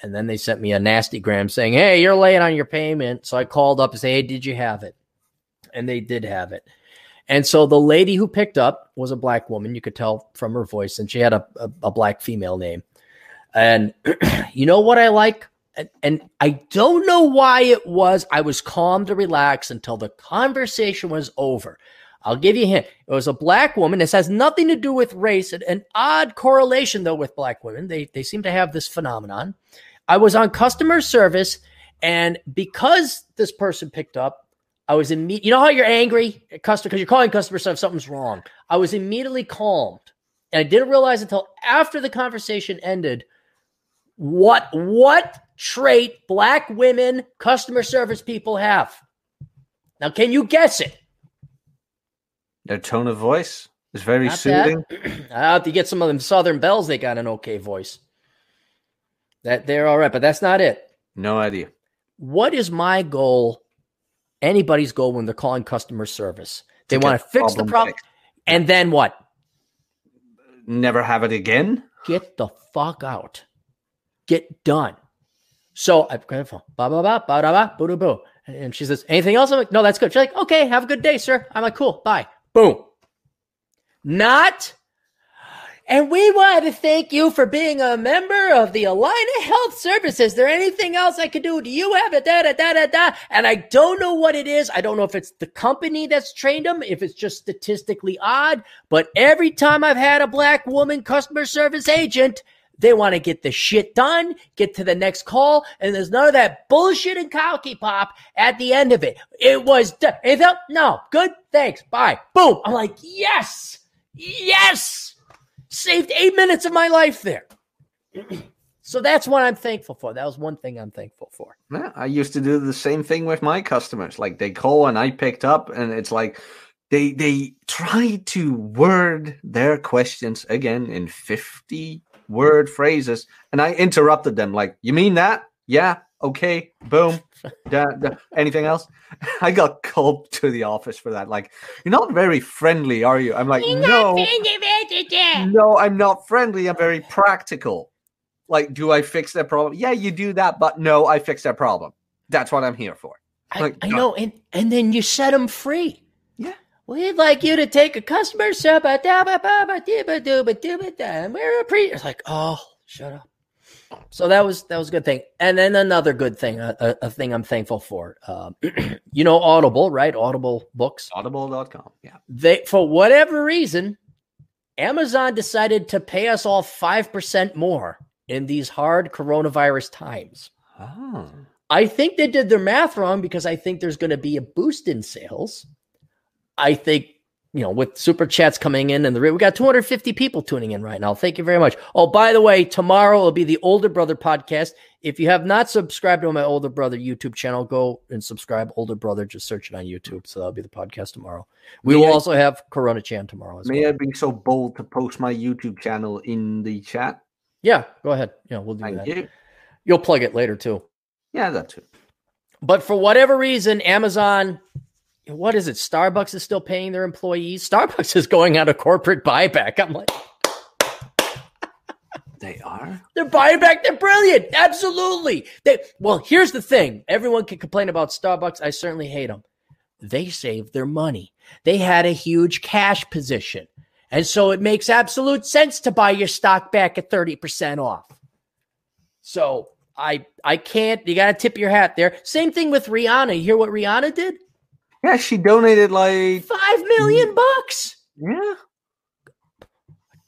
And then they sent me a nasty gram saying, Hey, you're late on your payment. So I called up and say, Hey, did you have it? And they did have it. And so the lady who picked up was a black woman. You could tell from her voice, and she had a, a, a black female name. And you know what I like? And, and I don't know why it was. I was calm to relax until the conversation was over. I'll give you a hint. It was a black woman. This has nothing to do with race. An, an odd correlation, though, with black women. They, they seem to have this phenomenon. I was on customer service, and because this person picked up, I was immediately, you know how you're angry at customer because you're calling customer service, something's wrong. I was immediately calmed. And I didn't realize until after the conversation ended what what trait black women customer service people have. Now, can you guess it? Their tone of voice is very Not soothing. I have to get some of them Southern Belles. They got an okay voice. That they're all right, but that's not it. No idea. What is my goal? Anybody's goal when they're calling customer service? They To want to fix the problem problem, fixed. and then what? Never have it again. Get the fuck out. Get done. So I a phone. Ba ba ba ba da ba boo boo. And she says, anything else? I'm like, no, that's good. She's like, okay, have a good day, sir. I'm like, cool, bye. Boom. Not. And we want to thank you for being a member of the Allina Health Services. Is there anything else I could do? Do you have it? Da da da da da. And I don't know what it is. I don't know if it's the company that's trained them, if it's just statistically odd. But every time I've had a black woman customer service agent, they want to get the shit done, get to the next call, and there's none of that bullshit and cocky pop at the end of it. It was done. Anything? No. Good. Thanks. Bye. Boom. I'm like, yes, yes. Saved eight minutes of my life there. so that's what I'm thankful for. That was one thing I'm thankful for. Yeah, I used to do the same thing with my customers. Like they call and I picked up, and it's like they they try to word their questions again in fifty word phrases, and I interrupted them. Like, you mean that? Yeah. Okay. Boom. Da, da. Anything else? I got called to the office for that. Like, you're not very friendly, are you? I'm like, no, no, I'm not friendly. I'm very practical. Like, do I fix that problem? Yeah, you do that, but no, I fix that problem. That's what I'm here for. I, Like, I know, and and then you set them free. Yeah. We'd like you to take a customer sub, and we're a pre. It's like, oh, shut up. So that was that was a good thing, and then another good thing, a, a, a thing I'm thankful for. Um, you know, Audible, right? Audible books. Audible.com. Yeah. They, for whatever reason, Amazon decided to pay us all five percent more in these hard coronavirus times. Oh. I think they did their math wrong because I think there's going to be a boost in sales. I think you know, with super chats coming in and the we got 250 people tuning in right now. Thank you very much. Oh, by the way, tomorrow will be the Older Brother podcast. If you have not subscribed to my Older Brother YouTube channel, go and subscribe. Older Brother, just search it on YouTube. So that'll be the podcast tomorrow. We may will I, also have Coronachan tomorrow. may well. I be so bold to post my YouTube channel in the chat? Yeah, go ahead. Yeah, we'll do Thank that. You. You'll plug it later too. Yeah, that too. But for whatever reason, Amazon what is it? Starbucks is still paying their employees. Starbucks is going on a corporate buyback. I'm like, they are. They're buying back. They're brilliant. Absolutely. They well, here's the thing. Everyone can complain about Starbucks. I certainly hate them. They saved their money. They had a huge cash position. And so it makes absolute sense to buy your stock back at 30% off. So I I can't you gotta tip your hat there. Same thing with Rihanna. You hear what Rihanna did? Yeah, she donated like five million bucks. Yeah.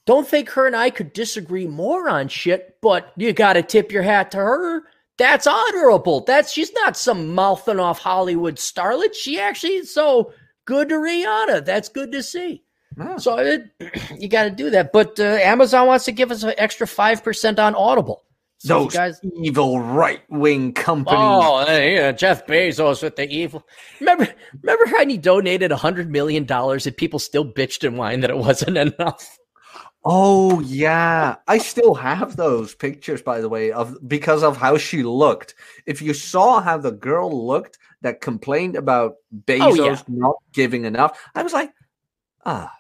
Don't think her and I could disagree more on shit, but you got to tip your hat to her. That's honorable. That's she's not some mouthing off Hollywood starlet. She actually is so good to Rihanna. That's good to see. Yeah. So it, you got to do that. But uh, Amazon wants to give us an extra five percent on Audible. So Those guys, evil right wing companies. Oh, yeah, Jeff Bezos with the evil. Remember, remember how he donated a hundred million dollars and people still bitched and whined that it wasn't enough. Oh yeah, I still have those pictures, by the way, of because of how she looked. If you saw how the girl looked that complained about Bezos oh, yeah. not giving enough, I was like, ah,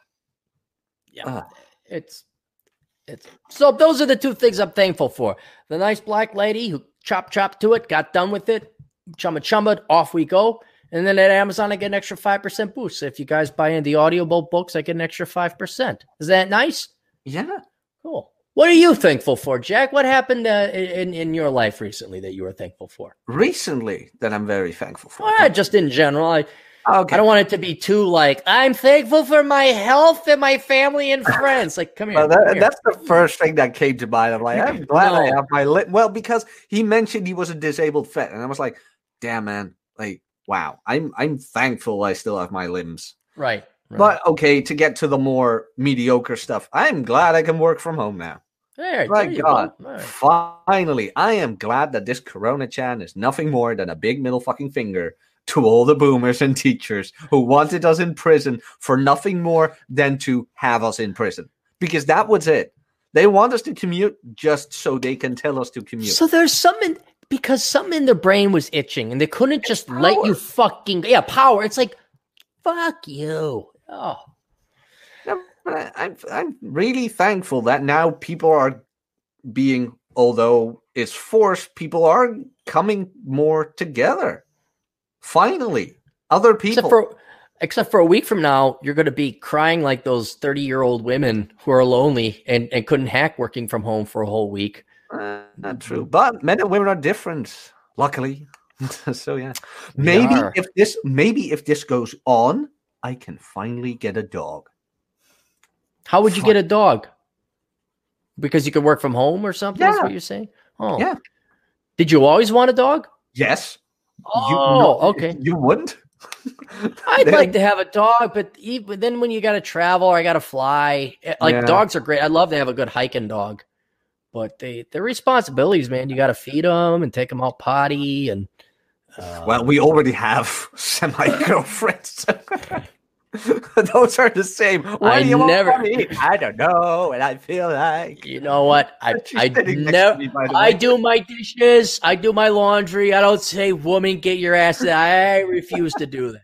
yeah, ah. it's it's so those are the two things I'm thankful for. The nice black lady who chop chop to it, got done with it, chumma chumma, off we go. And then at Amazon, I get an extra 5% boost. So if you guys buy in the audible books, I get an extra 5%. Is that nice? Yeah. Cool. What are you thankful for, Jack? What happened uh, in, in your life recently that you were thankful for? Recently, that I'm very thankful for. Well, just in general. I, Okay. I don't want it to be too like I'm thankful for my health and my family and friends. Like, come here. Well, that, come here. That's the first thing that came to mind. I'm like, I'm glad no. I have my li-. well because he mentioned he was a disabled vet, and I was like, damn man, like wow, I'm I'm thankful I still have my limbs. Right. right. But okay, to get to the more mediocre stuff, I'm glad I can work from home now. There, My there God, right. finally, I am glad that this Coronachan is nothing more than a big middle fucking finger to all the boomers and teachers who wanted us in prison for nothing more than to have us in prison. Because that was it. They want us to commute just so they can tell us to commute. So there's some in, because something in their brain was itching and they couldn't just power. let you fucking yeah, power. It's like fuck you. Oh. I'm I'm really thankful that now people are being although it's forced, people are coming more together. Finally, other people. Except for, except for a week from now, you're going to be crying like those 30 year old women who are lonely and, and couldn't hack working from home for a whole week. Uh, not true. But men and women are different, luckily. so yeah. Maybe if this maybe if this goes on, I can finally get a dog. How would you get a dog? Because you could work from home or something? Yeah. That's what you're saying? Oh. Yeah. Did you always want a dog? Yes. Oh, you, okay. You wouldn't? I'd like to have a dog, but even, then when you got to travel or I got to fly, eh, like yeah. dogs are great. I'd love to have a good hiking dog, but they they're responsibilities, man. You got to feed them and take them out potty and. Uh, well, we already have semi girlfriends. Those are the same. What I do you never, want me? I don't know, and I feel like you know what? I I never. I do my dishes. I do my laundry. I don't say, "Woman, get your ass." I refuse to do that.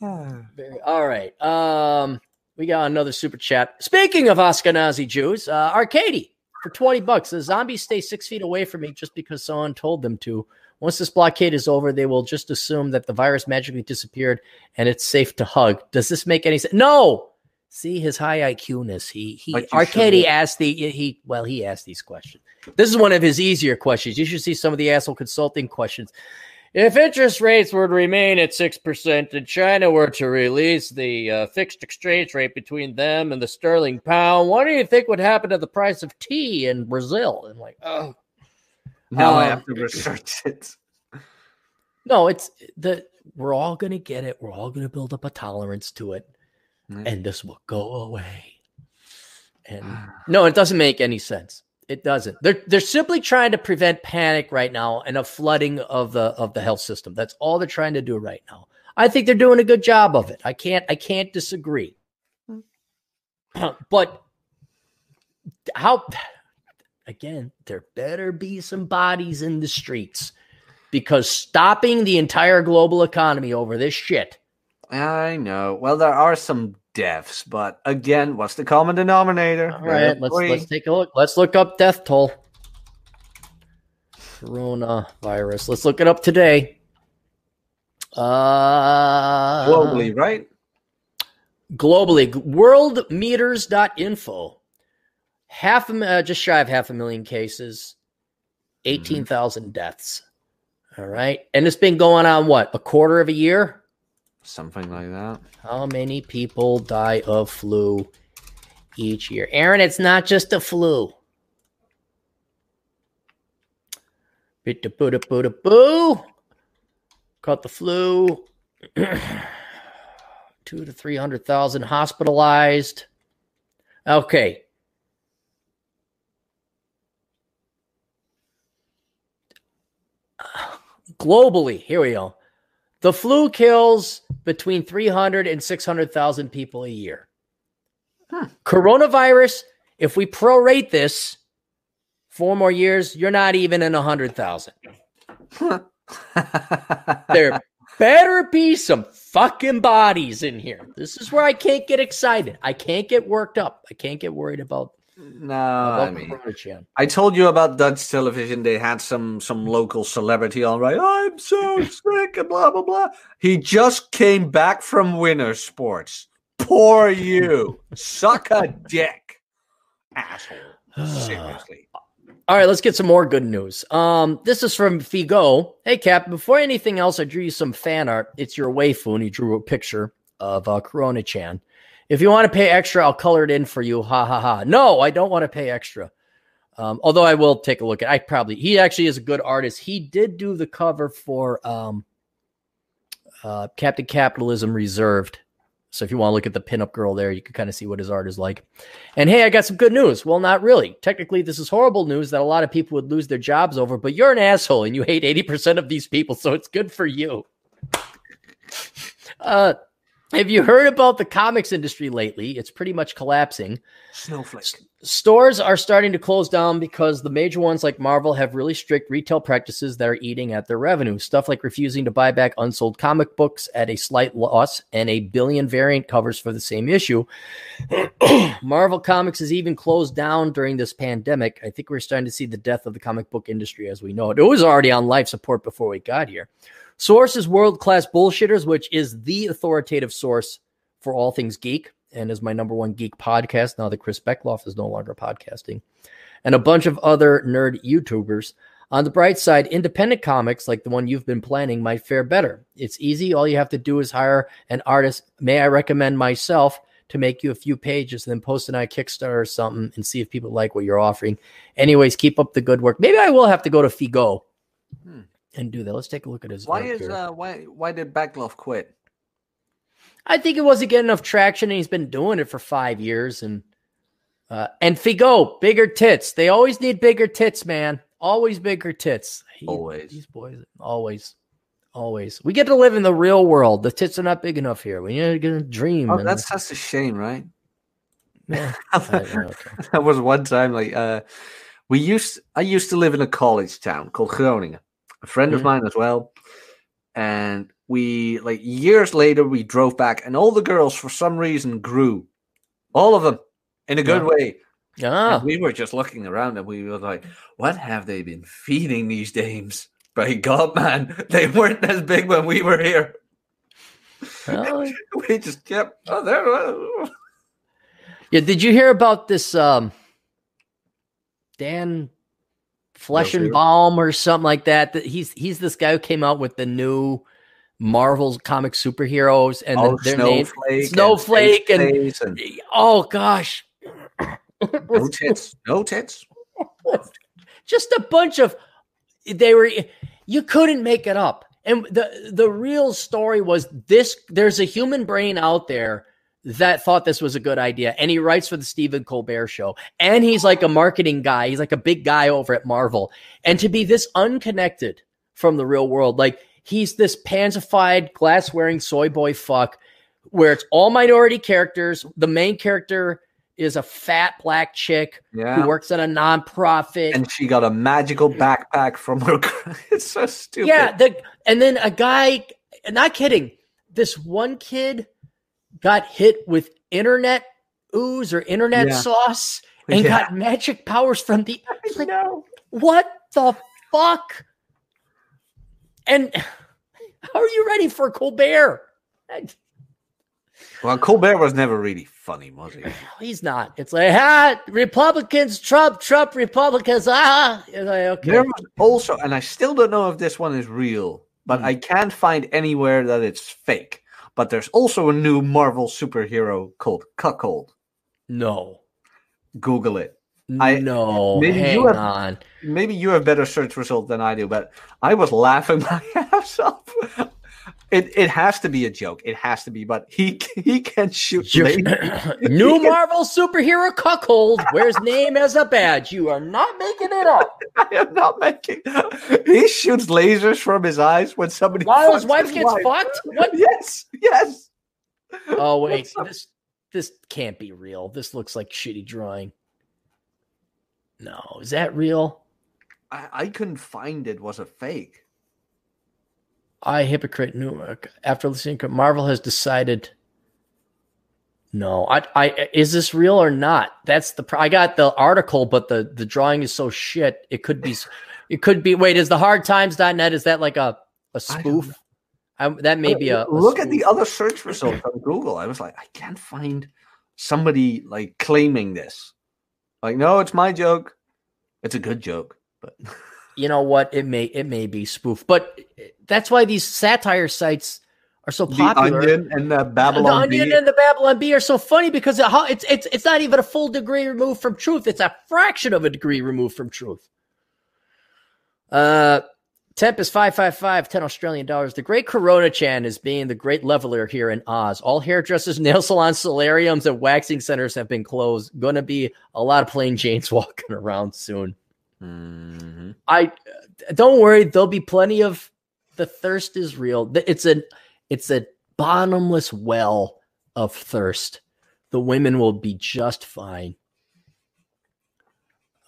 All right. Um, we got another super chat. Speaking of Ashkenazi Jews, uh, Arcady for twenty bucks. The zombies stay six feet away from me just because someone told them to. Once this blockade is over, they will just assume that the virus magically disappeared and it's safe to hug. Does this make any sense? No. See his high IQness. He he Arcady asked the he well he asked these questions. This is one of his easier questions. You should see some of the asshole consulting questions. If interest rates were to remain at 6% and China were to release the uh, fixed exchange rate between them and the sterling pound, what do you think would happen to the price of tea in Brazil? And like, oh, Now I Um, have to research it. No, it's the we're all gonna get it. We're all gonna build up a tolerance to it, Yeah. and this will go away. And no, it doesn't make any sense. It doesn't. They're they're simply trying to prevent panic right now and a flooding of the of the health system. That's all they're trying to do right now. I think they're doing a good job of it. I can't I can't disagree. But how again, there better be some bodies in the streets because stopping the entire global economy over this shit. I know. Well, there are some deaths, but again, what's the common denominator? All right, let's let's take a look. Let's look up death toll. Coronavirus. Let's look it up today. Uh globally, right? globally worldmeters.info half a uh, just shy of half a million cases 18,000 deaths all right and it's been going on what a quarter of a year Something like that. how many people die of flu each year aaron it's not just a flu Boo. Caught the flu. Two to three hundred thousand hospitalized. Okay. Globally, here we go. The flu kills between 300 and 600,000 people a year. Huh. Coronavirus, if we prorate this four more years, you're not even in 100,000. There better be some fucking bodies in here. This is where I can't get excited. I can't get worked up. I can't get worried about, no, I mean, I told you about Dutch television. They had some some local celebrity on right. I'm so sick and blah blah blah. He just came back from winter sports. Poor you. Suck a dick, asshole. Seriously. All right, let's get some more good news. Um, this is from Figo. Hey, Cap. Before anything else, I drew you some fan art. It's your waifu, and he drew a picture of uh, Coronachan. If you want to pay extra, I'll color it in for you. Ha ha ha. No, I don't want to pay extra. Um, although I will take a look at. I probably he actually is a good artist. He did do the cover for um, uh, Captain Capitalism Reserved. So if you want to look at the pinup girl there, you can kind of see what his art is like. And hey, I got some good news. Well, not really. Technically, this is horrible news that a lot of people would lose their jobs over, but you're an asshole and you hate 80% of these people, so it's good for you. Uh, have you heard about the comics industry lately? It's pretty much collapsing. Snowflake. Stores are starting to close down because the major ones like Marvel have really strict retail practices that are eating at their revenue. Stuff like refusing to buy back unsold comic books at a slight loss and a billion variant covers for the same issue. Marvel Comics has even closed down during this pandemic. I think we're starting to see the death of the comic book industry as we know it. It was already on life support before we got here. Source is World Class Bullshitters, which is the authoritative source for all things geek and is my number one geek podcast now that Chris Beckloff is no longer podcasting, and a bunch of other nerd YouTubers. On the bright side, independent comics like the one you've been planning might fare better. It's easy. All you have to do is hire an artist. May I recommend myself to make you a few pages and then post it on Kickstarter or something and see if people like what you're offering. Anyways, keep up the good work. Maybe I will have to go to Figo Hmm. And do that. Let's take a look at his. Why is uh why why did Backlove quit? I think it wasn't getting enough traction, and he's been doing it for five years. And uh, and Figo, bigger tits. They always need bigger tits, man. Always bigger tits. He- Always. these boys, always, always. We get to live in the real world. The tits are not big enough here. We need to get a dream. Oh, that's that's a shame, right? yeah. That was one time like uh we used I used to live in a college town called Groningen. A friend of Mhm. mine as well. And we like years later we drove back and all the girls for some reason grew. All of them in a good Yeah. way. Yeah. And we were just looking around and we were like, what have they been feeding these dames? By God, man, they weren't as big when we were here. well, We just kept oh there. yeah. Did you hear about this? Um, Dan Fleschenbaum or something like that. That he's he's this guy who came out with the new Marvel's comic superheroes and Oh, their name snowflake, and Snowflake and- and Oh gosh. no tits, no tits. Just a bunch of they were you couldn't make it up. And the the real story was this there's a human brain out there that thought this was a good idea. And he writes for the Stephen Colbert show. And he's like a marketing guy. He's like a big guy over at Marvel. And to be this unconnected from the real world, like he's this pansified, glass wearing soy boy fuck where it's all minority characters. The main character is a fat black chick Yeah. who works at a nonprofit. and she got a magical backpack from her. it's so stupid. Yeah, the and then a guy, not kidding, this one kid got hit with internet ooze or internet Yeah. sauce and Yeah. got magic powers from the like, know. what the fuck? And how are you ready for Colbert? Well, Colbert was never really funny, was he? He's not. It's like, ah, Republicans, Trump, Trump, Republicans, ah. Like, okay. There was also, and I still don't know if this one is real, but Hmm. I can't find anywhere that it's fake. But there's also a new Marvel superhero called Cuckold. No. Google it. I- no. maybe you Hang have- on. Maybe you have better search result than I do, but I was laughing my ass off. It it has to be a joke. It has to be, but he he can shoot. New Marvel superhero cuckold wears name as a badge. You are not making it up. I am not making. He shoots lasers from his eyes when somebody. While his wife gets wife. fucked? What? Yes, yes. Oh wait, this this can't be real. This looks like shitty drawing. No, is that real? I, I couldn't find it. Was a fake? I hypocrite knew after listening to Marvel has decided. No, I, I is this real or not? That's the I got the article, but the the drawing is so shit. It could be, it could be. Wait, is the hard hardtimes.net is that like a don't spoof? I, that may be a, a Look at the other search results on Google. I was like, I can't find somebody like claiming this. Like, no, it's my joke. It's a good joke, but you know what? It may it may be spoof but that's why these satire sites are so the popular. Onion and the the onion Bee. and the babylon bee are so funny because it's it's it's not even a full degree removed from truth. It's a fraction of a degree removed from truth. Uh temp is 555 10 australian dollars. The great Coronachan is being the great leveler here in oz. All hairdressers nail salons solariums and waxing centers have been closed. Gonna be a lot of plain janes walking around soon Mhm. I don't worry. There'll be plenty of the thirst is real. It's a it's a bottomless well of thirst. The women will be just fine.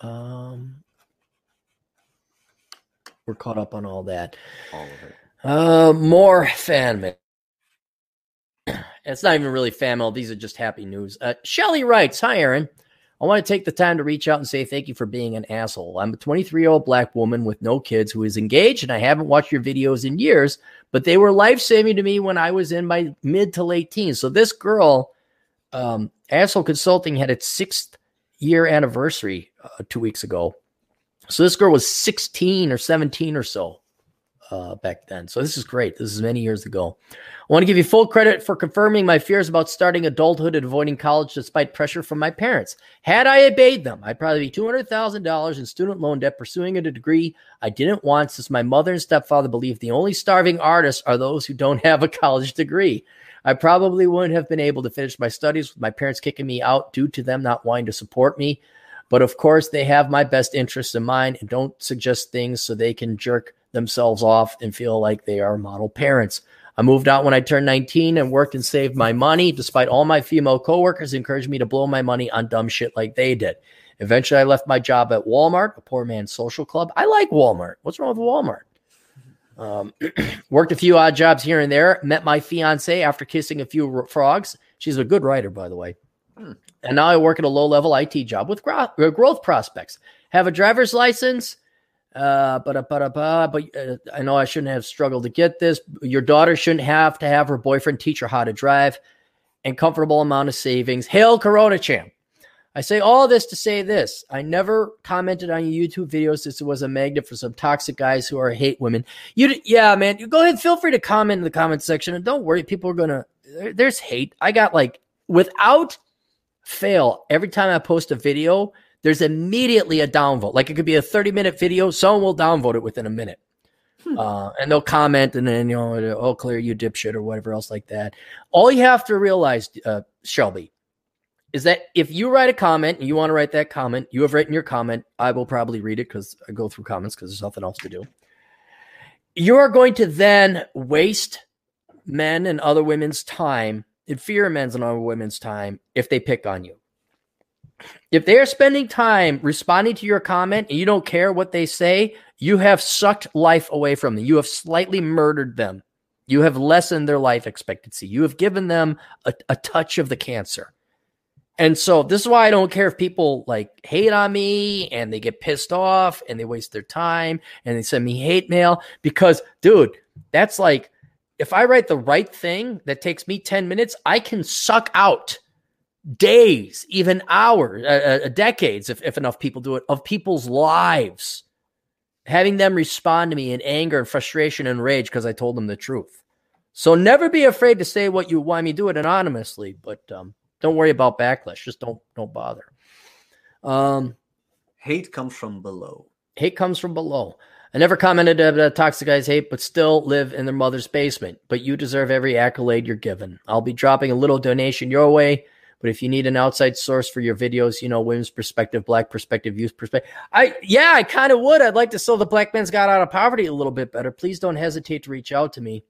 Um, we're caught up on all that. All of it. Uh, more fan mail. It's not even really fan mail. These are just happy news. Uh, Shelly writes, "Hi, Aaron. I want to take the time to reach out and say thank you for being an asshole. I'm a 23 year old black woman with no kids who is engaged, and I haven't watched your videos in years, but they were life saving to me when I was in my mid to late teens. So this girl, um, Asshole Consulting, had its sixth year anniversary uh, two weeks ago. So this girl was 16 or 17 or so uh, back then. So this is great. This is many years ago. I want to give you full credit for confirming my fears about starting adulthood and avoiding college despite pressure from my parents. Had I obeyed them, I'd probably be $200,000 in student loan debt pursuing a degree I didn't want since my mother and stepfather believe the only starving artists are those who don't have a college degree. I probably wouldn't have been able to finish my studies with my parents kicking me out due to them not wanting to support me. But of course, they have my best interests in mind and don't suggest things so they can jerk themselves off and feel like they are model parents. I moved out when I turned 19 and worked and saved my money, despite all my female coworkers encouraged me to blow my money on dumb shit like they did. Eventually, I left my job at Walmart, a poor man's social club. I like Walmart. What's wrong with Walmart? Um, worked a few odd jobs here and there. Met my fiance after kissing a few r- frogs. She's a good writer, by the way. Hmm. And now I work at a low level IT job with gro- uh, growth prospects. Have a driver's license. Uh, but but uh, I know I shouldn't have struggled to get this. Your daughter shouldn't have to have her boyfriend teach her how to drive, and comfortable amount of savings. Hail Coronachan! I say all this to say this: I never commented on your YouTube videos since it was a magnet for some toxic guys who are hate women. You, yeah, man, you go ahead. Feel free to comment in the comment section, and don't worry, people are gonna. There's hate. I got like without fail every time I post a video. There's immediately a downvote. Like it could be a 30 minute video, someone will downvote it within a minute. Hmm. Uh, and they'll comment and then, you know, oh, clear you dipshit or whatever else like that. All you have to realize, uh, Shelby, is that if you write a comment and you want to write that comment, you have written your comment. I will probably read it because I go through comments because there's nothing else to do. You are going to then waste men and other women's time, inferior men's and other women's time, if they pick on you. If they are spending time responding to your comment and you don't care what they say, you have sucked life away from them. You have slightly murdered them. You have lessened their life expectancy. You have given them a, a touch of the cancer. And so this is why I don't care if people like hate on me and they get pissed off and they waste their time and they send me hate mail because dude, that's like if I write the right thing that takes me 10 minutes, I can suck out days, even hours, uh, uh, decades, if, if enough people do it, of people's lives, having them respond to me in anger and frustration and rage because I told them the truth. So never be afraid to say what you want me to do it anonymously, but um, don't worry about backlash. Just don't don't bother. Um, hate comes from below. Hate comes from below. I never commented about toxic guys hate, but still live in their mother's basement. But you deserve every accolade you're given. I'll be dropping a little donation your way. But if you need an outside source for your videos, you know, women's perspective, black perspective, youth perspective, I yeah, I kind of would. I'd like to sell the black man's got out of poverty a little bit better. Please don't hesitate to reach out to me.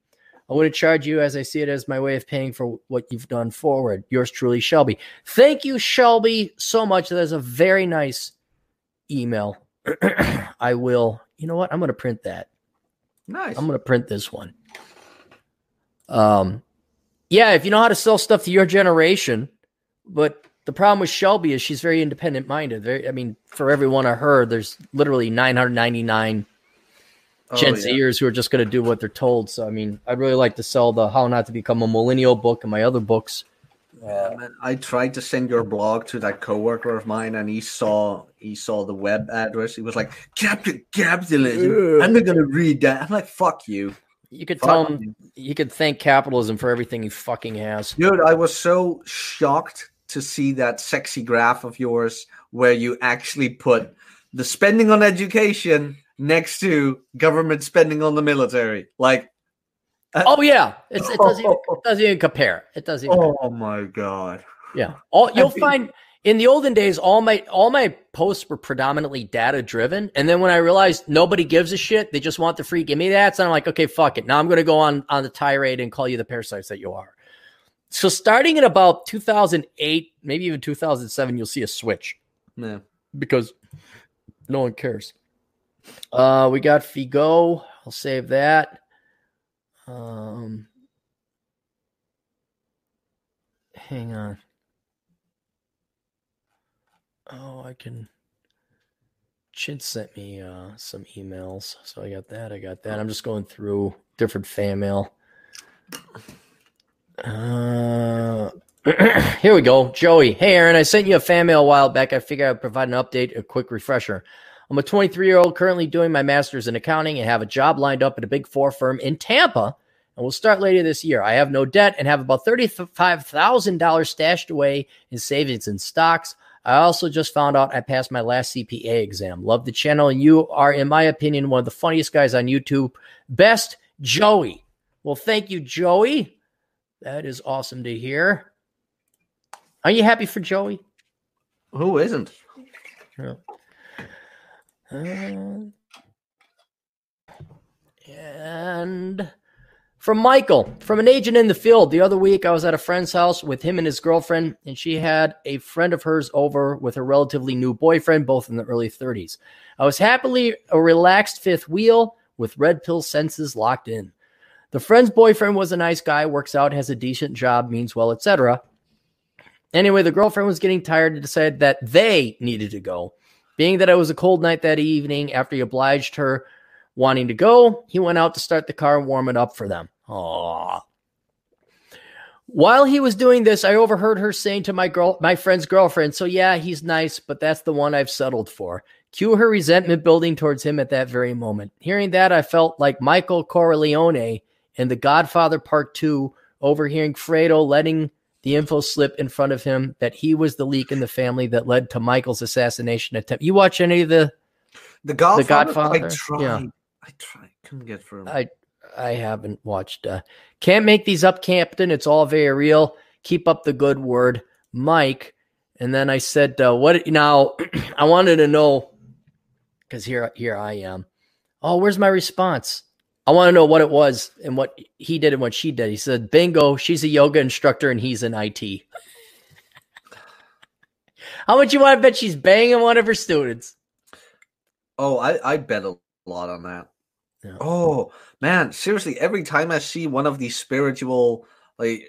I wouldn't charge you as I see it as my way of paying for what you've done forward. Yours truly, Shelby. Thank you, Shelby, so much. That is a very nice email. I will you know what? I'm going to print that. Nice. I'm going to print this one. Um, yeah, if you know how to sell stuff to your generation, but the problem with Shelby is she's very independent minded. Very, I mean, for every one of her, there's literally 999 oh, Gen yeah. who are just going to do what they're told. So, I mean, I'd really like to sell the How Not to Become a Millennial book and my other books yeah, man, I tried to send your blog to that coworker of mine, and he saw he saw the web address. He was like, "Captain capitalism." I'm not gonna read that. I'm like, "Fuck you." You could Fuck tell him you. you could thank capitalism for everything he fucking has. Dude, I was so shocked to see that sexy graph of yours where you actually put the spending on education next to government spending on the military. Like uh, oh yeah, it's, it doesn't even, it doesn't even compare. It doesn't. oh compare. my god. Yeah, all you'll find in the olden days, all my all my posts were predominantly data driven, and then when I realized nobody gives a shit, they just want the free give me that. So I'm like, okay, fuck it. Now I'm going to go on on the tirade and call you the parasites that you are. So starting in about 2008, maybe even 2007, you'll see a switch. Yeah, because no one cares. Uh, we got Figo. I'll save that. Um, hang on. Oh, I can. Chin sent me uh, some emails, so I got that. I got that. I'm just going through different fan mail. Uh, here we go, Joey. Hey, Aaron, I sent you a fan mail a while back. I figured I'd provide an update, a quick refresher. I'm a 23 year old currently doing my master's in accounting and have a job lined up at a big four firm in Tampa and will start later this year. I have no debt and have about $35,000 stashed away in savings and stocks. I also just found out I passed my last CPA exam. Love the channel, and you are, in my opinion, one of the funniest guys on YouTube. Best, Joey. Well, thank you, Joey. That is awesome to hear. Are you happy for Joey? Who isn't? Yeah. Uh, and from Michael, from an agent in the field. The other week, I was at a friend's house with him and his girlfriend, and she had a friend of hers over with a relatively new boyfriend, both in the early 30s. I was happily a relaxed fifth wheel with red pill senses locked in. The friend's boyfriend was a nice guy, works out, has a decent job, means well, etc. Anyway, the girlfriend was getting tired and decided that they needed to go. Being that it was a cold night that evening, after he obliged her wanting to go, he went out to start the car and warm it up for them. Aww. While he was doing this, I overheard her saying to my girl, my friend's girlfriend, "So yeah, he's nice, but that's the one I've settled for." Cue her resentment building towards him at that very moment. Hearing that, I felt like Michael Corleone in The Godfather Part Two, overhearing Fredo letting the info slip in front of him that he was the leak in the family that led to Michael's assassination attempt. You watch any of the The Godfather. Godfather? I tried. Yeah. I tried. Couldn't get through. I I haven't watched. Uh, can't make these up, Captain. It's all very real. Keep up the good word, Mike. And then I said, uh, "What now?" I wanted to know because here here I am. Oh, where's my response? I want to know what it was and what he did and what she did. He said, "Bingo, she's a yoga instructor and he's in IT." How much you want to bet she's banging one of her students? oh, I, I bet a lot on that. Yeah. Oh man, seriously, every time I see one of these spiritual like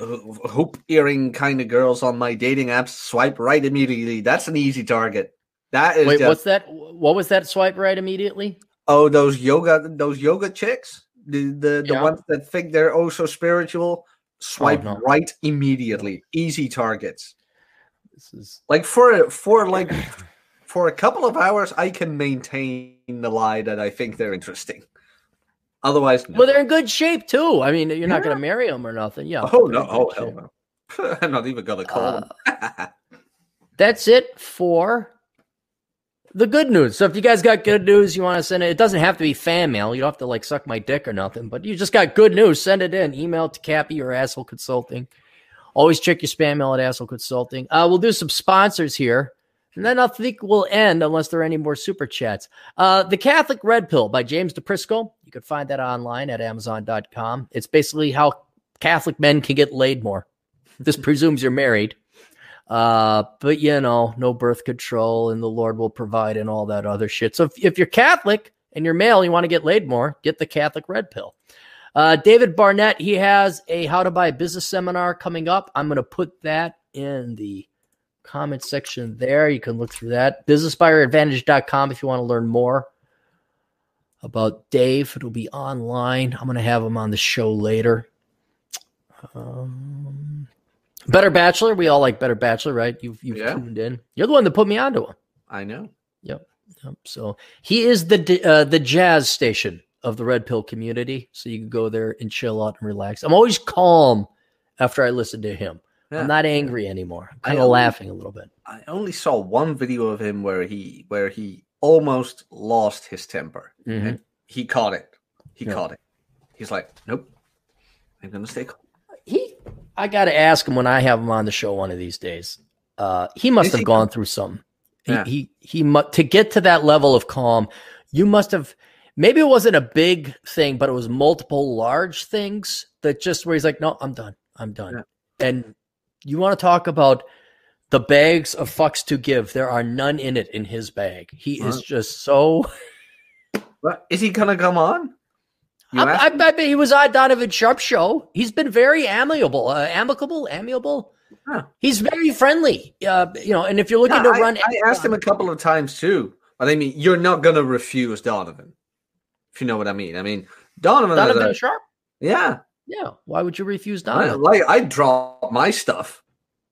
hoop earring kind of girls on my dating apps, swipe right immediately. That's an easy target. That is Wait, just what's that? What was that swipe right immediately? Oh those yoga those yoga chicks, the the, the Yeah. ones that think they're oh so spiritual. Oh, swipe no. right immediately. Easy targets. This is Like for for like for a couple of hours, I can maintain the lie that I think they're interesting. Otherwise, no. Well, they're in good shape too. I mean, you're not going to marry them or nothing. Yeah. oh no! Oh hell no! I'm not even gonna call uh, them. That's it for the good news. So if you guys got good news, you want to send it. It doesn't have to be fan mail. You don't have to like suck my dick or nothing. But you just got good news. Send it in. Email to Cappy or Asshole Consulting. Always check your spam mail at Asshole Consulting. Uh, we'll do some sponsors here. And then I think we'll end unless there are any more super chats. Uh, the Catholic Red Pill by James DePrisco. You can find that online at Amazon.com. It's basically how Catholic men can get laid more. This presumes you're married. Uh, but you know, no birth control and the Lord will provide and all that other shit. So if, if you're Catholic and you're male, you want to get laid more, get the Catholic Red Pill. Uh, David Barnett, he has a how to buy a business seminar coming up. I'm going to put that in the comment section there. You can look through that. BusinessBuyerAdvantage.com if you want to learn more about Dave. It'll be online. I'm going to have him on the show later. Um, Better Bachelor. We all like Better Bachelor, right? You've, you've Yeah. tuned in. You're the one that put me onto him. I know. Yep. So he is the uh, the jazz station of the Red Pill community. So you can go there and chill out and relax. I'm always calm after I listen to him. Yeah. I'm not angry anymore. I'm kind of laughing a little bit. I only saw one video of him where he where he almost lost his temper. Mhm. And he caught it. He Yeah. caught it. He's like, nope. I'm gonna stay calm. He, I got to ask him when I have him on the show one of these days. Uh, he must Is have he- gone through some. He, Yeah. he, he, mu- to get to that level of calm, you must have. Maybe it wasn't a big thing, but it was multiple large things that just where he's like, no, I'm done. I'm done. And you want to talk about the bags of fucks to give? There are none in it in his bag. He is just so. But is he gonna come on? I, I. I bet he was on Donovan Sharpe show. He's been very amiable, uh, amicable, amiable. Huh. He's very friendly. Uh, you know, and if you're looking Yeah, to I, run, I asked him a couple of times too. But I mean, you're not gonna refuse Donovan. If you know what I mean. I mean, Donovan. Donovan a- Sharpe. yeah. Yeah, why would you refuse Donovan? like I drop my stuff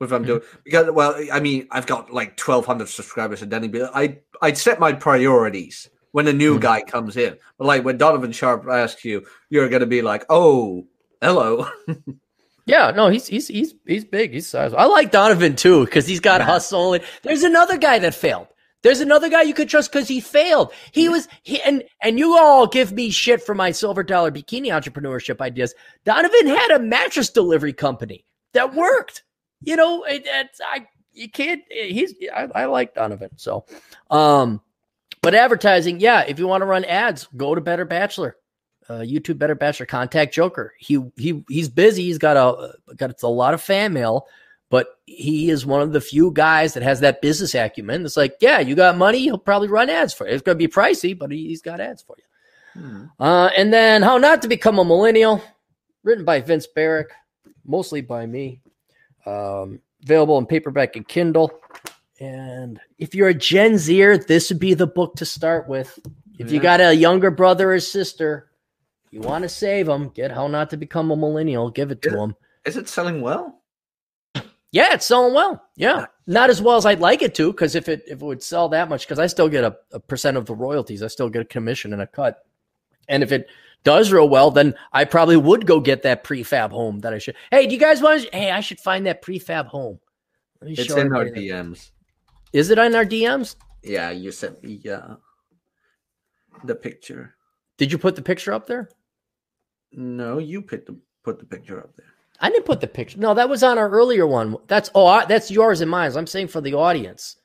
if I'm Mhm. doing because well, I mean, I've got like 1,200 subscribers, and then be, I I'd set my priorities when a new Mhm. guy comes in. But like when Donovan Sharpe asks you, you're gonna be like, oh, hello. Yeah, no, he's he's he's he's big. He's sizable. I like Donovan too because he's got Yeah. hustle. And there's another guy that failed. There's another guy you could trust because he failed. He was he and and you all give me shit for my silver dollar bikini entrepreneurship ideas. Donovan had a mattress delivery company that worked. You know, it, it's I you can't. He's I, I like Donovan. So, um, but advertising, yeah. If you want to run ads, go to Better Bachelor uh, YouTube Better Bachelor, contact Joker. He he he's busy. He's got a got a lot of fan mail, but he is one of the few guys that has that business acumen. It's like, yeah, you got money, he'll probably run ads for you. It's going to be pricey, but he, he's got ads for you. Uh, and then How Not to Become a Millennial, written by Vince Barrick, mostly by me. Um, available in paperback and Kindle. And if you're a Gen Zer, this would be the book to start with. If you got a younger brother or sister, you want to save them, get How Not to Become a Millennial, give it to Yeah. them. Is it selling well? Yeah, it's selling well. Yeah, not as well as I'd like it to, because if it if it would sell that much, because I still get a, a percent of the royalties, I still get a commission and a cut. And if it does real well, then I probably would go get that prefab home that I should. Hey, do you guys want to? Hey, I should find that prefab home. It's in our DMs. Is it in our DMs? Yeah, you sent me uh, the picture. Did you put the picture up there? No, you put the put the picture up there. I didn't put the picture. No, that was on our earlier one. That's oh, I, that's yours and mine. I'm saying for the audience.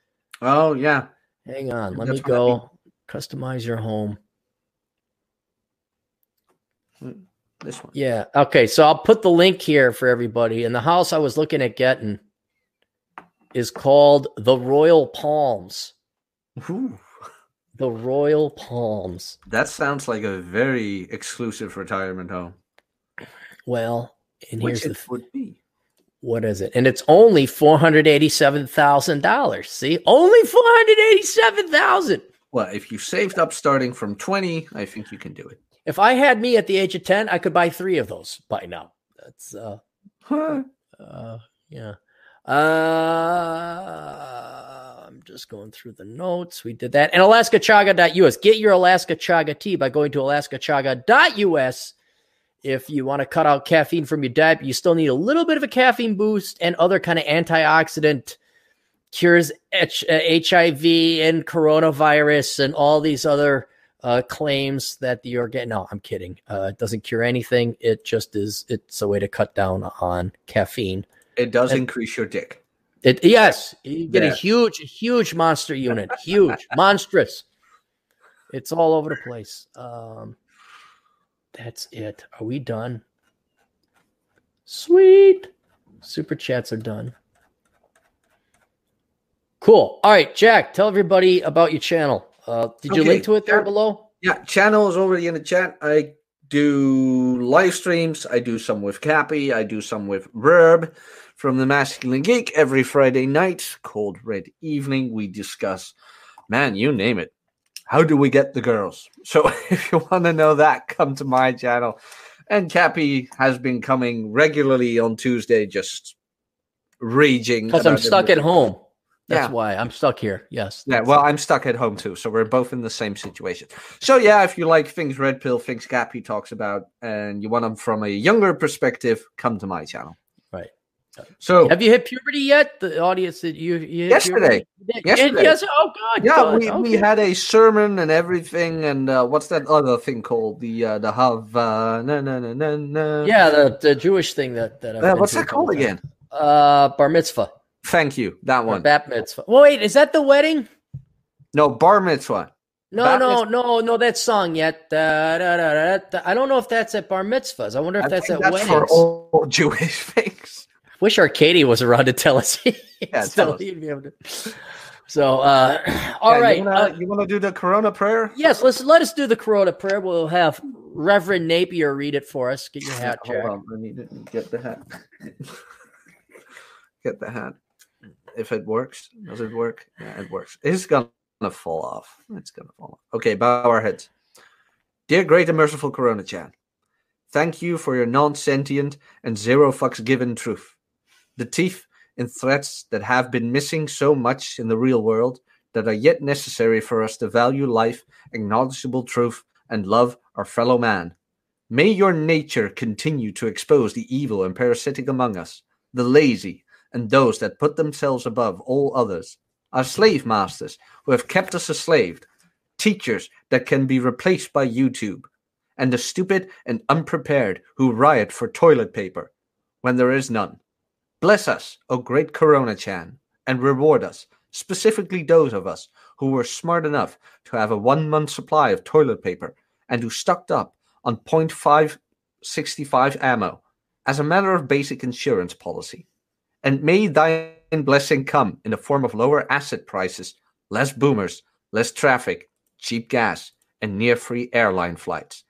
Oh yeah. Hang on, let that's me go. Customize your home. Hmm, this one. Yeah. Okay. So I'll put the link here for everybody. And the house I was looking at getting is called the Royal Palms. Ooh. The Royal Palms. That sounds like a very exclusive retirement home. Well, and Which here's the would be. What is it? And it's only four hundred eighty-seven thousand dollars. See, only four hundred eighty-seven thousand. Well, if you saved up starting from twenty, I think you can do it. If I had me at the age of ten, I could buy three of those by now. That's uh, huh. uh yeah. Uh, I'm just going through the notes. We did that. And AlaskaChaga.us. Get your Alaska Chaga tea by going to AlaskaChaga.us. If you want to cut out caffeine from your diet, you still need a little bit of a caffeine boost and other kind of antioxidant cures H- HIV uh, and coronavirus and all these other uh, claims that the organ. No, I'm kidding. Uh, it doesn't cure anything. It just is. It's a way to cut down on caffeine. It does and increase your dick. It yes, you get yeah. a huge, huge monster unit, huge, monstrous. It's all over the place. Um, that's it. Are we done? Sweet. Super chats are done. Cool. All right, Jack, tell everybody about your channel. Uh, did you link to it there below? Yeah, channel is already in the chat. I do live streams. I do some with Cappy. I do some with Verb from the Masculine Geek every Friday night called Red Evening. We discuss, man, you name it. How do we get the girls? So if you want to know that, come to my channel. And Cappy has been coming regularly on Tuesday, just raging. Because I'm stuck at home. That's yeah. why I'm stuck here. Yes. Yeah. Well, I'm stuck at home too. So we're both in the same situation. So, yeah, if you like things Red Pill, things Cappy talks about, and you want them from a younger perspective, come to my channel. So, have you hit puberty yet? The audience that you, you yesterday, yesterday, yes. Oh God, yeah, God. we, okay. we had a sermon and everything, and uh, what's that other thing called? The uh, the Hav uh, no no no no no. Yeah, the, the Jewish thing that that. Uh, what's that called again? Uh, bar mitzvah. Thank you. That one. Or bat mitzvah. Well, wait, is that the wedding? No, bar mitzvah. No, bat no, mitzvah. no, no. That song yet. Da, da, da, I don't know if that's at bar mitzvahs. I wonder if I that's at that's weddings. for all Jewish things. Wish Arcady was around to tell us. yeah, still, tell he'd be able to. So, uh, all yeah, right. You wanna, uh, do the Corona prayer? Yes, let's let us do the Corona prayer. We'll have Reverend Napier read it for us. Get your hat, Jack. Hold on, let me get the hat. get the hat if it works. Does it work? Yeah, it works. It's gonna fall off. It's gonna fall off. Okay, bow our heads. Dear great and merciful Coronachan, thank you for your non-sentient and zero fucks given truth. The teeth and threats that have been missing so much in the real world that are yet necessary for us to value life, acknowledgeable truth, and love our fellow man. May your nature continue to expose the evil and parasitic among us, the lazy, and those that put themselves above all others, our slave masters who have kept us enslaved, teachers that can be replaced by YouTube, and the stupid and unprepared who riot for toilet paper when there is none. Bless us, O great Coronachan, and reward us, specifically those of us who were smart enough to have a one month supply of toilet paper and who stocked up on .565 ammo as a matter of basic insurance policy. And may thine blessing come in the form of lower asset prices, less boomers, less traffic, cheap gas, and near free airline flights.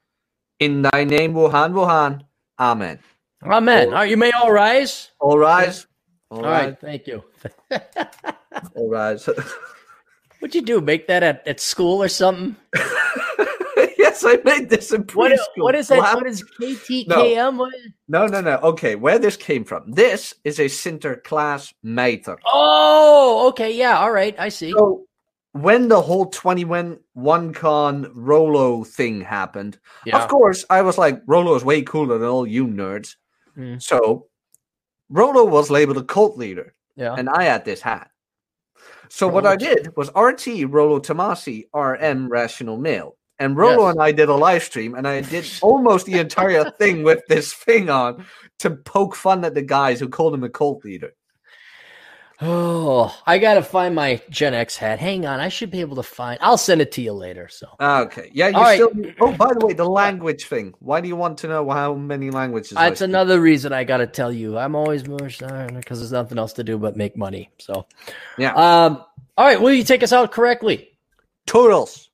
In thy name, Wuhan, Wuhan. Amen. Amen. Oh. All, right, you may all rise. All rise. All, all right. Thank you. all rise. What'd you do? Make that at, at school or something? yes, I made this in preschool. What, what is that? What is KTKM? No. no, no, no. Okay, where this came from? This is a Sinterklaas meter. Oh, okay, yeah, all right, I see. So when the whole 21 one con Rolo thing happened, Yeah. of course, I was like, Rolo is way cooler than all you nerds. Mm. So Rolo was labeled a cult leader, Yeah. and I had this hat. So what I did was RT Rolo Tomasi RM Rational Male. And Rolo Yes. and I did a live stream, and I did almost the entire thing with this thing on to poke fun at the guys who called him a cult leader. Oh, I gotta find my Gen X hat. Hang on, I should be able to find. I'll send it to you later. So Okay. Yeah, you All right. still. Oh, by the way, the language thing. Why do you want to know how many languages? That's another reason I gotta tell you. I'm always more because there's nothing else to do but make money. So Yeah. Um. All right. Will you take us out correctly? Toodles.